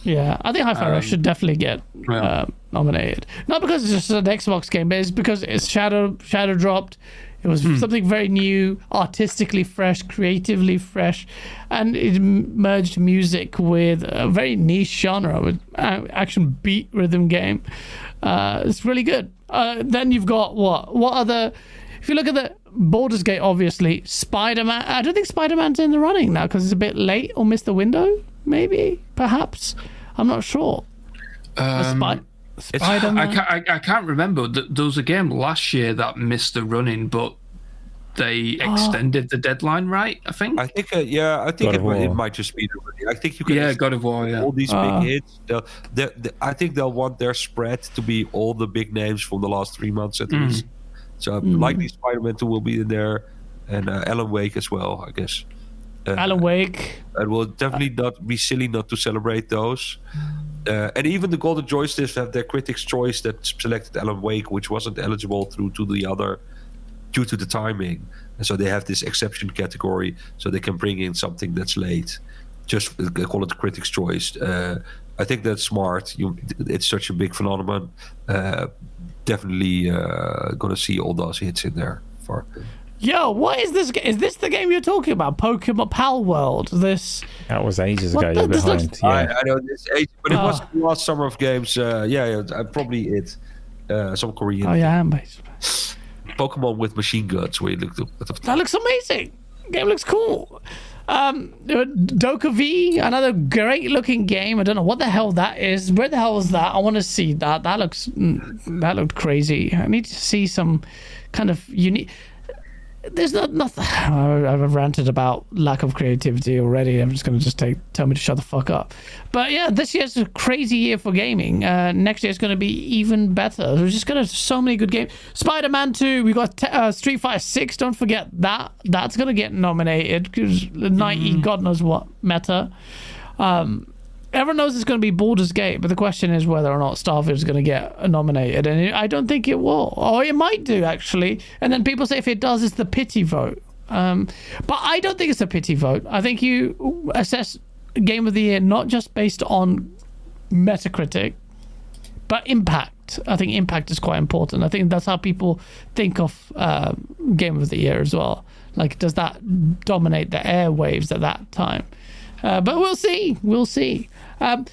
Yeah, I think Hi-Fi Rush should definitely get yeah. uh, nominated. Not because it's just an Xbox game, but it's because it's Shadow Shadow dropped. It was something very new, artistically fresh, creatively fresh, and it merged music with a very niche genre with action beat rhythm game. Uh, it's really good. Uh, then you've got what? What other? If you look at the Baldur's Gate, obviously Spider Man. I don't think Spider Man's in the running now because it's a bit late or missed the window. Maybe, perhaps. I'm not sure. Um, Spy- it's- Spider I Man. can't, I, I can't remember. Th- There was a game last year that missed the running, but they extended the deadline, right? I think. I think, uh, yeah, I think it, might- it might just be the. I think you can. yeah, God of War. Yeah. all these Ah. big hits. They'll, they they I think they'll want their spread to be all the big names from the last three months at least. So likely Spider-Man 2 will be in there, and uh, Alan Wake as well, I guess. Alan Wake. It will definitely not be silly not to celebrate those. Uh, and even the Golden Joysticks have their critics' choice that selected Alan Wake, which wasn't eligible through to the other due to the timing. And so they have this exception category, so they can bring in something that's late. Just they call it the critics' choice. Uh, I think that's smart. You, it's such a big phenomenon. Uh, definitely uh, gonna see all those hits in there for Yo, what is this? ga- Is this the game you're talking about? Pokemon Palworld. This. That was ages ago. the- You're this looks- behind. I, Yeah. I know this age, but it was Ah. the last summer of games. Uh, yeah, yeah, uh, probably it. Uh, some Korean Oh yeah, I'm based. Pokemon with machine guns. Where you looked at the That looks amazing. Game looks cool. Um, DokeV, another great looking game. I don't know what the hell that is. Where the hell is that? I want to see that. That looks mm, that looked crazy. I need to see some kind of unique. There's not nothing. I've ranted about lack of creativity already. I'm just gonna just take tell me to shut the fuck up. But yeah, this year's a crazy year for gaming. Uh, next year's gonna be even better. We're just gonna have so many good games. Spider-Man 2. We got uh, Street Fighter 6. Don't forget that. That's gonna get nominated because 90 God knows what meta. Um, everyone knows it's going to be Baldur's Gate, but the question is whether or not Starfield is going to get nominated, and I don't think it will, or it might do actually. And then people say if it does, it's the pity vote. Um, but I don't think it's a pity vote. I think you assess Game of the Year not just based on Metacritic, but impact. I think impact is quite important. I think that's how people think of uh, Game of the Year as well. Like, does that dominate the airwaves at that time? Uh, but we'll see. We'll see. Um,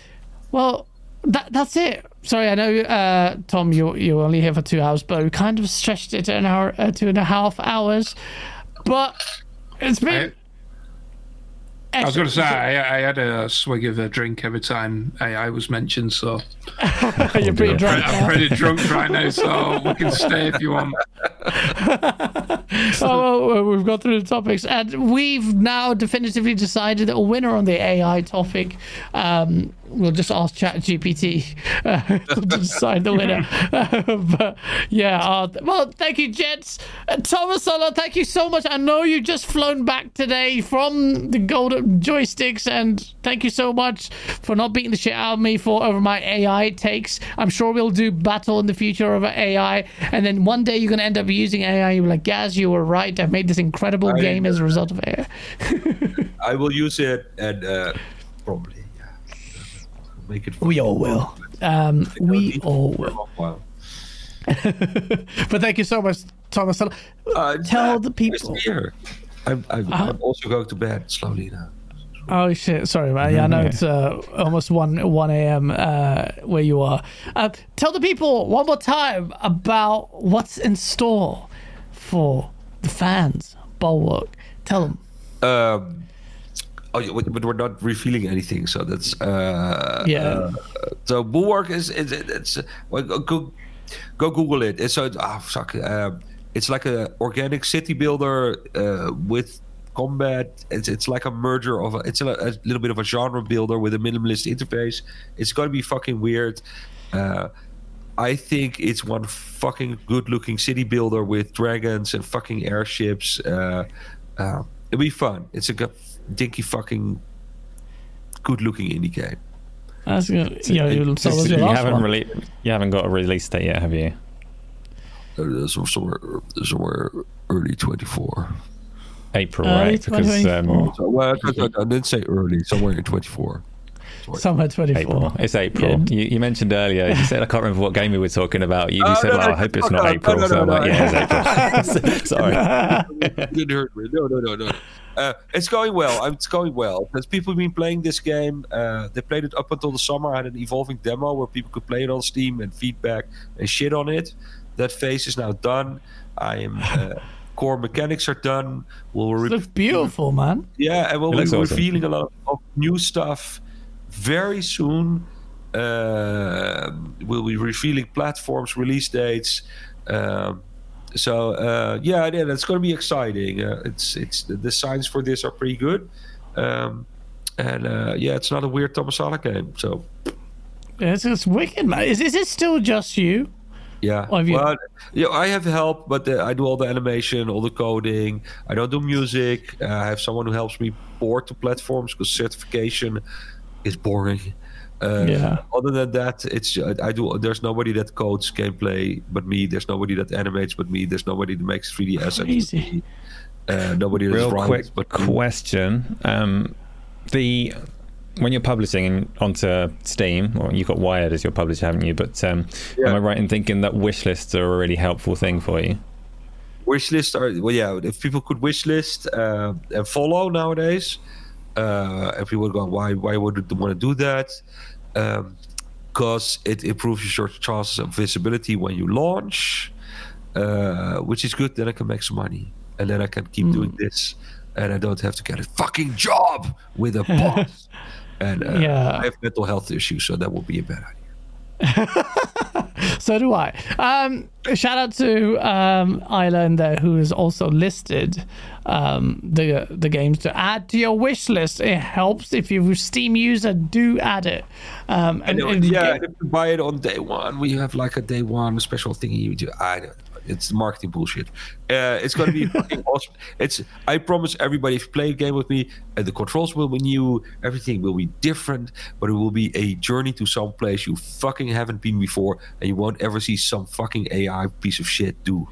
well, that that's it. Sorry, I know, uh, Tom, you you're only here for two hours, but we kind of stretched it an hour, uh, two and a half hours. But it's been. I was going to say I, I, had a swig of a drink every time AI was mentioned, so you're pretty drunk. I'm pretty drunk right now, so we can stay if you want. oh, well, we've got through the topics, and we've now definitively decided that a winner on the AI topic. Um, we'll just ask ChatGPT uh, to decide the winner. but yeah, uh, well, thank you, Jets. Uh, Thomas Sala, thank you so much. I know you just flown back today from the golden joysticks, and thank you so much for not beating the shit out of me for over my AI takes. I'm sure we'll do battle in the future over AI, and then one day you're gonna end up using AI. You're like, Gaz, you were right. I've made this incredible I, game as a result of AI. I will use it and uh, probably yeah. make it. We all will. Um, we all will. but thank you so much, Thomas. Uh, Tell the people. I'm, I'm, uh, I'm, also going to bed slowly now. Oh shit! Sorry, man. Yeah, I know it's uh, almost one one a.m. Uh, where you are. Uh, tell the people one more time about what's in store for the fans. Bulwark. Tell them. Um, Oh, but we're not revealing anything, so that's uh, yeah. Uh, so Bulwark is, is it's well, go go Google it. It's so oh fuck. Uh, it's like a organic city builder uh, with combat. It's it's like a merger of a, it's a, a, little bit of a genre builder with a minimalist interface. It's gonna be fucking weird. Uh, I think it's one fucking good looking city builder with dragons and fucking airships. Uh, uh, it'll be fun. It's a good dinky fucking good looking indie game. That's good. So, yeah, you, so you haven't really, you haven't got a release date yet, have you? Uh, somewhere, somewhere early twenty four. April, early right? Because um, so, well, I, I, didn't say early. Somewhere in twenty four. Somewhere 24. April. It's April. Yeah. You, you, mentioned earlier, you said, I can't remember what game we were talking about. You, you oh, said, no, well, no, I hope it's not April. No, so I'm like, yeah, it's April. Sorry. didn't hurt me. No, no, no, no. Uh, it's going well. It's going well. Because people have been playing this game. Uh, they played it up until the summer. I had an evolving demo where people could play it on Steam and feedback and shit on it. That phase is now done. I am. Uh, core mechanics are done. We'll re- looks beautiful, man. Yeah, and we'll be awesome. revealing a lot of new stuff very soon. Uh, we'll be revealing platforms, release dates. Um, so uh, yeah, yeah, that's going to be exciting. Uh, it's it's the, the, signs for this are pretty good, um, and uh, yeah, it's not a weird Thomas Tomas Sala game. So yeah, it's, it's wicked, man. Is, is it still just you? Yeah. Well, well you know, I have help, but uh, I do all the animation, all the coding. I don't do music. Uh, I have someone who helps me port to platforms because certification is boring. Uh, yeah. Other than that, it's I do. There's nobody that codes gameplay but me. There's nobody that animates but me. There's nobody that makes 3D assets. Crazy. Uh, nobody Real that's quick but question. Um, the when you're publishing onto Steam, or you've got Wired as your publisher, haven't you? But um, yeah. am I right in thinking that wish lists are a really helpful thing for you? Wish lists are well, yeah. If people could wish list uh, and follow nowadays, uh, everyone going, why why would you want to do that? Because um, it improves your chances of visibility when you launch, uh, which is good. Then I can make some money, and then I can keep mm. doing this, and I don't have to get a fucking job with a boss. and uh, yeah. I have mental health issues, so that would be a bad idea. so do I. Um, shout out to um, Isla in there who has also listed um, the the games to add to your wish list. It helps if you're a Steam user. Do add it. Um, and, and yeah, get... if you buy it on day one, we have like a day one special thing you do. I don't it's marketing bullshit. Uh, it's going to be fucking awesome. It's I promise everybody if you play a game with me, uh, the controls will be new, everything will be different, but it will be a journey to some place you fucking haven't been before, and you won't ever see some fucking AI piece of shit do.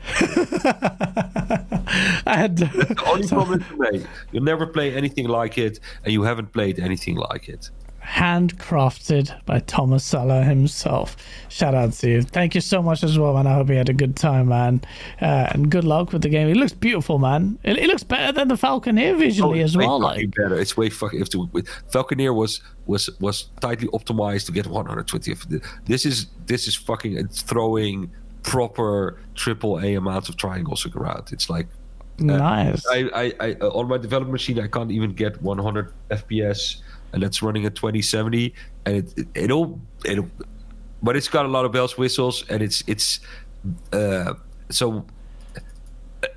I had to, the only problem to. You'll never play anything like it, and you haven't played anything like it. Handcrafted by Thomas Sala himself. Shout out to you. Thank you so much as well, man. I hope you had a good time, man. Uh, and good luck with the game. It looks beautiful, man. It, it looks better than the Falconeer visually Oh, as well. Like, better. It's way fucking. If to, with Falconeer was was was tightly optimized to get 120. This is this is fucking it's throwing proper triple A amounts of triangles around. It's like nice. I, I, I uh, on my development machine I can't even get 100 FPS, and that's running at 2070, and it, it it'll it'll, but it's got a lot of bells whistles, and it's it's uh so.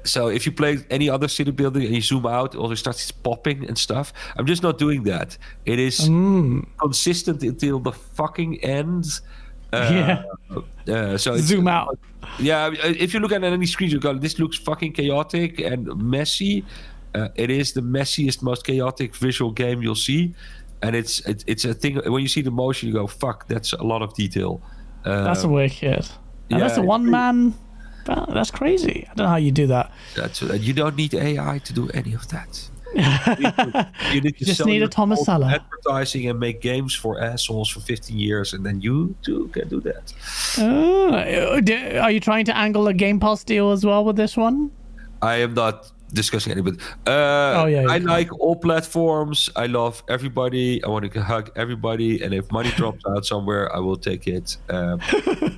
So if you play any other city building and you zoom out, it always starts popping and stuff. I'm just not doing that. It is Mm. consistent until the fucking end. Uh, yeah. uh, so Zoom out. yeah, if you look at any screen, you go, this looks fucking chaotic and messy. Uh, it is the messiest, most chaotic visual game you'll see, and it's it, it's a thing. When you see the motion, you go, "Fuck, that's a lot of detail." Uh, That's a wicked. And that's a one man. That, that's crazy. I don't know how you do that. that's uh, you don't need AI to do any of that. you need to, you need to Just need a Thomas Sala. advertising and make games for assholes for 15 years, and then you too can do that. Uh, are you trying to angle a Game Pass deal as well with this one? I am not discussing any, but uh, Oh, yeah, I can. like all platforms. I love everybody. I want to hug everybody, and if money drops out somewhere, I will take it. Um,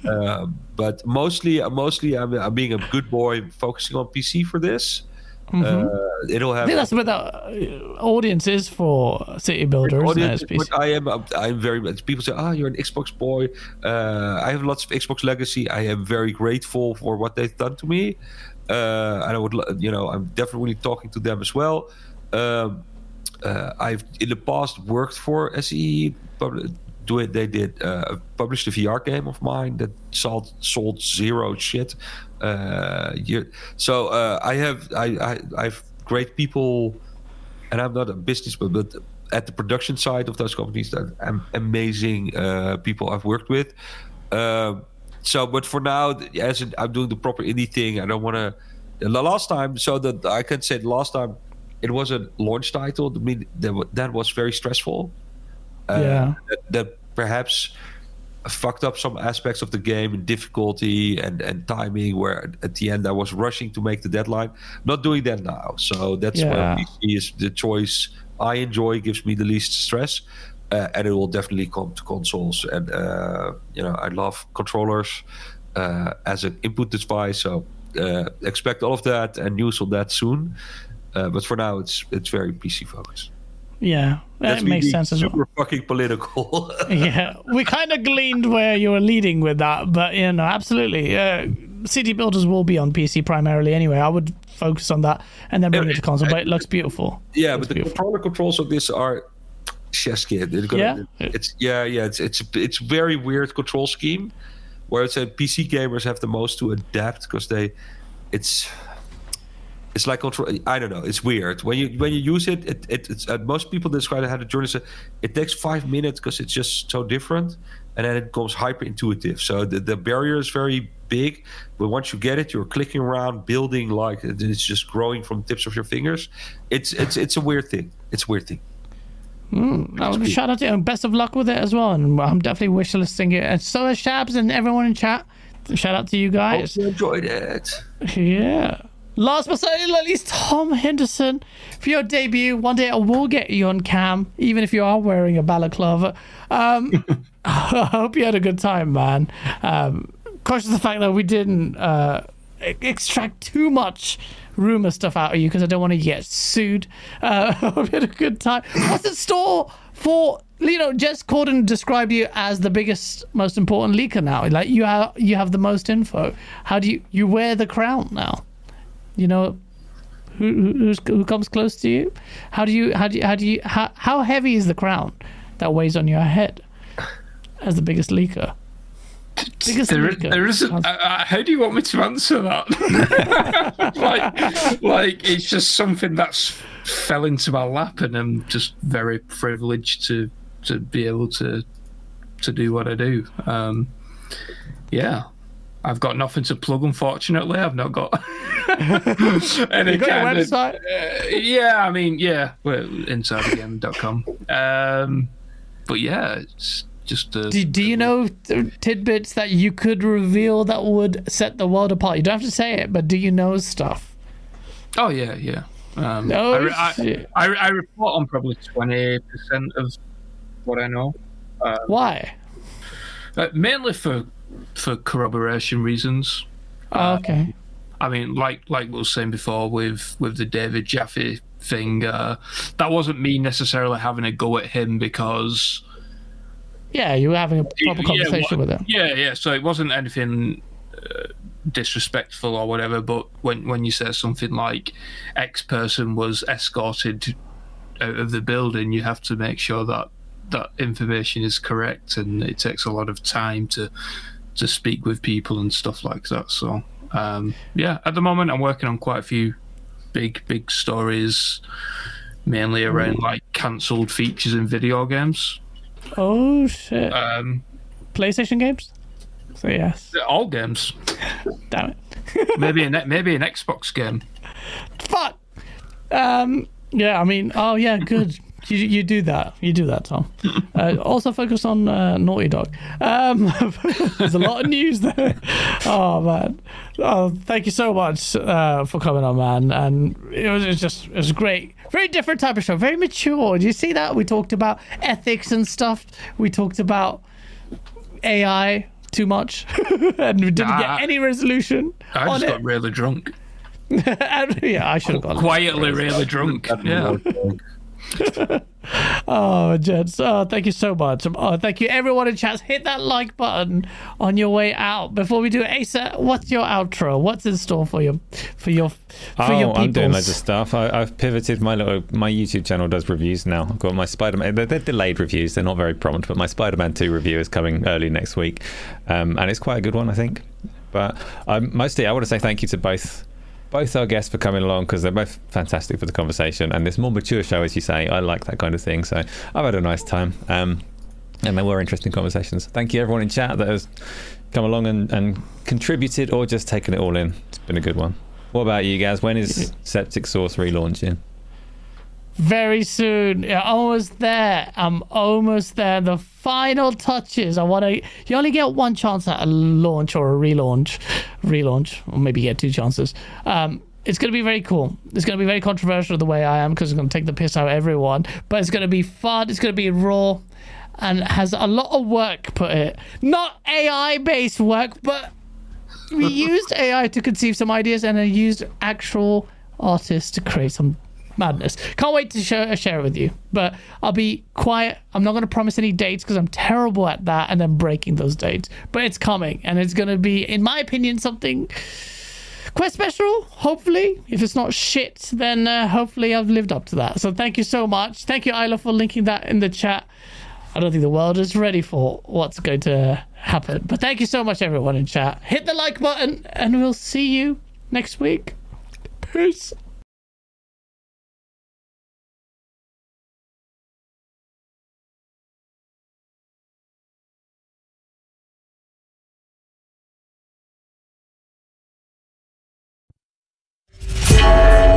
um, but mostly, mostly, I'm, I'm being a good boy, focusing on PC for this. Uh, it'll I have think that's what the uh, audience is for City builders. audience? But I am I'm very much people say ah you're an Xbox boy uh, I have lots of Xbox legacy I am very grateful for what they've done to me uh, and I would you know I'm definitely talking to them as well um, uh, I've in the past worked for SE do it they did uh, published a VR game of mine that sold sold zero shit uh, year. so uh, I have I, I I've great people and I'm not a business, but, at the production side of those companies, that am amazing uh, people I've worked with. Um, so, but for now, as in, I'm doing the proper indie thing, I don't want to. The last time, so that I can say, the last time it was a launch title. I mean, that, that was very stressful. Uh, Yeah. That, that perhaps fucked up some aspects of the game and difficulty and, and timing where at the end I was rushing to make the deadline. Not doing that now. So that's Yeah. why PC is the choice I enjoy, gives me the least stress. Uh, and it will definitely come to consoles. And, uh, you know, I love controllers uh, as an input device. So uh, expect all of that and news on that soon. Uh, but for now, it's it's very PC focused. yeah, that makes sense as well. Super fucking political. yeah, we kind of gleaned where you were leading with that, but you know, absolutely. Uh, City Builders will be on PC primarily anyway. I would focus on that and then bring it to console, but it looks beautiful. Yeah, Looks but the beautiful. controller controls of this are chef's kid. They're gonna- Yeah? it's yeah, yeah. It's it's it's very weird control scheme, where it's a PC gamers have the most to adapt because they, it's. It's like control. I don't know. It's weird when you when you use it. It, it it's uh, most people describe it how the journey said. It takes five minutes because it's just so different, and then it becomes hyper intuitive. So the, the barrier is very big, but once you get it, you're clicking around, building like it's just growing from tips of your fingers. It's it's it's a weird thing. It's a weird thing. Oh, shout out to you and best of luck with it as well. And I'm definitely wishlisting it. And so is Shabs and everyone in chat. Shout out to you guys. Hope you enjoyed it. Yeah. Last but certainly not least, Tom Henderson. For your debut, one day I will get you on cam, even if you are wearing a balaclava. Um, I hope you had a good time, man. Um, of the fact that we didn't uh, extract too much rumor stuff out of you because I don't want to get sued. Uh, hope had a good time. What's in store for you know? Jez Corden described you as the biggest, most important leaker now. Like you have, you have the most info. How do you you wear the crown now? You know, who who comes close to you? How do you how do you how do you how, how heavy is the crown that weighs on your head as the biggest leaker? Biggest There, there isn't. Uh, uh, how do you want me to answer that? like, like it's just something that's fell into my lap, and I'm just very privileged to to be able to to do what I do. Um, yeah, I've got nothing to plug. Unfortunately, I've not got any You got your kind of- website? uh, yeah, I mean, yeah, well, insidegame.com. Um, but yeah, it's just a, Do, do you know tidbits that you could reveal that would set the world apart? You don't have to say it, but do you know stuff? Oh yeah, yeah. Um, Oh, I, I. I, I report on probably twenty percent of what I know, Why? uh, mainly for for corroboration reasons. Oh, okay. I mean, like like we were saying before with with the David Jaffe thing, uh, that wasn't me necessarily having a go at him because Yeah, you were having a proper Yeah, conversation what- with him. Yeah, yeah. So it wasn't anything uh, disrespectful or whatever. But when when you say something like X person was escorted out of the building, you have to make sure that that information is correct, and it takes a lot of time to to speak with people and stuff like that. So um, yeah, at the moment I'm working on quite a few big big stories, mainly around like cancelled features in video games. Oh shit! Um, PlayStation games. So yes. all games. Damn it. maybe an maybe an Xbox game. Fuck. Um. Yeah. I mean. Oh yeah. Good. You, you do that. You do that, Tom. Uh, also focus on uh, Naughty Dog. Um, there's a lot of news there. Oh man. Oh, thank you so much uh, for coming on, man. And it was, it was just it was great. Very different type of show. Very mature. Do you see that? We talked about ethics and stuff. We talked about AI too much, and we didn't Nah. get any resolution I on just it. got really drunk, And- yeah, I should have gone. quietly really drunk. Yeah. Oh, gents, oh, thank you so much. Oh, thank you, everyone in chat. Hit that like button on your way out. Before we do it, Asa, what's your outro? What's in store for you, for your for Oh, your I'm doing loads of stuff. I, I've pivoted my little my YouTube channel does reviews now. I've got my Spider-Man. They're, they're delayed reviews. They're not very prompt, but my Spider-Man 2 review is coming early next week, um, and it's quite a good one, I think. But um, mostly, I want to say thank you to both both our guests for coming along because they're both fantastic for the conversation and this more mature show, as you say. I like that kind of thing, so I've had a nice time. Um, and there were interesting conversations. Thank you, everyone in chat that has come along and, and contributed or just taken it all in. It's been a good one. What about you guys? When is Septic source relaunching? Very soon. Yeah, almost there. I'm almost there. The final touches. I want to. You only get one chance at a launch or a relaunch, relaunch, or maybe you get two chances. Um, it's going to be very cool. It's going to be very controversial the way I am because I'm going to take the piss out of everyone. But it's going to be fun. It's going to be raw, and has a lot of work put it. Not AI based work, but we used AI to conceive some ideas and then used actual artists to create some madness. Can't wait to share, share it with you. But I'll be quiet. I'm not going to promise any dates because I'm terrible at that and then breaking those dates. But it's coming and it's going to be, in my opinion, something quite special. Hopefully, if it's not shit, then uh, hopefully I've lived up to that. So thank you so much. Thank you, Isla, for linking that in the chat. I don't think the world is ready for what's going to happen. But thank you so much, everyone in chat. Hit the like button, and we'll see you next week. Peace. Thank you.